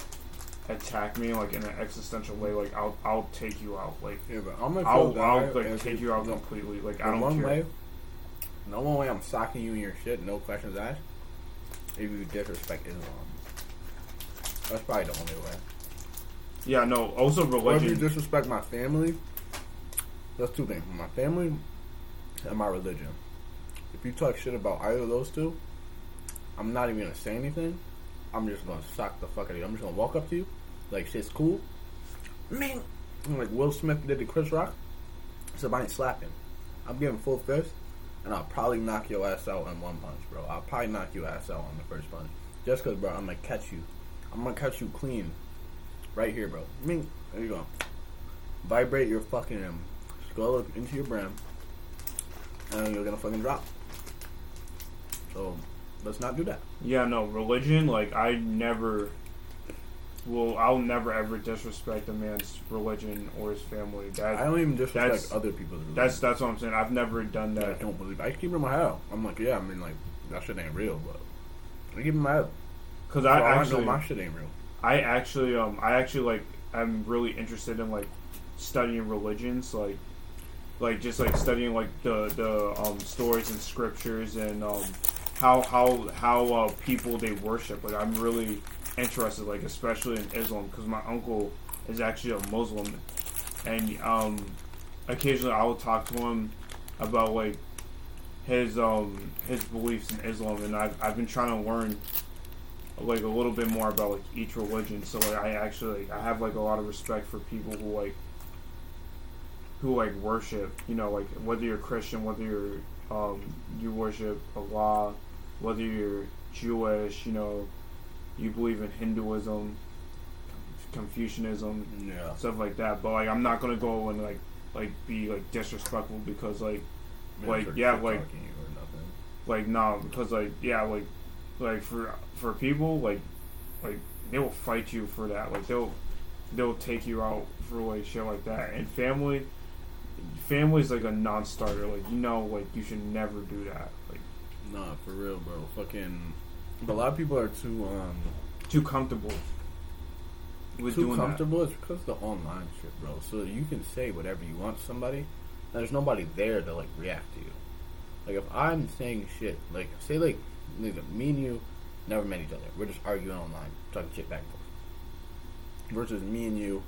attack me like in an existential way, like I'll I'll take you out. Like Yeah, but I'm gonna I'll I'll like take you out no, completely. Like I don't one care. way, no one way I'm socking you in your shit, no questions asked. If you disrespect Islam, that's probably the only way. Yeah, no. Also, Or if you disrespect my family, that's two things: my family and my religion. If you talk shit about either of those two, I'm not even gonna say anything. I'm just gonna sock the fuck out of you. I'm just gonna walk up to you, like shit's cool. Ming, like Will Smith did to Chris Rock. So I ain't slapping. I'm giving full fist, and I'll probably knock your ass out in one punch, bro. I'll probably knock your ass out on the first punch, just cause, bro. I'm gonna catch you. I'm gonna catch you clean, right here, bro. Ming, there you go. Vibrate your fucking um, skull into your brain, and you're gonna fucking drop. So let's not do that. Yeah, no. Religion. Like I never. will. I'll never ever disrespect a man's religion or his family. That I don't even disrespect other people's religion. that's that's what I'm saying. I've never done that I don't believe. I keep it in my head. I'm like, yeah, I mean, like that shit ain't real, but I keep it in my head. Because I actually, know my shit ain't real. I actually, um, I actually like, I'm really interested in like studying religions, like, like just like studying like the the um stories and scriptures and um how how how uh, people they worship. Like I'm really interested, like especially in Islam, because my uncle is actually a Muslim, and um occasionally I will talk to him about like his um his beliefs in Islam, and I've I've been trying to learn like a little bit more about like each religion. So like I actually like, I have like a lot of respect for people who like who like worship. You know, like whether you're Christian, whether you're um you worship Allah, whether you're Jewish, you know, you believe in Hinduism, Confucianism, Yeah. stuff like that. But like I'm not gonna go and like like be like disrespectful because like Like, yeah, like- talking you or nothing. like no because like yeah like like for for people like like they will fight you for that like they'll they'll take you out for like shit like that and family family's like a non-starter like you know like you should never do that like Nah, for real, bro. Fucking. But a lot of people are too um too comfortable with too doing comfortable. It's because of the online shit, bro. So you can say whatever you want to somebody. and There's nobody there to like react to you. Like if I'm saying shit, like say like nigga, me and you never met each other. We're just arguing online, talking shit back and forth. Versus me and you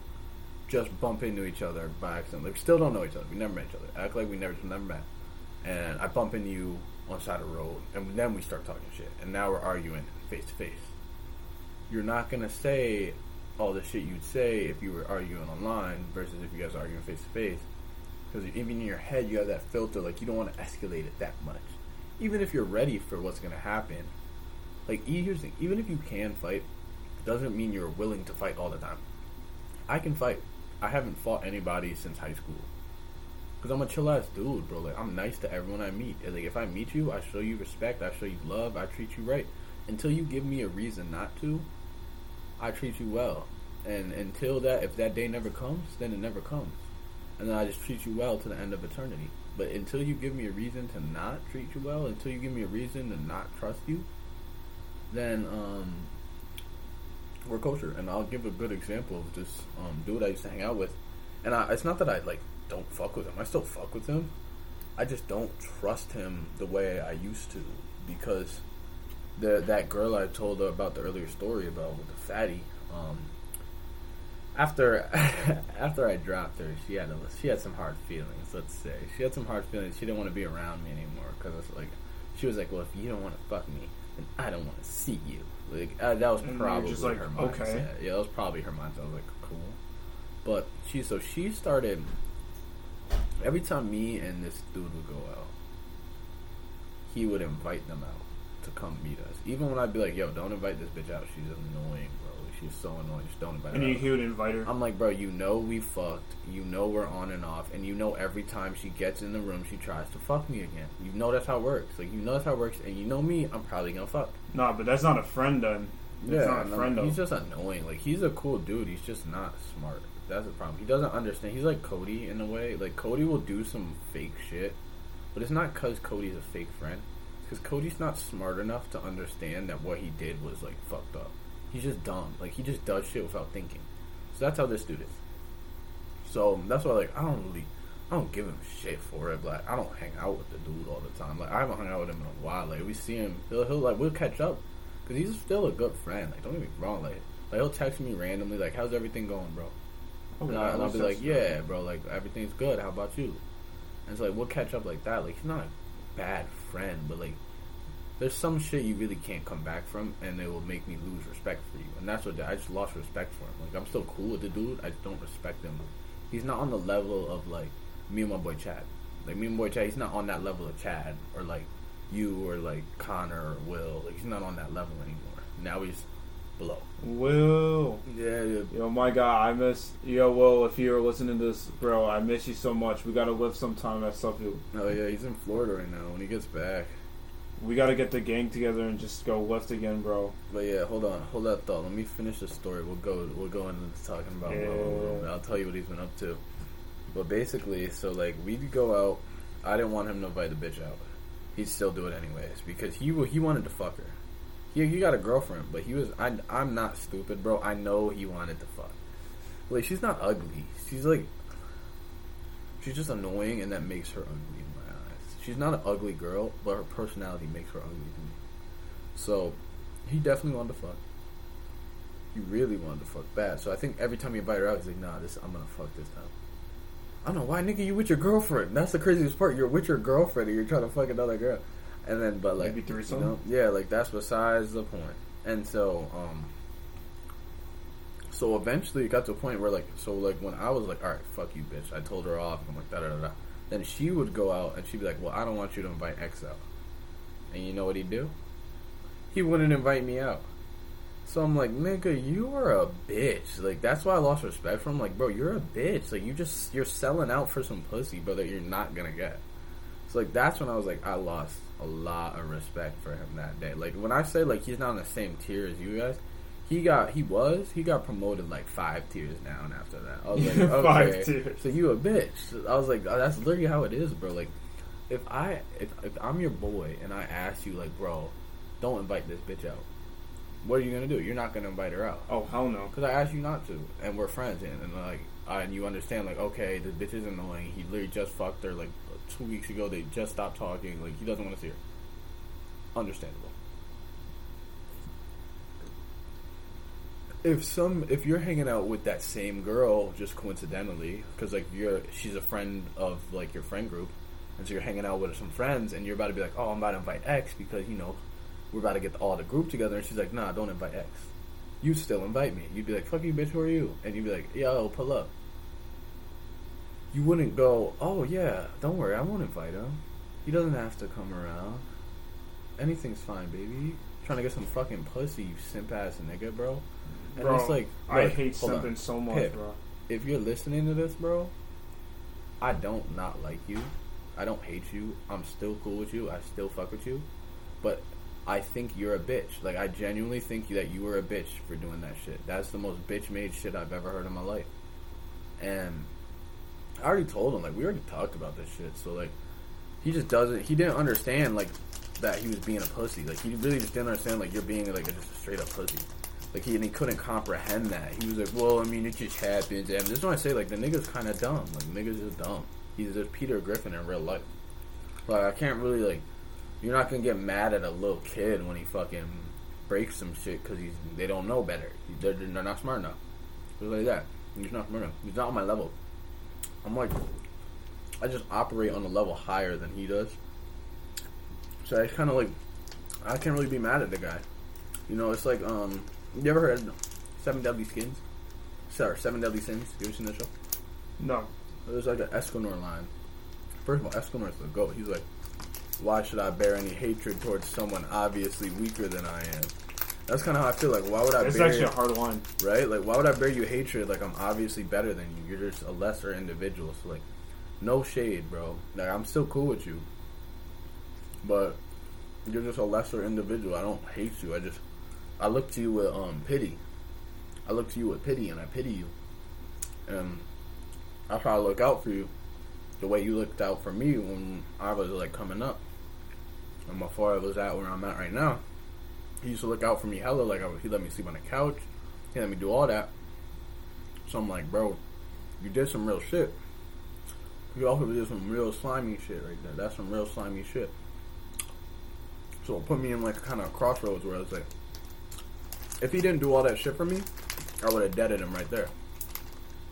just bump into each other by accident. Like we still don't know each other. We never met each other. Act like we never never met. And I bump into you on side of the road, and then we start talking shit. And now we're arguing face to face. You're not gonna say all the shit you'd say if you were arguing online versus if you guys are arguing face to face. Because even in your head, you have that filter, like you don't want to escalate it that much. Even if you're ready for what's gonna happen, like here's the even if you can fight, doesn't mean you're willing to fight all the time. I can fight. I haven't fought anybody since high school. Cause I'm a chill ass dude, bro. Like I'm nice to everyone I meet. Like if I meet you, I show you respect. I show you love. I treat you right. Until you give me a reason not to, I treat you well. And until that, if that day never comes, then it never comes. And then I just treat you well to the end of eternity. But until you give me a reason to not treat you well, until you give me a reason to not trust you, then um, we're kosher. And I'll give a good example of this um, dude I used to hang out with. And I, it's not that I like don't fuck with him. I still fuck with him. I just don't trust him the way I used to because the that girl I told about the earlier story about with the fatty. Um, after after I dropped her, she had a, she had some hard feelings. Let's say she had some hard feelings. She didn't want to be around me anymore because like she was like, well, if you don't want to fuck me, then I don't want to see you. Like uh, that was And probably just like, her mindset. okay. Yeah, that was probably her mindset. I was like, cool. But she so she started every time me and this dude would go out, he would invite them out to come meet us. Even when I'd be like, yo, don't invite this bitch out. She's annoying, bro. She's so annoying. Just don't invite And her he, out. he would invite her. I'm like, bro, you know we fucked. You know we're on and off, and you know every time she gets in the room, she tries to fuck me again. You know that's how it works. Like you know that's how it works, and you know me, I'm probably gonna fuck. Nah, but that's not a friend then. That's not a no, friend though. he's just annoying. Like he's a cool dude. He's just not smart. That's the problem. He doesn't understand. He's like Cody in a way. Like Cody will do some fake shit, but it's not because Cody's a fake friend. Because Cody's not smart enough to understand that what he did was like fucked up. He's just dumb. Like he just does shit without thinking. So that's how this dude is. So that's why like I don't really I don't give him shit for it. Like I don't hang out with the dude all the time. Like I haven't hung out with him in a while. Like we see him, he'll, he'll like we'll catch up because he's still a good friend. Like don't get me wrong. Like like he'll text me randomly like how's everything going, bro? Oh, And, I, and I'll be like yeah, bro. Like everything's good. How about you? And it's like we'll catch up like that. Like he's not a bad friend, but like there's some shit you really can't come back from, and it will make me lose respect for you. And that's what I just lost respect for him. Like I'm still cool with the dude, I just don't respect him. He's not on the level of like me and my boy Chad. Like me and my boy Chad, he's not on that level of Chad or like you or like Connor or Will. Like he's not on that level anymore. Now he's below. Will. Yeah, yeah. Yo, my God, I miss. Yo, Will, if you're listening to this, bro, I miss you so much. We gotta live sometime at Suffield. Oh yeah, he's in Florida right now. When he gets back. We gotta get the gang together and just go lift again, bro. But yeah, hold on, hold that thought. Let me finish the story. We'll go. We'll go into talking about. Yeah. Will. I'll tell you what he's been up to. But basically, so like we'd go out. I didn't want him to invite the bitch out. He'd still do it anyways because he he wanted to fuck her. He he got a girlfriend, but he was. I I'm not stupid, bro. I know he wanted to fuck. Like she's not ugly. She's like. She's just annoying, and that makes her ugly in my eyes. She's not an ugly girl, but her personality makes her ugly to me. So, he definitely wanted to fuck. He really wanted to fuck bad. So I think every time he invited her out, he's like, "Nah, this I'm gonna fuck this time." I don't know why, nigga. You with your girlfriend? That's the craziest part. You're with your girlfriend, and you're trying to fuck another girl. And then, but like, Maybe you know, yeah, like that's besides the point. And so, um, so eventually it got to a point where like, so like when I was like, all right, fuck you, bitch. I told her off. I'm like, da da da da. Then she would go out and she'd be like, well, I don't want you to invite X out. And you know what he'd do? He wouldn't invite me out. So I'm like, nigga, you are a bitch. Like that's why I lost respect for him. Like, bro, you're a bitch. Like you just you're selling out for some pussy, but that you're not gonna get. So like that's when I was like, I lost a lot of respect for him that day. Like when I say like he's not on the same tier as you guys, he got he was he got promoted like five tiers down after that. I was like, okay, Five tiers. so you a bitch. I was like, oh, that's literally how it is, bro. Like if I if if I'm your boy and I ask you like, bro, don't invite this bitch out. What are you gonna do? You're not gonna invite her out Oh, hell no. because I asked you not to, and we're friends, and, and like, uh, and you understand, like, okay, this bitch is annoying. He literally just fucked her like two weeks ago. They just stopped talking. Like, he doesn't want to see her. Understandable. If some, if you're hanging out with that same girl just coincidentally, because like you're, she's a friend of like your friend group, and so you're hanging out with some friends, and you're about to be like, oh, I'm about to invite X because you know we're about to get all the group together, and she's like, nah, don't invite X you still invite me. You'd be like, fuck you, bitch, who are you? And you'd be like, yo, oh, pull up. You wouldn't go, oh, yeah, don't worry, I won't invite him. He doesn't have to come around. Anything's fine, baby. Trying to get some fucking pussy, you simp ass nigga, bro. And Bro, it's like, I hate hold on. something so much, Pip. bro. If you're listening to this, bro, I don't not like you. I don't hate you. I'm still cool with you. I still fuck with you. But I think you're a bitch. Like I genuinely think that you were a bitch for doing that shit. That's the most bitch made shit I've ever heard in my life. And I already told him like we already talked about this shit. So like he just doesn't. He didn't understand like that he was being a pussy. Like he really just didn't understand like you're being like a, just a straight up pussy. Like he and he couldn't comprehend that. He was like, well, I mean, it just happens. And this is when I say like the nigga's kind of dumb. Like nigga's just dumb. He's just Peter Griffin in real life. Like I can't really like. You're not gonna get mad at a little kid when he fucking breaks some shit because he's they don't know better. They're, they're not smart enough. Just like that. He's not smart enough. He's not on my level. I'm like, I just operate on a level higher than he does. So I kind of like, I can't really be mad at the guy. You know, it's like um, you ever heard of Seven Deadly Skins? Sorry, Seven Deadly Sins. You ever seen that show? No. There's like an Escanor line. First of all, Escanor's the goat. He's like, why should I bear any hatred towards someone obviously weaker than I am? That's kind of how I feel. Like, why would I It's actually a hard line. right? Like, why would I bear you hatred? Like, I'm obviously better than you. You're just a lesser individual. So, like, no shade, bro. Like, I'm still cool with you, but you're just a lesser individual. I don't hate you. I just, I look to you with um pity. I look to you with pity, and I pity you. And I try to look out for you, the way you looked out for me when I was like coming up, and before I was at where I'm at right now. He used to look out for me hella. Like, I, he let me sleep on the couch. He let me do all that. So I'm like, bro, you did some real shit. You also did some real slimy shit right there. That's some real slimy shit. So it put me in like kind of crossroads where I was like, if he didn't do all that shit for me, I would have deaded him right there.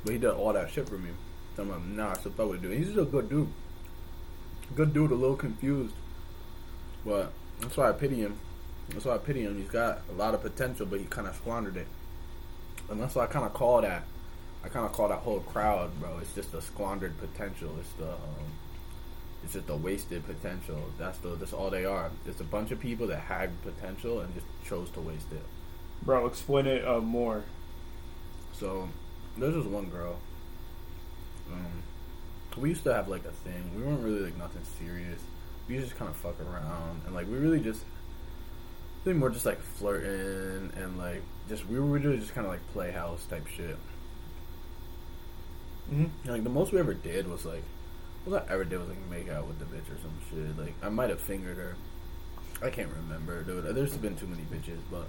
But he did all that shit for me. So I'm like, nah, I still thought would do. He's just a good dude. Good dude, a little confused. But that's why I pity him. That's why I pity him. He's got a lot of potential, but he kind of squandered it. And that's why I kind of call that. I kind of call that whole crowd, bro. It's just a squandered potential. It's the, um, it's just a wasted potential. That's the. That's all they are. It's a bunch of people that had potential and just chose to waste it. Bro, explain it uh, more. So there's this one girl. Um, we used to have like a thing. We weren't really like nothing serious. We just kind of fuck around and like we really just, really more just like flirting and like just we were really just kind of like playhouse type shit. Mm-hmm. And, like the most we ever did was like, all I ever did was like make out with the bitch or some shit. Like I might have fingered her. I can't remember, dude. There's been too many bitches, but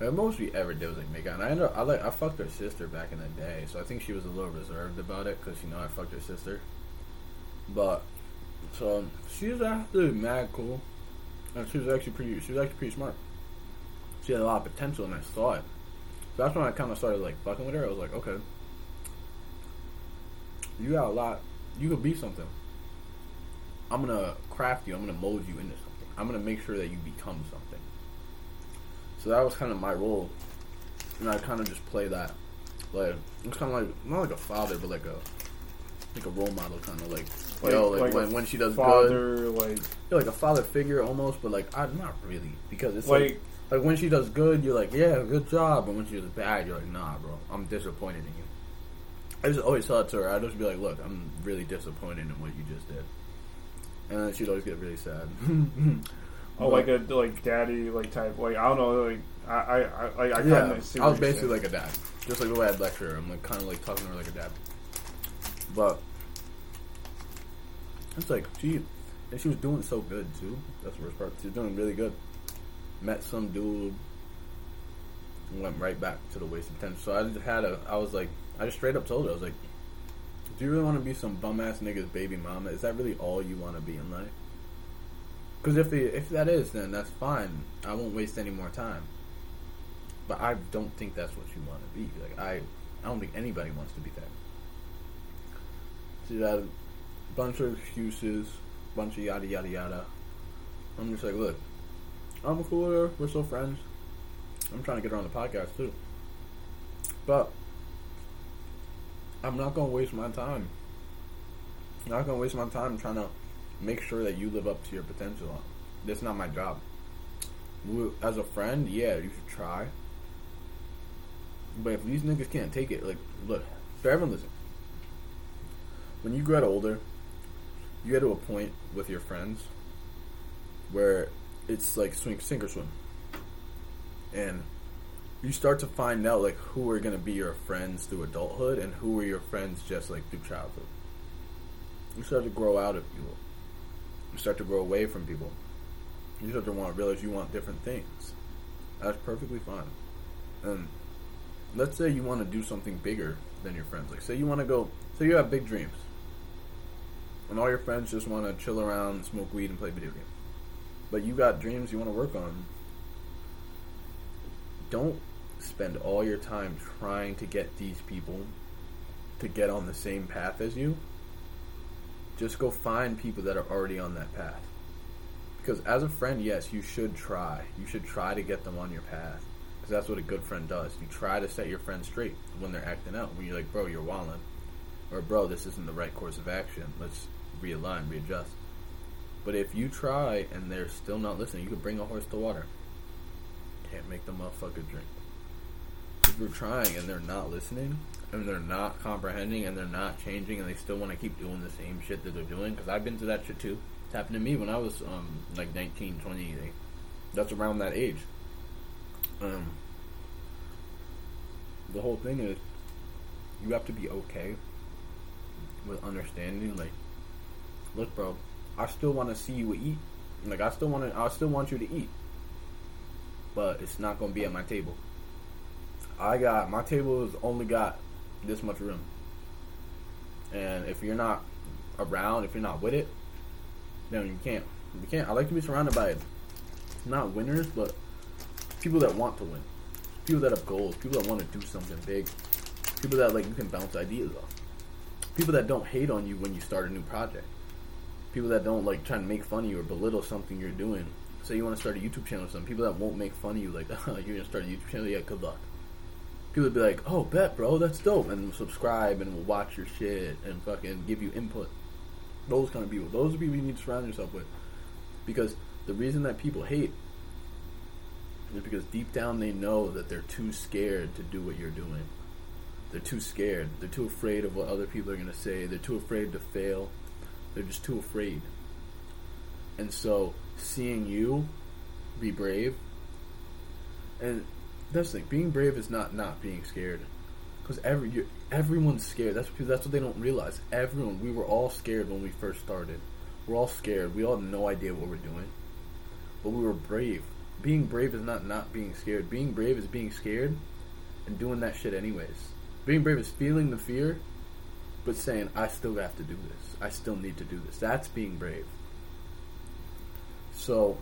the most we ever did was like make out. And I ended up, I like I fucked her sister back in the day, so I think she was a little reserved about it because you know I fucked her sister. But so um, she was actually mad cool, and she was actually pretty. She was actually pretty smart. She had a lot of potential, and I saw it. So that's when I kind of started like fucking with her. I was like, okay, you got a lot. You could be something. I'm gonna craft you. I'm gonna mold you into something. I'm gonna make sure that you become something. So that was kind of my role, and I kind of just play that. Like it's kind of like not like a father, but like a like a role model, kind of like, Like- yo, like, like a when when she does good, Father, like, yeah, like a father figure almost, but like I'm not really because it's like like, like when she does good, you're like, yeah, good job. But when she does bad, you're like, nah, bro, I'm disappointed in you. I just always tell it to her. I'd just be like, look, I'm really disappointed in what you just did. And then she'd always get really sad. oh, like a like daddy, like type, like I don't know, like I, I, I, like, I yeah, kind of. I was basically like a dad. Just like the way I'd lecture her. I'm like kind of like talking to her like a dad. But it's like she, and she was doing so good too. That's the worst part. She was doing really good. Met some dude, went right back to the wasted potential. So I just had a. I was like, I just straight up told her, I was like, "Do you really want to be some bum ass nigga's baby mama? Is that really all you want to be in life?" Because if the, if that is, then that's fine. I won't waste any more time. But I don't think that's what you want to be. Like I, I don't think anybody wants to be that. Had a bunch of excuses, bunch of yada yada yada. I'm just like, look, I'm cool with. We're still friends. I'm trying to get her on the podcast too. But I'm not gonna waste my time. I'm not gonna waste my time trying to make sure that you live up to your potential. That's not my job. As a friend, yeah, you should try. But if these niggas can't take it, like, look, for everyone listen. When you get older, you get to a point with your friends where it's like swing, sink or swim, and you start to find out like who are gonna be your friends through adulthood and who are your friends just like through childhood. You start to grow out of people. You start to grow away from people. You start to want to realize you want different things. That's perfectly fine. And let's say you want to do something bigger than your friends. Like say you want to go. Say you have big dreams, and all your friends just want to chill around, smoke weed, and play video games. But you got dreams you want to work on. Don't spend all your time trying to get these people to get on the same path as you. Just go find people that are already on that path. Because as a friend, yes, you should try. You should try to get them on your path. Because that's what a good friend does. You try to set your friend straight when they're acting out. When you're like, bro, you're wildin'. Or, bro, this isn't the right course of action. Let's realign, readjust. But if you try and they're still not listening, you can bring a horse to water. Can't make the motherfucker drink. If you're trying and they're not listening, and they're not comprehending, and they're not changing, and they still want to keep doing the same shit that they're doing, because I've been through that shit too. It's happened to me when I was um, like 19, 20. Like, that's around that age. Um, the whole thing is, you have to be okay with understanding. Like, look, bro, I still want to see you eat. Like, I still want to. I still want you to eat, but it's not gonna be at my table. I got my table has only got this much room, and if you're not around, if you're not with it, then you can't. You can't. I like to be surrounded by not winners, but people that want to win, people that have goals, people that want to do something big, people that like you can bounce ideas off, people that don't hate on you when you start a new project, people that don't like try to make fun of you or belittle something you're doing. Say you want to start a YouTube channel or something, people that won't make fun of you like, oh, you're gonna start a YouTube channel, yeah, good luck. People would be like, oh, bet, bro, that's dope, and subscribe and will watch your shit and fucking give you input. Those kind of people. Those are people you need to surround yourself with. Because the reason that people hate is because deep down they know that they're too scared to do what you're doing. They're too scared. They're too afraid of what other people are going to say. They're too afraid to fail. They're just too afraid. And so, seeing you be brave, and that's the thing, being brave is not not being scared. Because every everyone's scared. That's because that's what they don't realize. Everyone, we were all scared when we first started. We're all scared. We all had no idea what we're doing, but we were brave. Being brave is not not being scared. Being brave is being scared and doing that shit anyways. Being brave is feeling the fear, but saying I still have to do this. I still need to do this. That's being brave. So,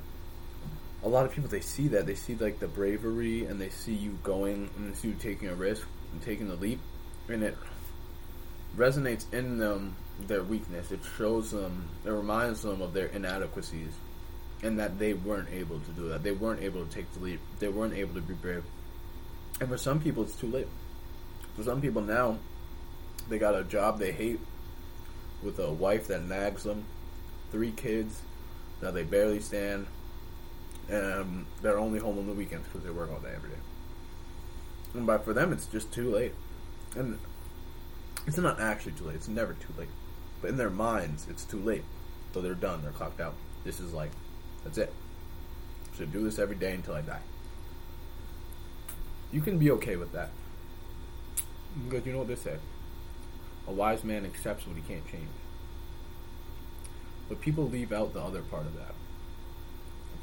a lot of people they see that they see like the bravery and they see you going and they see you taking a risk and taking the leap, and it resonates in them their weakness. It shows them, it reminds them of their inadequacies, and that they weren't able to do that. They weren't able to take the leap. They weren't able to be brave. And for some people, it's too late. For some people now, they got a job they hate, with a wife that nags them, three kids that they barely stand, and they're only home on the weekends because they work all day every day. And but for them, it's just too late. And it's not actually too late. It's never too late. But in their minds, it's too late. So they're done. They're clocked out. This is like, that's it. So do this every day until I die. You can be okay with that. Because you know what they say. A wise man accepts what he can't change. But people leave out the other part of that.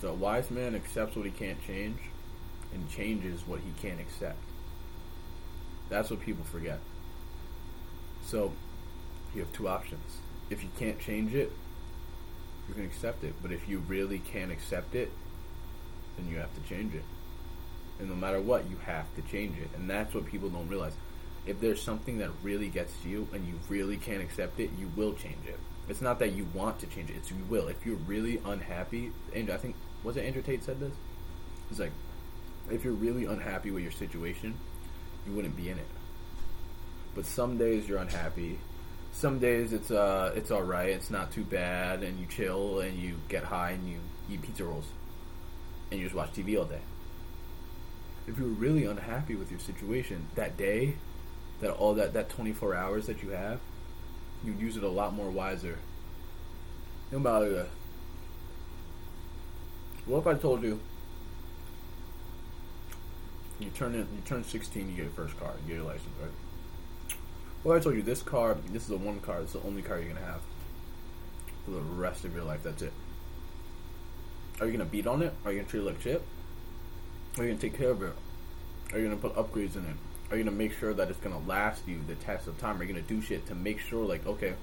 So a wise man accepts what he can't change and changes what he can't accept. That's what people forget. So you have two options. If you can't change it, you can accept it. But if you really can't accept it, then you have to change it. And no matter what, you have to change it. And that's what people don't realize. If there's something that really gets you and you really can't accept it, you will change it. It's not that you want to change it; it's you will. If you're really unhappy, and I think was it Andrew Tate said this? It's like if you're really unhappy with your situation, you wouldn't be in it. But some days you're unhappy. Some days it's uh it's all right. It's not too bad, and you chill and you get high and you eat pizza rolls, and you just watch TV all day. If you're really unhappy with your situation that day, that all that that 24 hours that you have, you use it a lot more wiser. Think about it. What if I told you you turn in, you turn 16, you get your first car, you get your license, right? What if I told you this car, this is the one car, it's the only car you're gonna have for the rest of your life. That's it. Are you gonna beat on it? Are you gonna treat it like shit? Are you gonna take care of it? Are you gonna put upgrades in it? Are you gonna make sure that it's gonna last you the test of time? Are you gonna do shit to make sure, like, okay,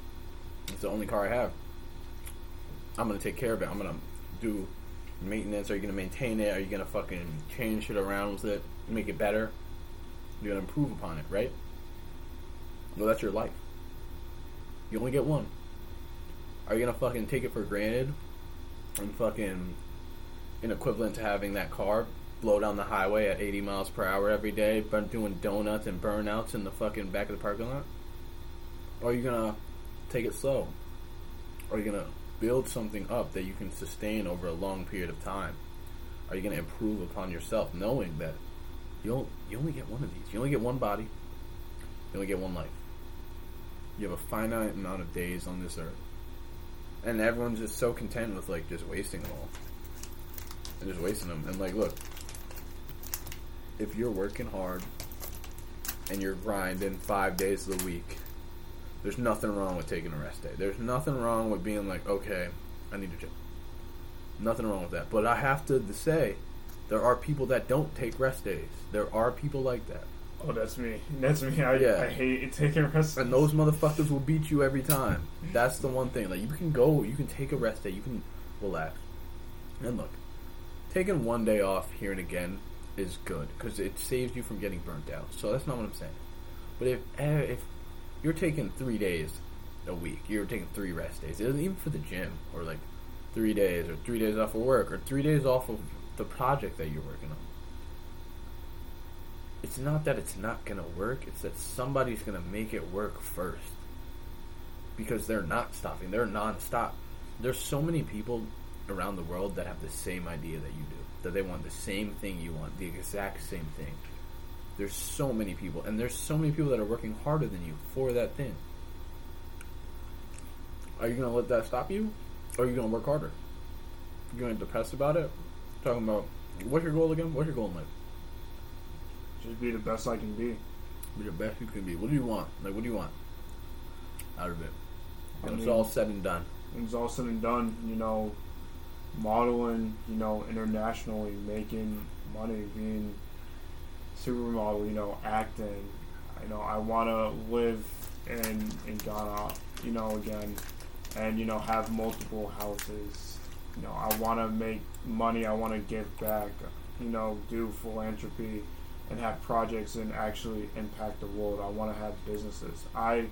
it's the only car I have. I'm gonna take care of it. I'm gonna do maintenance. Are you gonna maintain it? Are you gonna fucking change shit around with it, make it better? You're gonna improve upon it, right? Well, that's your life. You only get one. Are you gonna fucking take it for granted and fucking an equivalent to having that car blow down the highway at 80 miles per hour every day, burn, doing donuts and burnouts in the fucking back of the parking lot? Or are you gonna take it slow? Are you gonna build something up that you can sustain over a long period of time? Are you gonna improve upon yourself, knowing that you you only get one of these? You only get one body. You only get one life. You have a finite amount of days on this earth, and everyone's just so content with like just wasting them all, and just wasting them. And like, look, if you're working hard and you're grinding five days of the week, there's nothing wrong with taking a rest day. There's nothing wrong with being like, okay, I need to chill. Nothing wrong with that. But I have to say, there are people that don't take rest days. There are people like that. Oh, that's me. That's me. I, Yeah. I hate taking rest. And those motherfuckers will beat you every time. That's the one thing. Like you can go, you can take a rest day, you can relax. And look, taking one day off here and again is good because it saves you from getting burnt out. So that's not what I'm saying. But if eh, if you're taking three days a week, you're taking three rest days, even for the gym, or like three days, or three days off of work, or three days off of the project that you're working on. It's not that it's not gonna work; it's that somebody's gonna make it work first. Because they're not stopping; they're non-stop. There's so many people around the world that have the same idea that you do, that they want the same thing you want, the exact same thing. There's so many people, and there's so many people that are working harder than you for that thing. Are you gonna let that stop you, or are you gonna work harder? You gonna depress about it? Talking about what's your goal again? What's your goal in life? Just be the best I can be. Be the best you can be. What do you want? Like, what do you want out of it? I When it's mean- all said and done. when it's all said and done, you know, modeling, you know, internationally, making money, being supermodel, you know, acting. You know, I want to live in in Ghana, you know, again, and you know, have multiple houses. You know, I want to make money. I want to give back. You know, do philanthropy and have projects and actually impact the world. I want to have businesses. I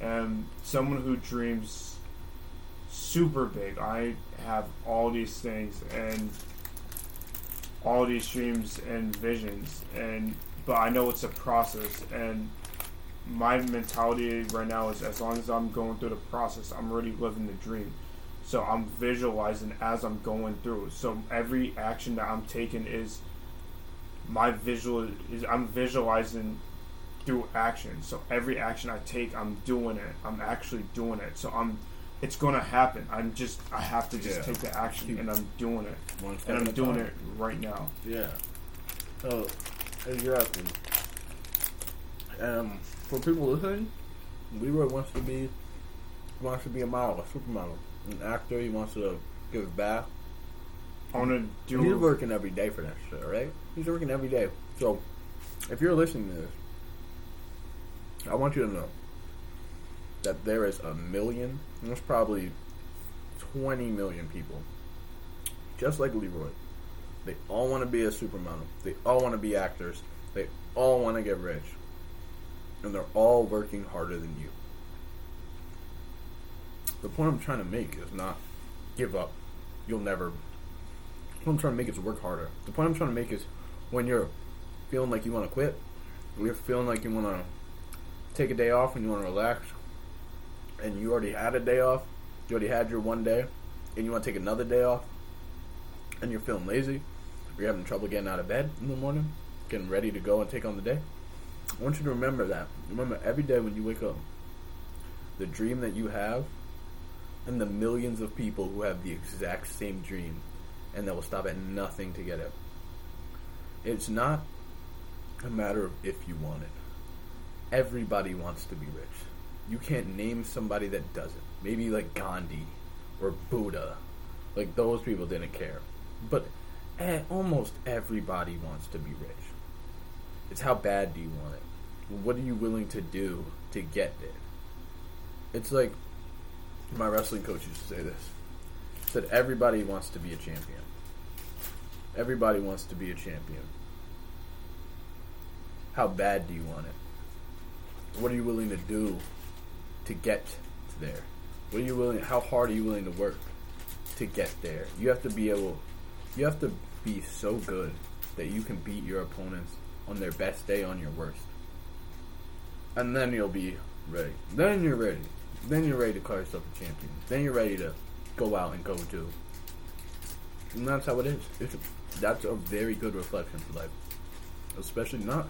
am someone who dreams super big. I have all these things and all these dreams and visions and but I know it's a process and my mentality right now is as long as I'm going through the process, I'm already living the dream. So I'm visualizing as I'm going through. So every action that I'm taking is my visual is I'm visualizing through action. So every action I take, I'm doing it. I'm actually doing it. So I'm it's gonna happen. I'm just I have to just Yeah. take the action and I'm doing it. One And I'm doing time. it right now. Yeah. So, as you're asking, um, for people listening, Leroy wants to be wants to be a model, a supermodel, an actor. He wants to give back. I wanna And he's working every day for that shit, right? He's working every day. So, if you're listening to this, I want you to know that there is a million, there's probably 20 million people, just like Leroy. They all want to be a supermodel. They all want to be actors. They all want to get rich. And they're all working harder than you. The point I'm trying to make is not give up. You'll never what I'm trying to make is work harder. The point I'm trying to make is when you're feeling like you want to quit, when you're feeling like you want to take a day off and you want to relax, and you already had a day off, you already had your one day, and you want to take another day off, and you're feeling lazy, you're having trouble getting out of bed in the morning, getting ready to go and take on the day, I want you to remember that. Remember every day when you wake up, the dream that you have, and the millions of people who have the exact same dream and that will stop at nothing to get it. It's not a matter of if you want it. Everybody wants to be rich. You can't name somebody that doesn't. Maybe like Gandhi or Buddha. Like those people didn't care. But eh, almost everybody wants to be rich. It's how bad do you want it? What are you willing to do to get there? It's like my wrestling coach used to say this. He said everybody wants to be a champion. Everybody wants to be a champion. How bad do you want it? What are you willing to do to get there? What are you willing? How hard are you willing to work to get there. You have to be able, you have to be so good that you can beat your opponents on their best day on your worst. And then you'll be ready. Then you're ready. Then you're ready to call yourself a champion. Then you're ready to go out and go do. And that's how it is. It's that's a very good reflection for life. Especially not.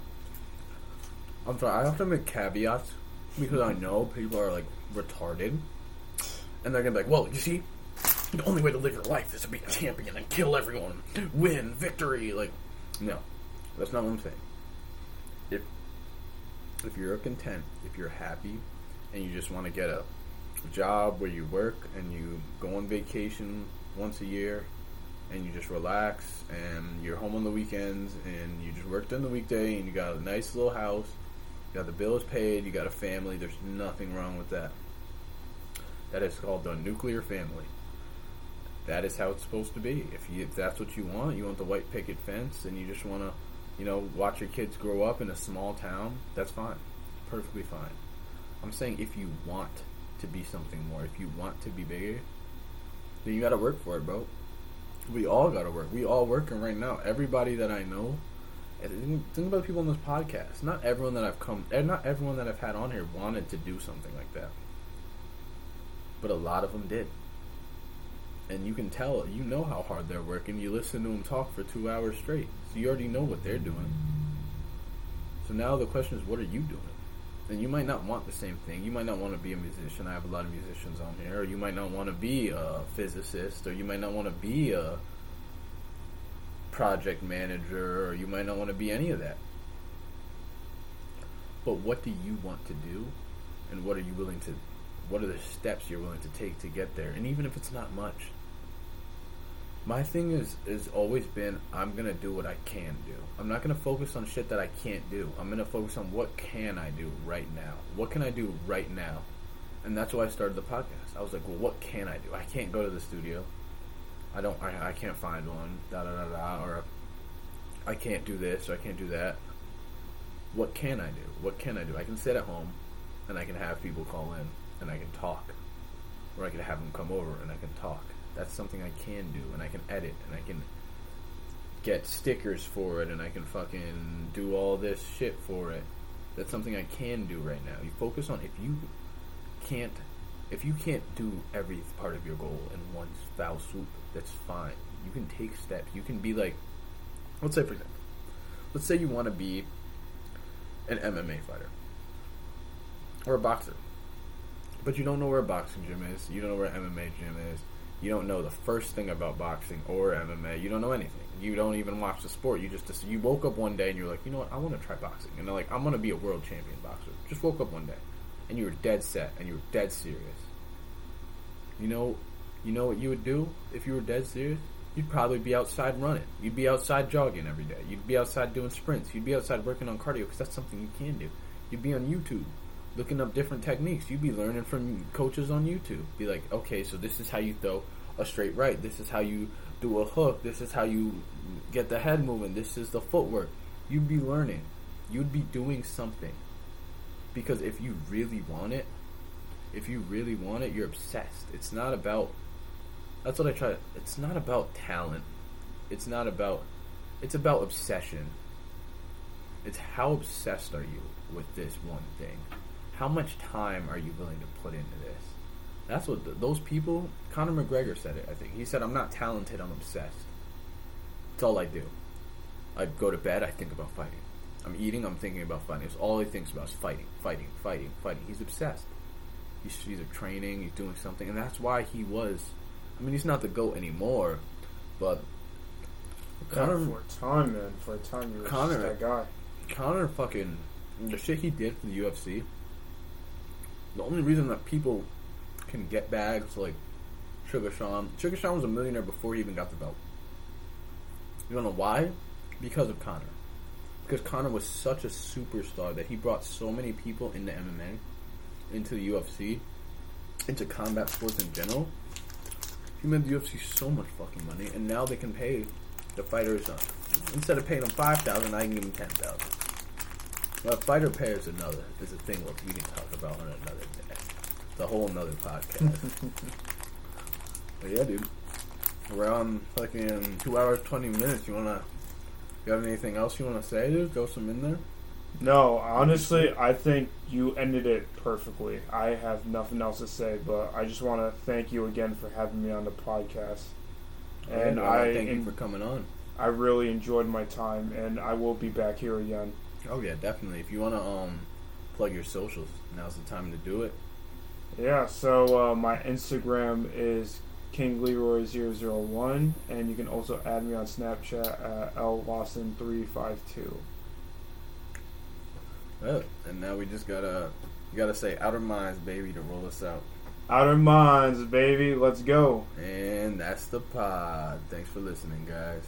I'm sorry, I have to make caveats because I know people are like retarded. And they're gonna be like, well, you see, the only way to live your life is to be a champion and kill everyone, win, victory. Like, no, that's not what I'm saying. If if you're content, if you're happy, and you just want to get a job where you work and you go on vacation once a year, and you just relax, and you're home on the weekends, and you just work during the weekday, and you got a nice little house, you got the bills paid, you got a family. There's nothing wrong with that. That is called the nuclear family that is how it's supposed to be. If you if that's what you want, you want the white picket fence, and you just want to, you know, watch your kids grow up in a small town. That's fine, perfectly fine. I'm saying if you want to be something more, if you want to be bigger, then you got to work for it, bro. We all got to work. We all working right now. Everybody that I know. Think about the people on this podcast. Not everyone that I've come, and not everyone that I've had on here wanted to do something like that, but a lot of them did and you can tell, you know how hard they're working. You listen to them talk for two hours straight, so you already know what they're doing. So now the question is, what are you doing? And you might not want the same thing. You might not want to be a musician. I have a lot of musicians on here. Or you might not want to be a physicist, or you might not want to be a project manager, or you might not want to be any of that. But what do you want to do, and what are you willing to? What are the steps you're willing to take to get there? And even if it's not much, my thing is is always been I'm gonna do what I can do. I'm not gonna focus on shit that I can't do. I'm gonna focus on what can I do right now. What can I do right now? And that's why I started the podcast. I was like, well, what can I do? I can't go to the studio. I don't. I, I can't find one. Da da da da. Or I can't do this. Or I can't do that. What can I do? What can I do? I can sit at home, and I can have people call in, and I can talk, or I can have them come over, and I can talk that's something I can do, and I can edit, and I can get stickers for it, and I can fucking do all this shit for it. That's something I can do right now. You focus on if you can't, if you can't do every part of your goal in one foul swoop, that's fine. You can take steps. You can be like, let's say for example, let's say you want to be an MMA fighter or a boxer, but you don't know where a boxing gym is. You don't know where an MMA gym is you don't know the first thing about boxing or MMA. You don't know anything. You don't even watch the sport. You just you woke up one day and you're like, you know what? I want to try boxing. And they're like, I'm going to be a world champion boxer. Just woke up one day and you were dead set and you were dead serious. You know, you know what you would do if you were dead serious? You'd probably be outside running. You'd be outside jogging every day. You'd be outside doing sprints. You'd be outside working on cardio because that's something you can do. You'd be on YouTube looking up different techniques. You'd be learning from coaches on YouTube. Be like, okay, so this is how you throw a straight right. This is how you do a hook. This is how you get the head moving. This is the footwork. You'd be learning. You'd be doing something. Because if you really want it, if you really want it, you're obsessed. It's not about. That's what I try. It's not about talent. It's not about. It's about obsession. It's how obsessed are you with this one thing? How much time are you willing to put into this? That's what the, those people. Conor McGregor said it. I think he said, "I'm not talented. I'm obsessed. It's all I do. I go to bed. I think about fighting. I'm eating. I'm thinking about fighting. It's all he thinks about is fighting, fighting, fighting, fighting. He's obsessed. He's either training. He's doing something, and that's why he was. I mean, he's not the goat anymore, but Conor for a time, man. For a time, you Conor, that guy. Conor fucking the shit he did for the UFC. The only reason that people can get bags like Suga Sean. Suga Sean was a millionaire before he even got the belt. You don't know why? Because of Conor. Because Conor was such a superstar that he brought so many people into MMA, into the UFC, into combat sports in general. He made the UFC so much fucking money, and now they can pay the fighters uh, instead of paying them five thousand, I can give them ten thousand. Well, fighter pay is another is a thing what we can talk about on another day. The whole another podcast. but yeah, dude. We're on fucking two hours twenty minutes. You wanna? You have anything else you wanna say? Dude, throw some in there. No, honestly, I think you ended it perfectly. I have nothing else to say, but I just want to thank you again for having me on the podcast. And Yeah, I, thank you for coming on. I really enjoyed my time, and I will be back here again. Oh yeah, definitely. If you wanna um plug your socials, now's the time to do it. Yeah, so uh, my Instagram is King KingLeroy001, and you can also add me on Snapchat at LLawson352. Oh, and now we just gotta gotta say outer minds, baby, to roll us out. Outer minds, baby, let's go. And that's the pod. Thanks for listening, guys.